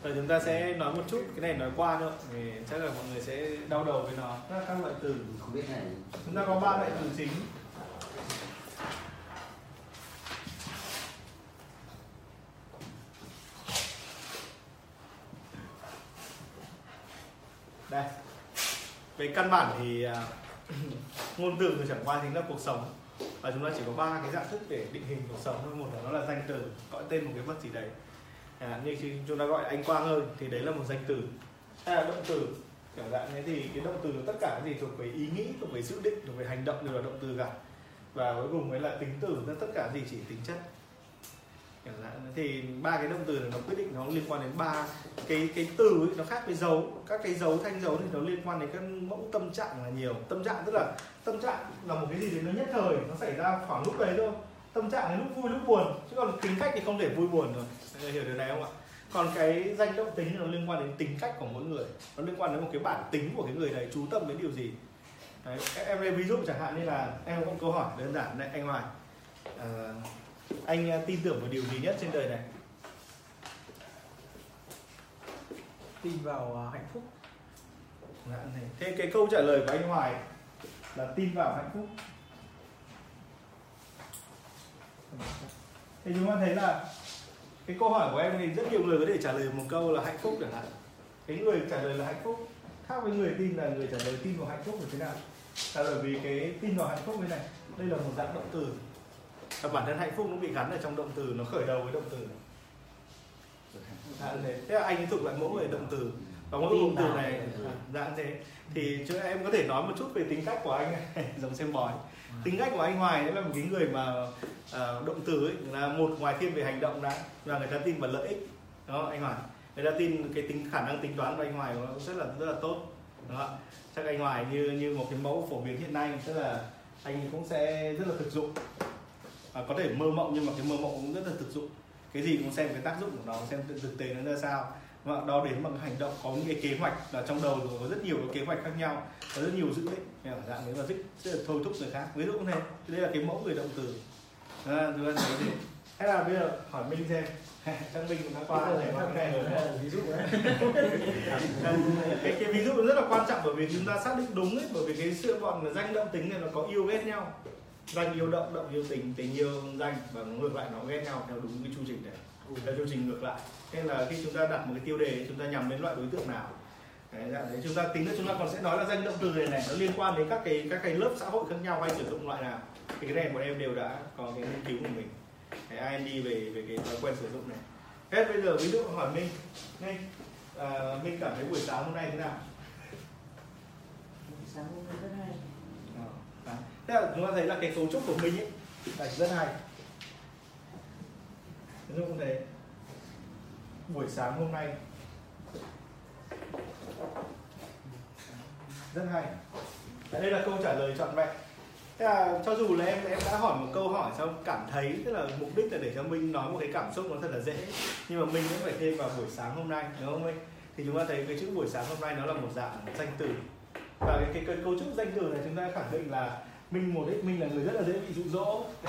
Rồi chúng ta sẽ nói một chút cái này nói qua nữa thì chắc là mọi người sẽ đau đầu với nó. Các, các loại từ. Không biết này. Chúng ta có ba loại từ chính. Đây. Về căn bản thì à, ngôn từ thì chẳng qua chính là cuộc sống. Và chúng ta chỉ có ba cái dạng thức để định hình cuộc sống thôi. Một là nó là danh từ gọi tên một cái vật gì đấy à, như chúng ta gọi anh Quang hơn thì đấy là một danh từ. Hay là động từ kiểu dạng thế thì cái động từ tất cả cái gì thuộc về ý nghĩ thuộc về dự định thuộc về hành động đều là động từ cả. Và cuối cùng mới là tính từ tất tất cả gì chỉ tính chất. Kiểu dạng thì ba cái động từ này nó quyết định nó liên quan đến ba cái cái từ ấy, nó khác với dấu. Các cái dấu thanh dấu thì nó liên quan đến các mẫu tâm trạng là nhiều. Tâm trạng tức là tâm trạng là một cái gì đấy nó nhất thời nó xảy ra khoảng lúc đấy thôi. Tâm trạng là lúc vui lúc buồn. Chứ còn tính cách thì không thể vui buồn rồi người hiểu điều này không ạ? Còn cái danh động tính nó liên quan đến tính cách của mỗi người. Nó liên quan đến một cái bản tính của cái người này chú tâm đến điều gì? Đấy, em lấy ví dụ chẳng hạn như là em có một câu hỏi đơn giản đây anh Hoài. À, anh tin tưởng vào điều gì nhất trên đời này? Tin vào à, hạnh phúc. Dạ, này. thế cái câu trả lời của anh Hoài là tin vào hạnh phúc. Thì chúng ta thấy là cái câu hỏi của em thì rất nhiều người có thể trả lời một câu là hạnh phúc chẳng hạn. Cái người trả lời là hạnh phúc khác với người tin là người trả lời tin vào hạnh phúc là thế nào? Là bởi vì cái tin vào hạnh phúc như này đây là một dạng động từ. Và bản thân hạnh phúc nó bị gắn ở trong động từ nó khởi đầu với động từ. À, thế là anh ấy thuộc lại mẫu về động từ có mỗi Tin cụm từ này Ừ. dạng thế. Thì chứ em có thể nói một chút về tính cách của anh này giống xem bói. Tính cách của anh Hoài đấy là một cái người mà ờ, động từ ấy là một ngoài thiên về hành động đã và người ta tin vào lợi ích. Đó anh Hoài. Người ta tin cái tính khả năng tính toán của anh Hoài nó rất là rất là tốt. Ạ chắc anh Hoài như như một cái mẫu phổ biến hiện nay tức là anh cũng sẽ rất là thực dụng. À, có thể mơ mộng nhưng mà cái mơ mộng cũng rất là thực dụng. Cái gì cũng xem cái tác dụng của nó xem thực tế nó ra sao và đo đến bằng hành động có những cái kế hoạch. Là trong đầu rồi có rất nhiều cái kế hoạch khác nhau có rất nhiều dự định. Dạng đấy là rất, rất là thôi thúc người khác. Ví dụ như thế Thì đây là cái mẫu người động từ. À, chúng ta thấy gì hay là bây giờ hỏi minh xem. Trang minh cũng đã qua rồi. ví dụ đấy. Cái, cái ví dụ rất là quan trọng bởi vì chúng ta xác định đúng ấy bởi vì cái sự bọn là danh động tính này nó có yêu ghét nhau. Danh yêu động động yêu tình tình yêu danh và ngược lại nó ghét nhau theo đúng cái chu trình này theo chu trình ngược lại. Nên là khi chúng ta đặt một cái tiêu đề chúng ta nhằm đến loại đối tượng nào? Đấy, dạng đấy chúng ta tính là chúng ta còn sẽ nói là danh động từ này này nó liên quan đến các cái các cái lớp xã hội khác nhau hay sử dụng loại nào? Thì cái này bọn em đều đã có cái nghiên cứu của mình. Cái IND về về cái thói quen sử dụng này. Hết bây giờ ví dụ hỏi minh. Minh à, minh cảm thấy buổi sáng hôm nay thế nào? Sáng hôm nay rất hay. Đấy. thế là chúng ta thấy là cái cấu trúc của minh ấy là rất hay ví dụ thế buổi sáng hôm nay rất hay. Đây là câu trả lời trọn vẹn thế là cho dù là em em đã hỏi một câu hỏi xong cảm thấy tức là mục đích là để cho minh nói một cái cảm xúc nó thật là dễ. Nhưng mà mình vẫn phải thêm vào buổi sáng hôm nay đúng không minh? Thì chúng ta thấy cái chữ buổi sáng hôm nay nó là một dạng danh từ. Và cái, cái, cái cấu trúc danh từ này chúng ta khẳng định là minh một ít minh là người rất là dễ bị dụ dỗ.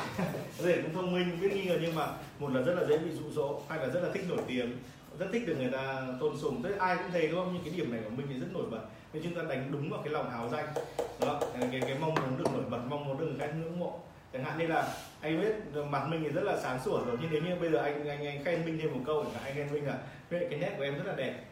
Có thể cũng thông minh biết nghi ngờ nhưng mà một là rất là dễ bị dụ dỗ hai là rất là thích nổi tiếng. Rất thích được người ta tôn sùng. Tức ai cũng thế đúng không? Nhưng cái điểm này của mình thì rất nổi bật. Nên chúng ta đánh đúng vào cái lòng hào danh. Đó cái, cái mong muốn được nổi bật mong muốn được người khác ngưỡng mộ. Chẳng hạn như là anh biết mặt mình thì rất là sáng sủa rồi nhưng nếu như bây giờ anh anh anh khen minh thêm một câu chẳng hạn anh khen minh là "Huệ, cái nét của em rất là đẹp.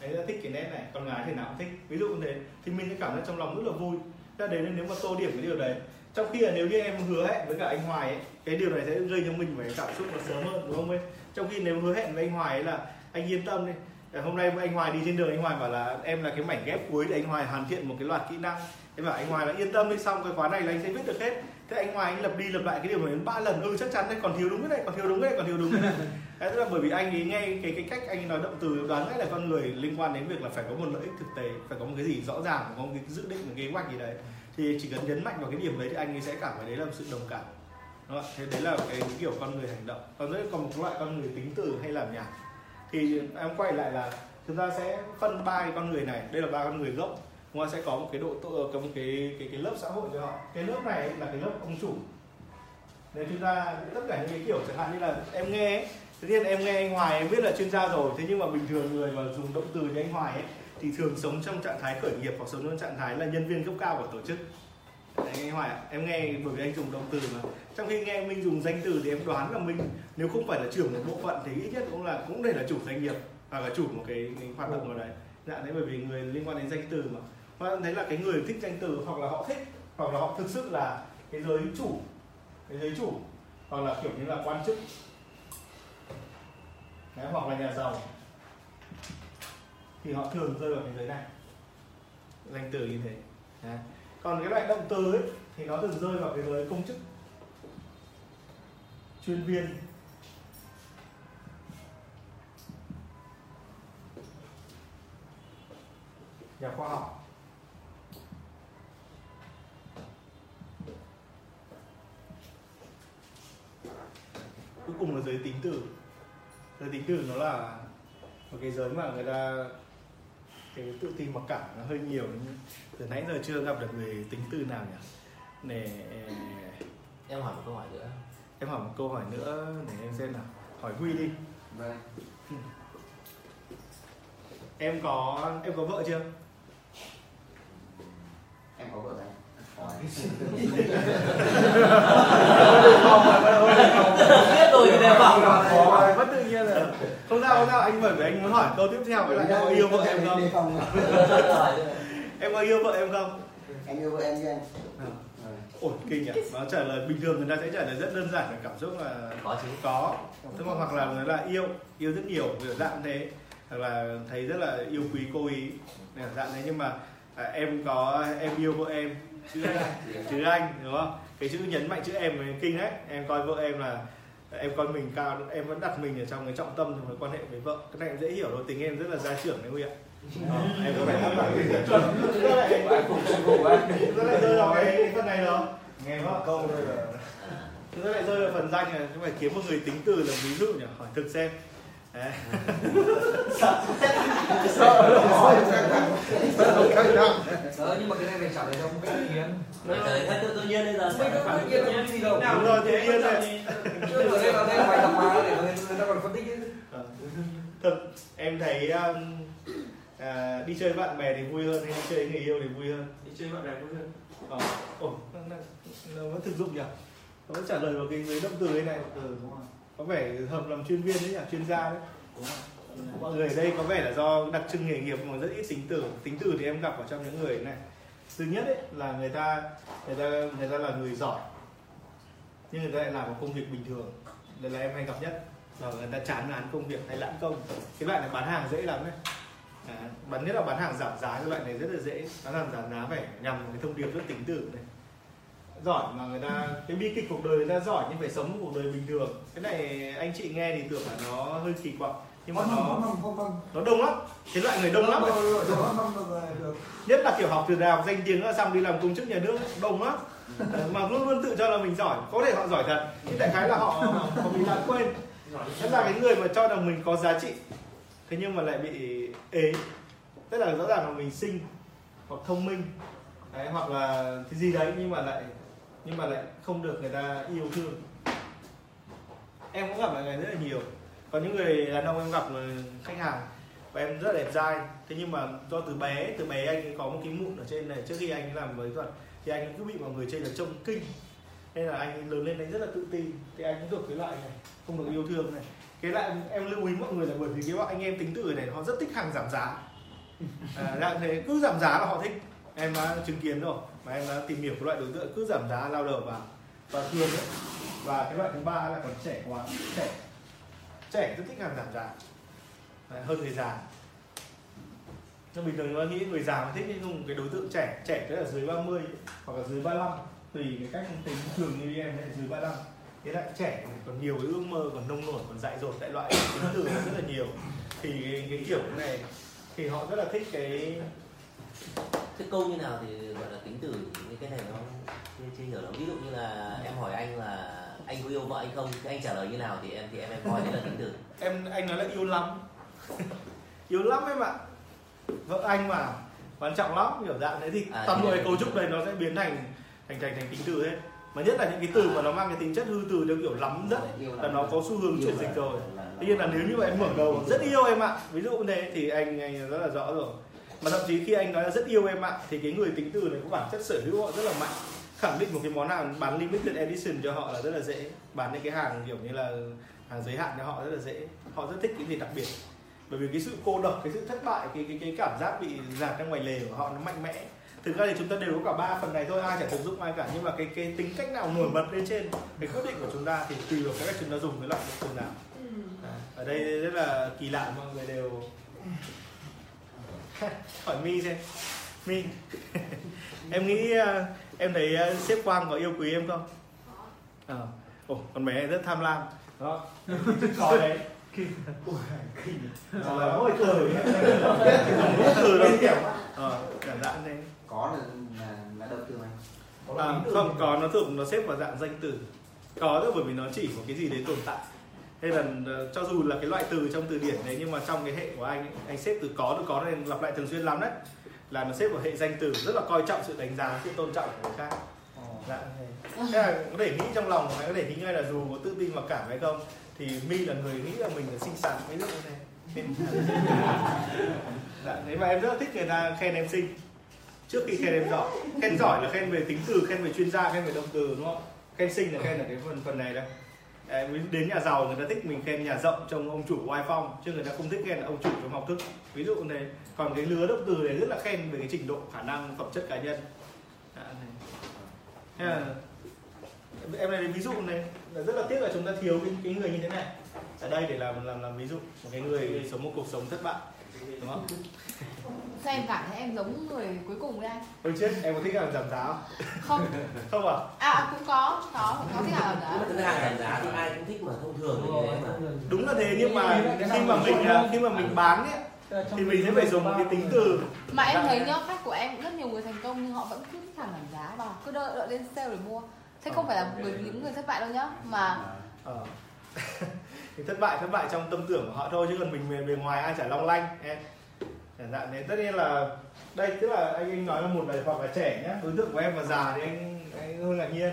Anh rất thích cái nét này con gái thì nào cũng thích. Ví dụ như thế thì mình sẽ cảm thấy trong lòng rất là vui ra đấy nên nếu mà tô điểm cái điều đấy trong khi là nếu như em hứa hẹn với cả anh Hoài ấy, cái điều này sẽ gây cho mình phải cảm xúc nó sớm hơn đúng không ấy? Trong khi nếu hứa hẹn với anh Hoài ấy là anh yên tâm đi hôm nay anh Hoài đi trên đường anh Hoài bảo là em là cái mảnh ghép cuối để anh Hoài hoàn thiện một cái loạt kỹ năng. Em bảo anh Hoài là yên tâm đi xong cái khóa này là anh sẽ viết được hết. Thế anh Hoài anh lập đi lập lại cái điều này đến ba lần. Ừ chắc chắn đấy còn thiếu đúng cái này còn thiếu đúng cái này còn thiếu đúng cái này. Đấy tức là bởi vì anh ấy nghe cái cái cách anh nói động từ đoán ngay là con người liên quan đến việc là phải có một lợi ích thực tế phải có một cái gì rõ ràng phải có một cái dự định một cái kế hoạch gì đấy. Thì chỉ cần nhấn mạnh vào cái điểm đấy thì anh ấy sẽ cảm thấy đấy là một sự đồng cảm. Đúng không? thế đấy là cái kiểu con người hành động. Còn đấy còn một loại con người tính từ hay làm nhảm thì em quay lại là chúng ta sẽ phân ba cái con người này. Đây là ba con người gốc. Chúng ta sẽ có một cái độ tội có một cái cái cái lớp xã hội cho họ. Cái lớp này là cái lớp ông chủ. Nếu chúng ta tất cả những cái kiểu chẳng hạn như là em nghe ấy, Tất nhiên em nghe anh Hoài em biết là chuyên gia rồi. Thế nhưng mà bình thường người mà dùng động từ như anh Hoài ấy Thì thường sống trong trạng thái khởi nghiệp hoặc sống trong trạng thái là nhân viên cấp cao của tổ chức. Đấy, anh hỏi em nghe bởi vì anh dùng động từ mà. Trong khi nghe Minh dùng danh từ thì em đoán là Minh Nếu không phải là trưởng một bộ phận thì ít nhất cũng là cũng để là chủ doanh nghiệp Hoặc là chủ một cái, cái hoạt động nào đấy. Dạ đấy bởi vì người liên quan đến danh từ mà. Và thấy là cái người thích danh từ hoặc là họ thích Hoặc là họ thực sự là cái giới chủ Cái giới chủ Hoặc là kiểu như là quan chức. Đấy, hoặc là nhà giàu. Thì họ thường rơi vào cái giới này. Danh từ như thế. Đấy còn cái loại động từ ấy, thì nó thường rơi vào cái giới công chức. Chuyên viên. Nhà khoa học. Cuối cùng là giới tính từ. Giới tính từ nó là một cái giới mà người ta cái tự tin mặc cảm nó hơi nhiều. Từ nãy giờ chưa gặp được người tính từ nào nhỉ? Để em hỏi một câu hỏi nữa. em hỏi một câu hỏi nữa để em xem nào. Hỏi huy đi. Vâng. Em có em có vợ chưa? Em có vợ rồi hỏi. Biết rồi thì đều bảo có mất tự nhiên rồi không sao không sao anh bởi vì anh muốn hỏi câu tiếp theo với lại em có yêu vợ em không? Em có yêu vợ em không? Em yêu vợ em chứ anh. Ôi kinh nhỉ. Nó trả lời bình thường người ta sẽ trả lời rất đơn giản là cảm xúc là có chứ. có. Thế mà hoặc là nó là yêu yêu rất nhiều kiểu dạng thế. Hoặc là thấy rất là yêu quý cô ý dạng đấy nhưng mà à, em có em yêu vợ em. Chữ anh. Chữ anh đúng không? Cái chữ nhấn mạnh chữ em là kinh đấy. Em coi vợ em là em coi mình cao em vẫn đặt mình ở trong cái trọng tâm trong mối quan hệ với vợ. Cái này em dễ hiểu rồi tình em rất là gia trưởng đấy huy ạ. Ờ, em có phải áp dụng cái chuẩn. Rất là rất lại rơi vào cái phần này đó. Nghe có câu rồi Chúng ta lại rơi vào phần danh này chúng phải kiếm một người tính từ làm ví dụ nhỉ? Hỏi thực xem. Đấy. Ờ, nhưng mà cái này phải trả lời theo một cách tự nhiên. Phải trời hết tự nhiên bây giờ Mình có tự nhiên gì đâu đúng rồi tự nhiên này Chứ ở đây là đây phải tập mà để người người ta còn phân tích chứ Ờ. thực em thấy um, à, đi chơi với bạn bè thì vui hơn hay đi chơi với người yêu thì vui hơn? Đi chơi bạn bè vui hơn. Ờ ồ nó, nó, nó vẫn thực dụng nhỉ? Nó vẫn trả lời vào cái dưới động từ đây này. Ừ, đúng rồi. có vẻ hợp làm chuyên viên đấy nhỉ? Chuyên gia đấy. Đúng rồi. mọi người ở đây có vẻ là do đặc trưng nghề nghiệp mà rất ít tính từ. Tính từ thì em gặp ở trong những người này. Thứ nhất ấy là người ta người ta người ta là người giỏi nhưng người ta lại làm một công việc bình thường. Đây là em hay gặp nhất là người ta chán ngán công việc hay lãng công. Cái loại này bán hàng dễ lắm đấy à, bán nhất là bán hàng giảm giá cái loại này rất là dễ. Bán hàng giảm giá phải nhằm cái thông điệp rất tính từ này. Giỏi mà người ta cái bi kịch cuộc đời người ta giỏi nhưng phải sống một cuộc đời bình thường. Cái này anh chị nghe thì tưởng là nó hơi kỳ quặc nhưng mà nó nó đông lắm. Cái loại người đông lắm nhất là kiểu học từ đại học danh tiếng ra xong đi làm công chức nhà nước đông lắm. Ờ, mà luôn luôn tự cho là mình giỏi. Có thể họ giỏi thật nhưng đại khái là họ họ bị lãng quên nhất là cái người mà cho rằng mình có giá trị thế nhưng mà lại bị ế. Tức là rõ ràng là mình xinh hoặc thông minh. Đấy, hoặc là cái gì đấy nhưng mà lại nhưng mà lại không được người ta yêu thương. Em cũng gặp loại này rất là nhiều. Còn những người đàn ông em gặp là khách hàng và em rất là đẹp dai. Thế nhưng mà do từ bé từ bé anh ấy có một cái mụn ở trên này. Trước khi anh làm với thuật thì anh cứ bị mọi người chê là trông kinh nên là anh ấy lớn lên anh rất là tự tin. Thì anh cũng thuộc cái loại này không được yêu thương này. Cái loại em lưu ý mọi người là bởi vì cái bọn anh em tính từ này họ rất thích hàng giảm giá. À, dạng thế cứ giảm giá là họ thích. Em đã chứng kiến rồi mà em đã tìm hiểu cái loại đối tượng cứ giảm giá lao đầu vào. Và thường ấy và cái loại thứ ba là còn trẻ quá trẻ. Trẻ rất thích hàng giảm giá. Đấy, hơn người già. Nhưng bình thường nó nghĩ người già mà thích nhưng không cái đối tượng trẻ trẻ tức là dưới 30 hoặc là dưới 35 tùy cái cách tính thường như em lại dưới 35 thế lại trẻ còn nhiều cái ước mơ còn nông nổi còn dại dột đại loại tính từ rất là nhiều. Thì cái, cái kiểu này thì họ rất là thích cái Thế câu như nào thì gọi là tính từ như cái này nó chưa, chưa hiểu lắm. Ví dụ như là em hỏi anh là anh có yêu vợ anh không thì anh trả lời như nào thì em thì em em coi đấy là tính từ. Em anh nói là yêu lắm. Yêu lắm em ạ. Vợ anh mà quan trọng lắm kiểu dạng thế thì À, toàn bộ cái cấu trúc này nó sẽ biến thành thành thành thành tính từ hết mà nhất là những cái từ mà nó mang cái tính chất hư từ theo kiểu lắm rất ấy, là nó có xu hướng chuyển dịch rồi. tuy nhiên là nếu như mà em mở đầu rất yêu em ạ. Ví dụ như thế thì anh anh rất là rõ rồi. Mà thậm chí khi anh nói là rất yêu em ạ thì cái người tính từ này có bản chất sở hữu họ rất là mạnh. Khẳng định một cái món hàng bán limited edition cho họ là rất là dễ. Bán những cái hàng kiểu như là hàng giới hạn cho họ rất là dễ. Họ rất thích cái gì đặc biệt. Bởi vì cái sự cô độc cái sự thất bại cái cái cái cảm giác bị dạt ra ngoài lề của họ nó mạnh mẽ thực ra thì chúng ta đều có cả ba phần này thôi ai chả thực dụng ai cả. Nhưng mà cái cái tính cách nào nổi bật lên trên cái quyết định của chúng ta thì tùy vào cái cách chúng ta dùng cái loại từ nào Đấy, ở đây rất là kỳ lạ mọi người đều hỏi mi xem. Mi em nghĩ ờ, em thấy ờ, sếp quang có yêu quý em không? Ờ. Ồ con bé rất tham lam. Đó. Có đấy Ờ, là mỗi từ mỗi từ đâu. Ờ cảm dạng thế có là là, là động từ này. À, không có nó thường nó xếp vào dạng danh từ. Có tức bởi vì nó chỉ có cái gì đấy tồn tại. Hay là ờ, cho dù là cái loại từ trong từ điển đấy nhưng mà trong cái hệ của anh ấy, anh xếp từ có từ có này lặp lại thường xuyên lắm đấy. Là nó xếp vào hệ danh từ rất là coi trọng sự đánh giá sự tôn trọng của người khác. Dạ. Thế là có thể nghĩ trong lòng có thể nghĩ ngay là dù có tự tin mặc cảm hay không thì mi là người nghĩ là mình là xinh xắn. Ví dụ như thế. Nên- dạ thế mà em rất là thích người ta khen em xinh trước khi khen em giỏi khen giỏi là khen về tính từ khen về chuyên gia khen về động từ đúng không? Khen sinh là khen ở cái phần phần này đây Đấy, ví đến nhà giàu người ta thích mình khen nhà rộng trông ông chủ oai phong chứ người ta không thích khen là ông chủ trong học thức. Ví dụ này còn cái lứa động từ này rất là khen về cái trình độ khả năng phẩm chất cá nhân. Dạ, này. Thế là em này ví dụ này là rất là tiếc là chúng ta thiếu cái, cái người như thế này. Ở đây để làm làm làm ví dụ một cái người sống một cuộc sống thất bại đúng không? Sao em cảm thấy em giống người cuối cùng đấy anh. Ôi chết, em có thích làm giảm giá không? không. Không à? à cũng có có có thích mà giảm thực ra hàng giảm giá thì ai cũng thích mà thông thường thì thế mà. Đúng là thế nhưng mà khi mà mình à, khi mà mình bán ấy thì mình sẽ phải dùng một cái tính từ mà em thấy nhá khách của em cũng rất nhiều người thành công nhưng họ vẫn cứ thích hàng giảm giá và cứ đợi, đợi lên sale để mua. Thế không phải là vì những người thất bại đâu nhá mà ờ. thì thất bại thất bại trong tâm tưởng của họ thôi chứ còn mình bề, bề ngoài ai chả long lanh em chẳng hạn thế. Tất nhiên là đây tức là anh anh nói là một là hoặc là trẻ nhá. Đối tượng của em mà già thì anh anh hơi ngạc nhiên.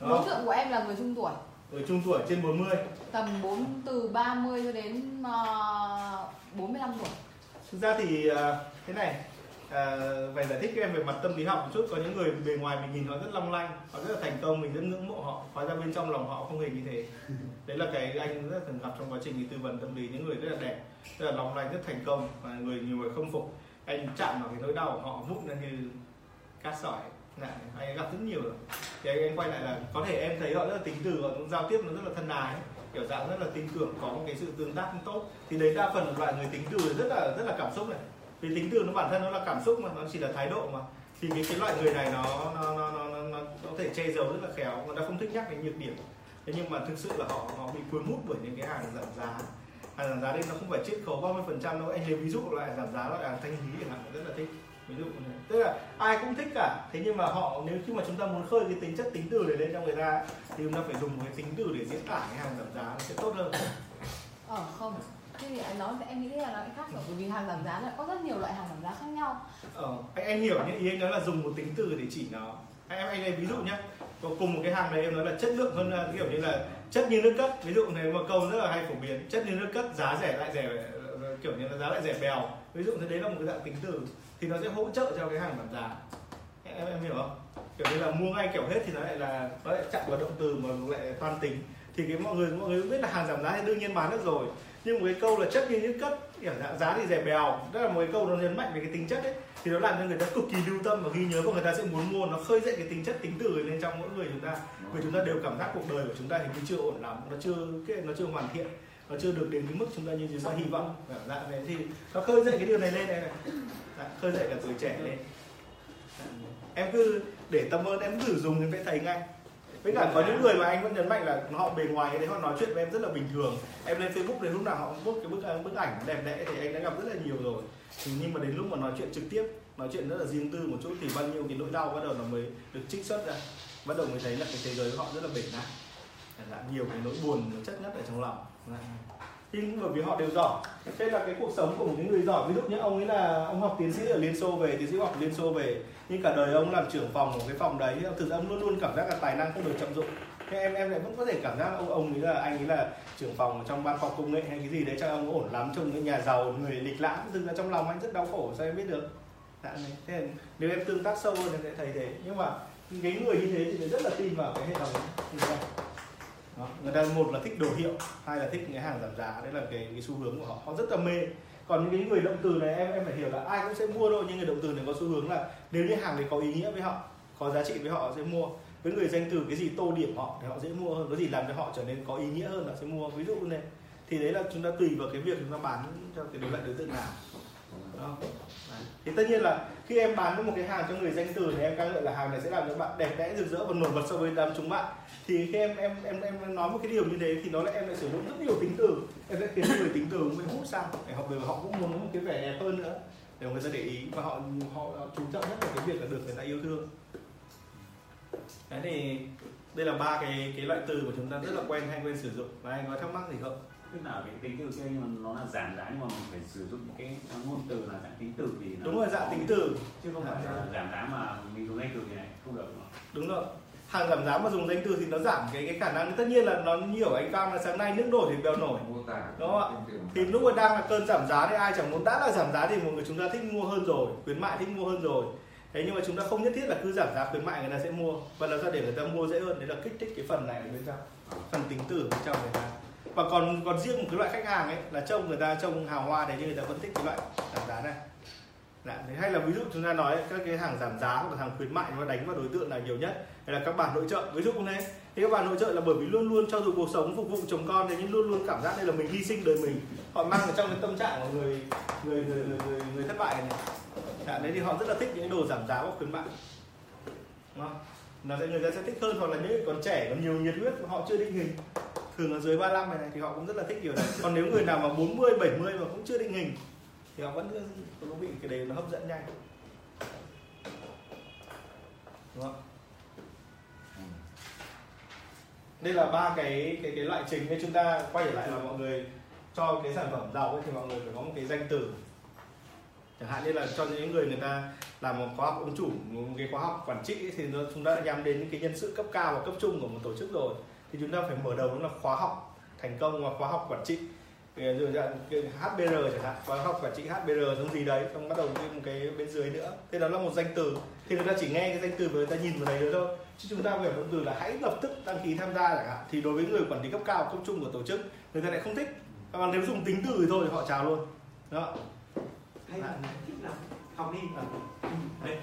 Đúng đối tượng của em là người trung tuổi. Ở trung tuổi trên 40 tầm 4 từ 30 cho đến uh, 45 tuổi. Thực ra thì à, thế này à, phải giải thích cho em về mặt tâm lý học một chút. Có những người bề ngoài mình nhìn họ rất long lanh họ rất là thành công mình rất ngưỡng mộ họ hóa ra bên trong lòng họ không hề như thế đấy là cái anh rất thường gặp trong quá trình tư vấn tâm lý những người rất là đẹp rất là lòng lành, rất thành công và người nhiều người không phục. Anh chạm vào cái nỗi đau của họ vụng ra như cát sỏi. Này, anh gặp rất nhiều rồi. Thì anh, anh quay lại là có thể em thấy họ rất là tính từ họ cũng giao tiếp nó rất là thân ái kiểu dạng rất là tin tưởng có một cái sự tương tác tốt. Thì đấy đa phần loại người tính từ rất là rất là cảm xúc này. Vì tính từ nó bản thân nó là cảm xúc mà nó chỉ là thái độ mà. Thì cái cái loại người này nó nó nó nó, nó, nó có thể che giấu rất là khéo. Người ta không thích nhắc đến nhược điểm thế nhưng mà thực sự là họ họ bị cuốn hút bởi những cái hàng giảm giá. Hàng giảm giá đây nó không phải chiết khấu 30 phần trăm đâu. Anh lấy ví dụ loại giảm giá loại hàng thanh lý chẳng hạn rất là thích. Ví dụ thế. tức là ai cũng thích cả. Thế nhưng mà họ nếu khi mà chúng ta muốn khơi cái tính chất tính từ để lên cho người ta thì chúng ta phải dùng một cái tính từ để diễn tả cái hàng giảm giá nó sẽ tốt hơn. Ờ không. Thế thì anh nói em nghĩ là nó khác rồi. Bởi vì hàng giảm giá lại có rất nhiều loại hàng giảm giá khác nhau. Ờ, anh, anh hiểu nhé. Ý anh nói là dùng một tính từ để chỉ nó. Anh em anh lấy ví dụ nhé cùng một cái hàng này em nói là chất lượng hơn kiểu như là chất như nước cất. Ví dụ này một câu rất là hay phổ biến, chất như nước cất, giá rẻ lại rẻ, kiểu như là giá lại rẻ bèo. Ví dụ thế đấy là một cái dạng tính từ thì nó sẽ hỗ trợ cho cái hàng giảm giá. Em em hiểu không? Kiểu như là mua ngay kiểu hết thì nó lại là, nó lại chặn vào động từ mà lại toan tính. Thì cái mọi người mọi người biết là hàng giảm giá thì đương nhiên bán được rồi nhưng một cái câu là chất như những cất kiểu dạng giá thì rẻ bèo. Đó là một cái câu nó nhấn mạnh về cái tính chất ấy. Thì nó làm cho người ta cực kỳ lưu tâm và ghi nhớ và người ta sẽ muốn mua. Nó khơi dậy cái tính chất tính từ lên trong mỗi người chúng ta. Vì chúng ta đều cảm giác cuộc đời của chúng ta thì chưa ổn lắm. Nó chưa cái nó chưa hoàn thiện. Nó chưa được đến cái mức chúng ta như chúng ta hy vọng. Cảm dạng này thì nó khơi dậy cái điều này lên này, này. Dạ, khơi dậy cả tuổi trẻ lên. Dạ. em cứ để tâm ơn em thử dùng thì sẽ thấy ngay với cả có những người mà anh vẫn nhấn mạnh là họ bề ngoài thì đấy, họ nói chuyện với em rất là bình thường. Em lên facebook đến lúc nào họ post cái bức à, bức ảnh đẹp đẽ, thì anh đã gặp rất là nhiều rồi. Nhưng mà đến lúc mà nói chuyện trực tiếp, nói chuyện rất là riêng tư một chút thì bao nhiêu cái nỗi đau bắt đầu nó mới được trích xuất ra. Bắt đầu mới thấy là cái thế giới của họ rất là bể nát. Nhiều cái nỗi buồn nó chất nhất ở trong lòng. Vâng thì bởi vì họ đều giỏi. Thế là cái cuộc sống của một cái người giỏi ví dụ như ông ấy là ông học tiến sĩ ở liên xô về tiến sĩ học liên xô về nhưng cả đời ông làm trưởng phòng của cái phòng đấy thực ra ông luôn luôn cảm giác là tài năng không được trọng dụng. Thế em em lại vẫn có thể cảm giác ông ông ấy là anh ấy là trưởng phòng trong ban khoa học công nghệ hay cái gì đấy cho ông ổn lắm trông cái nhà giàu người lịch lãm. Thực ra trong lòng anh rất đau khổ sao em biết được? Dạ, thế là nếu em tương tác sâu hơn thì sẽ thấy thế. Nhưng mà cái người như thế thì rất là tin vào cái hệ thống. Này đó. người ta một là thích đồ hiệu hai là thích cái hàng giảm giá đấy là cái, cái xu hướng của họ. Họ rất là mê. Còn những cái người động từ này em em phải hiểu là ai cũng sẽ mua thôi nhưng người động từ này có xu hướng là nếu như hàng đấy có ý nghĩa với họ có giá trị với họ sẽ mua. Với người danh từ cái gì tô điểm họ thì họ dễ mua hơn cái gì làm cho họ trở nên có ý nghĩa hơn là sẽ mua. Ví dụ này thì đấy là chúng ta tùy vào cái việc chúng ta bán cho cái đối loại đối tượng nào thì tất nhiên là khi em bán một cái hàng cho người danh từ thì em ca ngợi là hàng này sẽ làm cho bạn đẹp đẽ, rực rỡ và nổi bật so với đám chúng bạn. Thì khi em em em em nói một cái điều như thế thì nó lại, em lại sử dụng rất nhiều tính từ. Em sẽ khiến người tính từ cũng bị hút sang. Để họ về họ cũng muốn một cái vẻ đẹp hơn nữa. Để người ta để ý và họ họ chú trọng nhất là cái việc là được người ta yêu thương. Đấy thì đây là ba cái cái loại từ của chúng ta rất là quen hay quen sử dụng. Và anh có thắc mắc gì không? Tức là cái tính từ kia nhưng mà nó là giảm giá nhưng mà mình phải sử dụng cái ngôn từ là dạng tính từ thì nó đúng rồi dạng tính từ chứ không phải là giảm giá mà mình dùng danh từ thì này không được đúng rồi. Hàng giảm giá mà dùng danh từ thì nó giảm cái cái khả năng. Tất nhiên là nó nhiều anh cam là sáng nay nước nổi thì bèo nổi. Đúng không ạ? thì lúc mà đang là cơn giảm giá thì ai chẳng muốn đã là giảm giá thì mọi người chúng ta thích mua hơn rồi khuyến mại thích mua hơn rồi. Thế nhưng mà chúng ta không nhất thiết là cứ giảm giá khuyến mại người ta sẽ mua. Và làm sao để người ta mua dễ hơn? Đấy là kích thích cái phần này ở bên trong. Phần tính từ bên trong người ta và còn còn riêng một cái loại khách hàng ấy là trông người ta trông hào hoa đấy nhưng người ta vẫn thích cái loại giảm giá này. Dạ, hay là ví dụ chúng ta nói các cái hàng giảm giá hoặc là hàng khuyến mại nó đánh vào đối tượng là nhiều nhất hay là các bạn nội trợ. Ví dụ hôm thế thì các bạn nội trợ là bởi vì luôn luôn cho dù cuộc sống phục vụ chồng con thì nhưng luôn luôn cảm giác đây là mình hy sinh đời mình. Họ mang ở trong cái tâm trạng của người người người người, người, người thất bại này. Dạ, đấy thì họ rất là thích những đồ giảm giá và khuyến mại. Đúng không? nó sẽ người ta sẽ thích hơn hoặc là những người còn trẻ còn nhiều nhiệt huyết họ chưa định hình thường ở dưới 35 này, này thì họ cũng rất là thích điều này. Còn nếu người nào mà 40 70 mà cũng chưa định hình thì họ vẫn có bị cái đấy nó hấp dẫn nhanh. Đúng không? Ừ. Đây là ba cái cái cái loại trình nên chúng ta quay trở lại là mọi người cho cái sản phẩm giàu ấy, thì mọi người phải có một cái danh từ. Chẳng hạn như là cho những người người ta làm một khóa học ông chủ một cái khóa học quản trị ấy, thì nó, chúng ta đã nhắm đến những cái nhân sự cấp cao và cấp trung của một tổ chức rồi thì chúng ta phải mở đầu là khóa học thành công và khóa học quản trị. Rồi dạng HBR chẳng hạn khóa học quản trị HBR giống gì đấy xong bắt đầu thêm một cái bên dưới nữa. Thế đó là một danh từ. Thì người ta chỉ nghe cái danh từ và người ta nhìn vào đấy nữa thôi. Chứ chúng ta phải động từ là hãy lập tức đăng ký tham gia chẳng hạn. Thì đối với người quản lý cấp cao cấp trung của tổ chức người ta lại không thích. Còn nếu dùng tính từ thì thôi thì họ chào luôn. Đó. Hay là thích lắm học đi. Đấy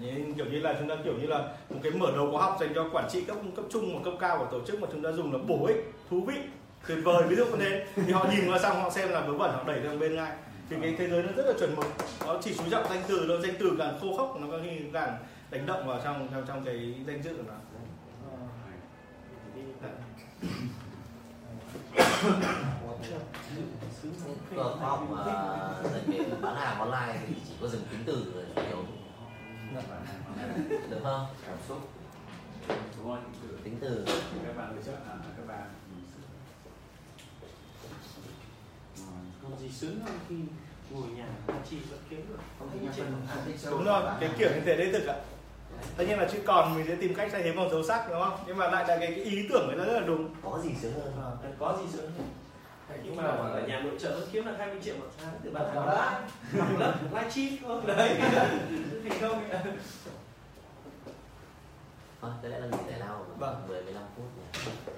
nên kiểu như là chúng ta kiểu như là một cái mở đầu khóa học dành cho quản trị cấp cấp trung và cấp cao của tổ chức mà chúng ta dùng là bổ ích, thú vị, tuyệt vời. Ví dụ như thế. Thì họ nhìn vào xong họ xem là vớ vẩn, họ đẩy sang bên ngay. Thì cái thế giới nó rất là chuẩn mực. Nó chỉ chú trọng danh từ nó danh từ càng khô khốc nó càng càng đánh động vào trong trong trong cái danh dự của nó. Khoa học à, dạy về bán hàng online thì chỉ có dừng tính từ rồi được không? cảm xúc. Đúng rồi Tính từ. Các bạn nội trợ à, các bạn còn gì sướng hơn khi ngồi nhà chi vẫn kiếm được. Không không sâu đúng rồi cái kiểu như thế đấy thực ạ. Tất nhiên là chữ còn mình sẽ tìm cách thay thế bằng dấu sắc đúng không? Nhưng mà lại là cái, cái ý tưởng ấy nó rất là đúng. Có gì sướng hơn? Ờ. có gì sướng hơn nhưng mà bảo là nhà nội trợ kiếm được 20 triệu một tháng từ bạn Đó học đã. học lớp live stream không đấy thành công Thôi, thế lại là nghỉ giải lao Vâng. 10 15 phút nhỉ.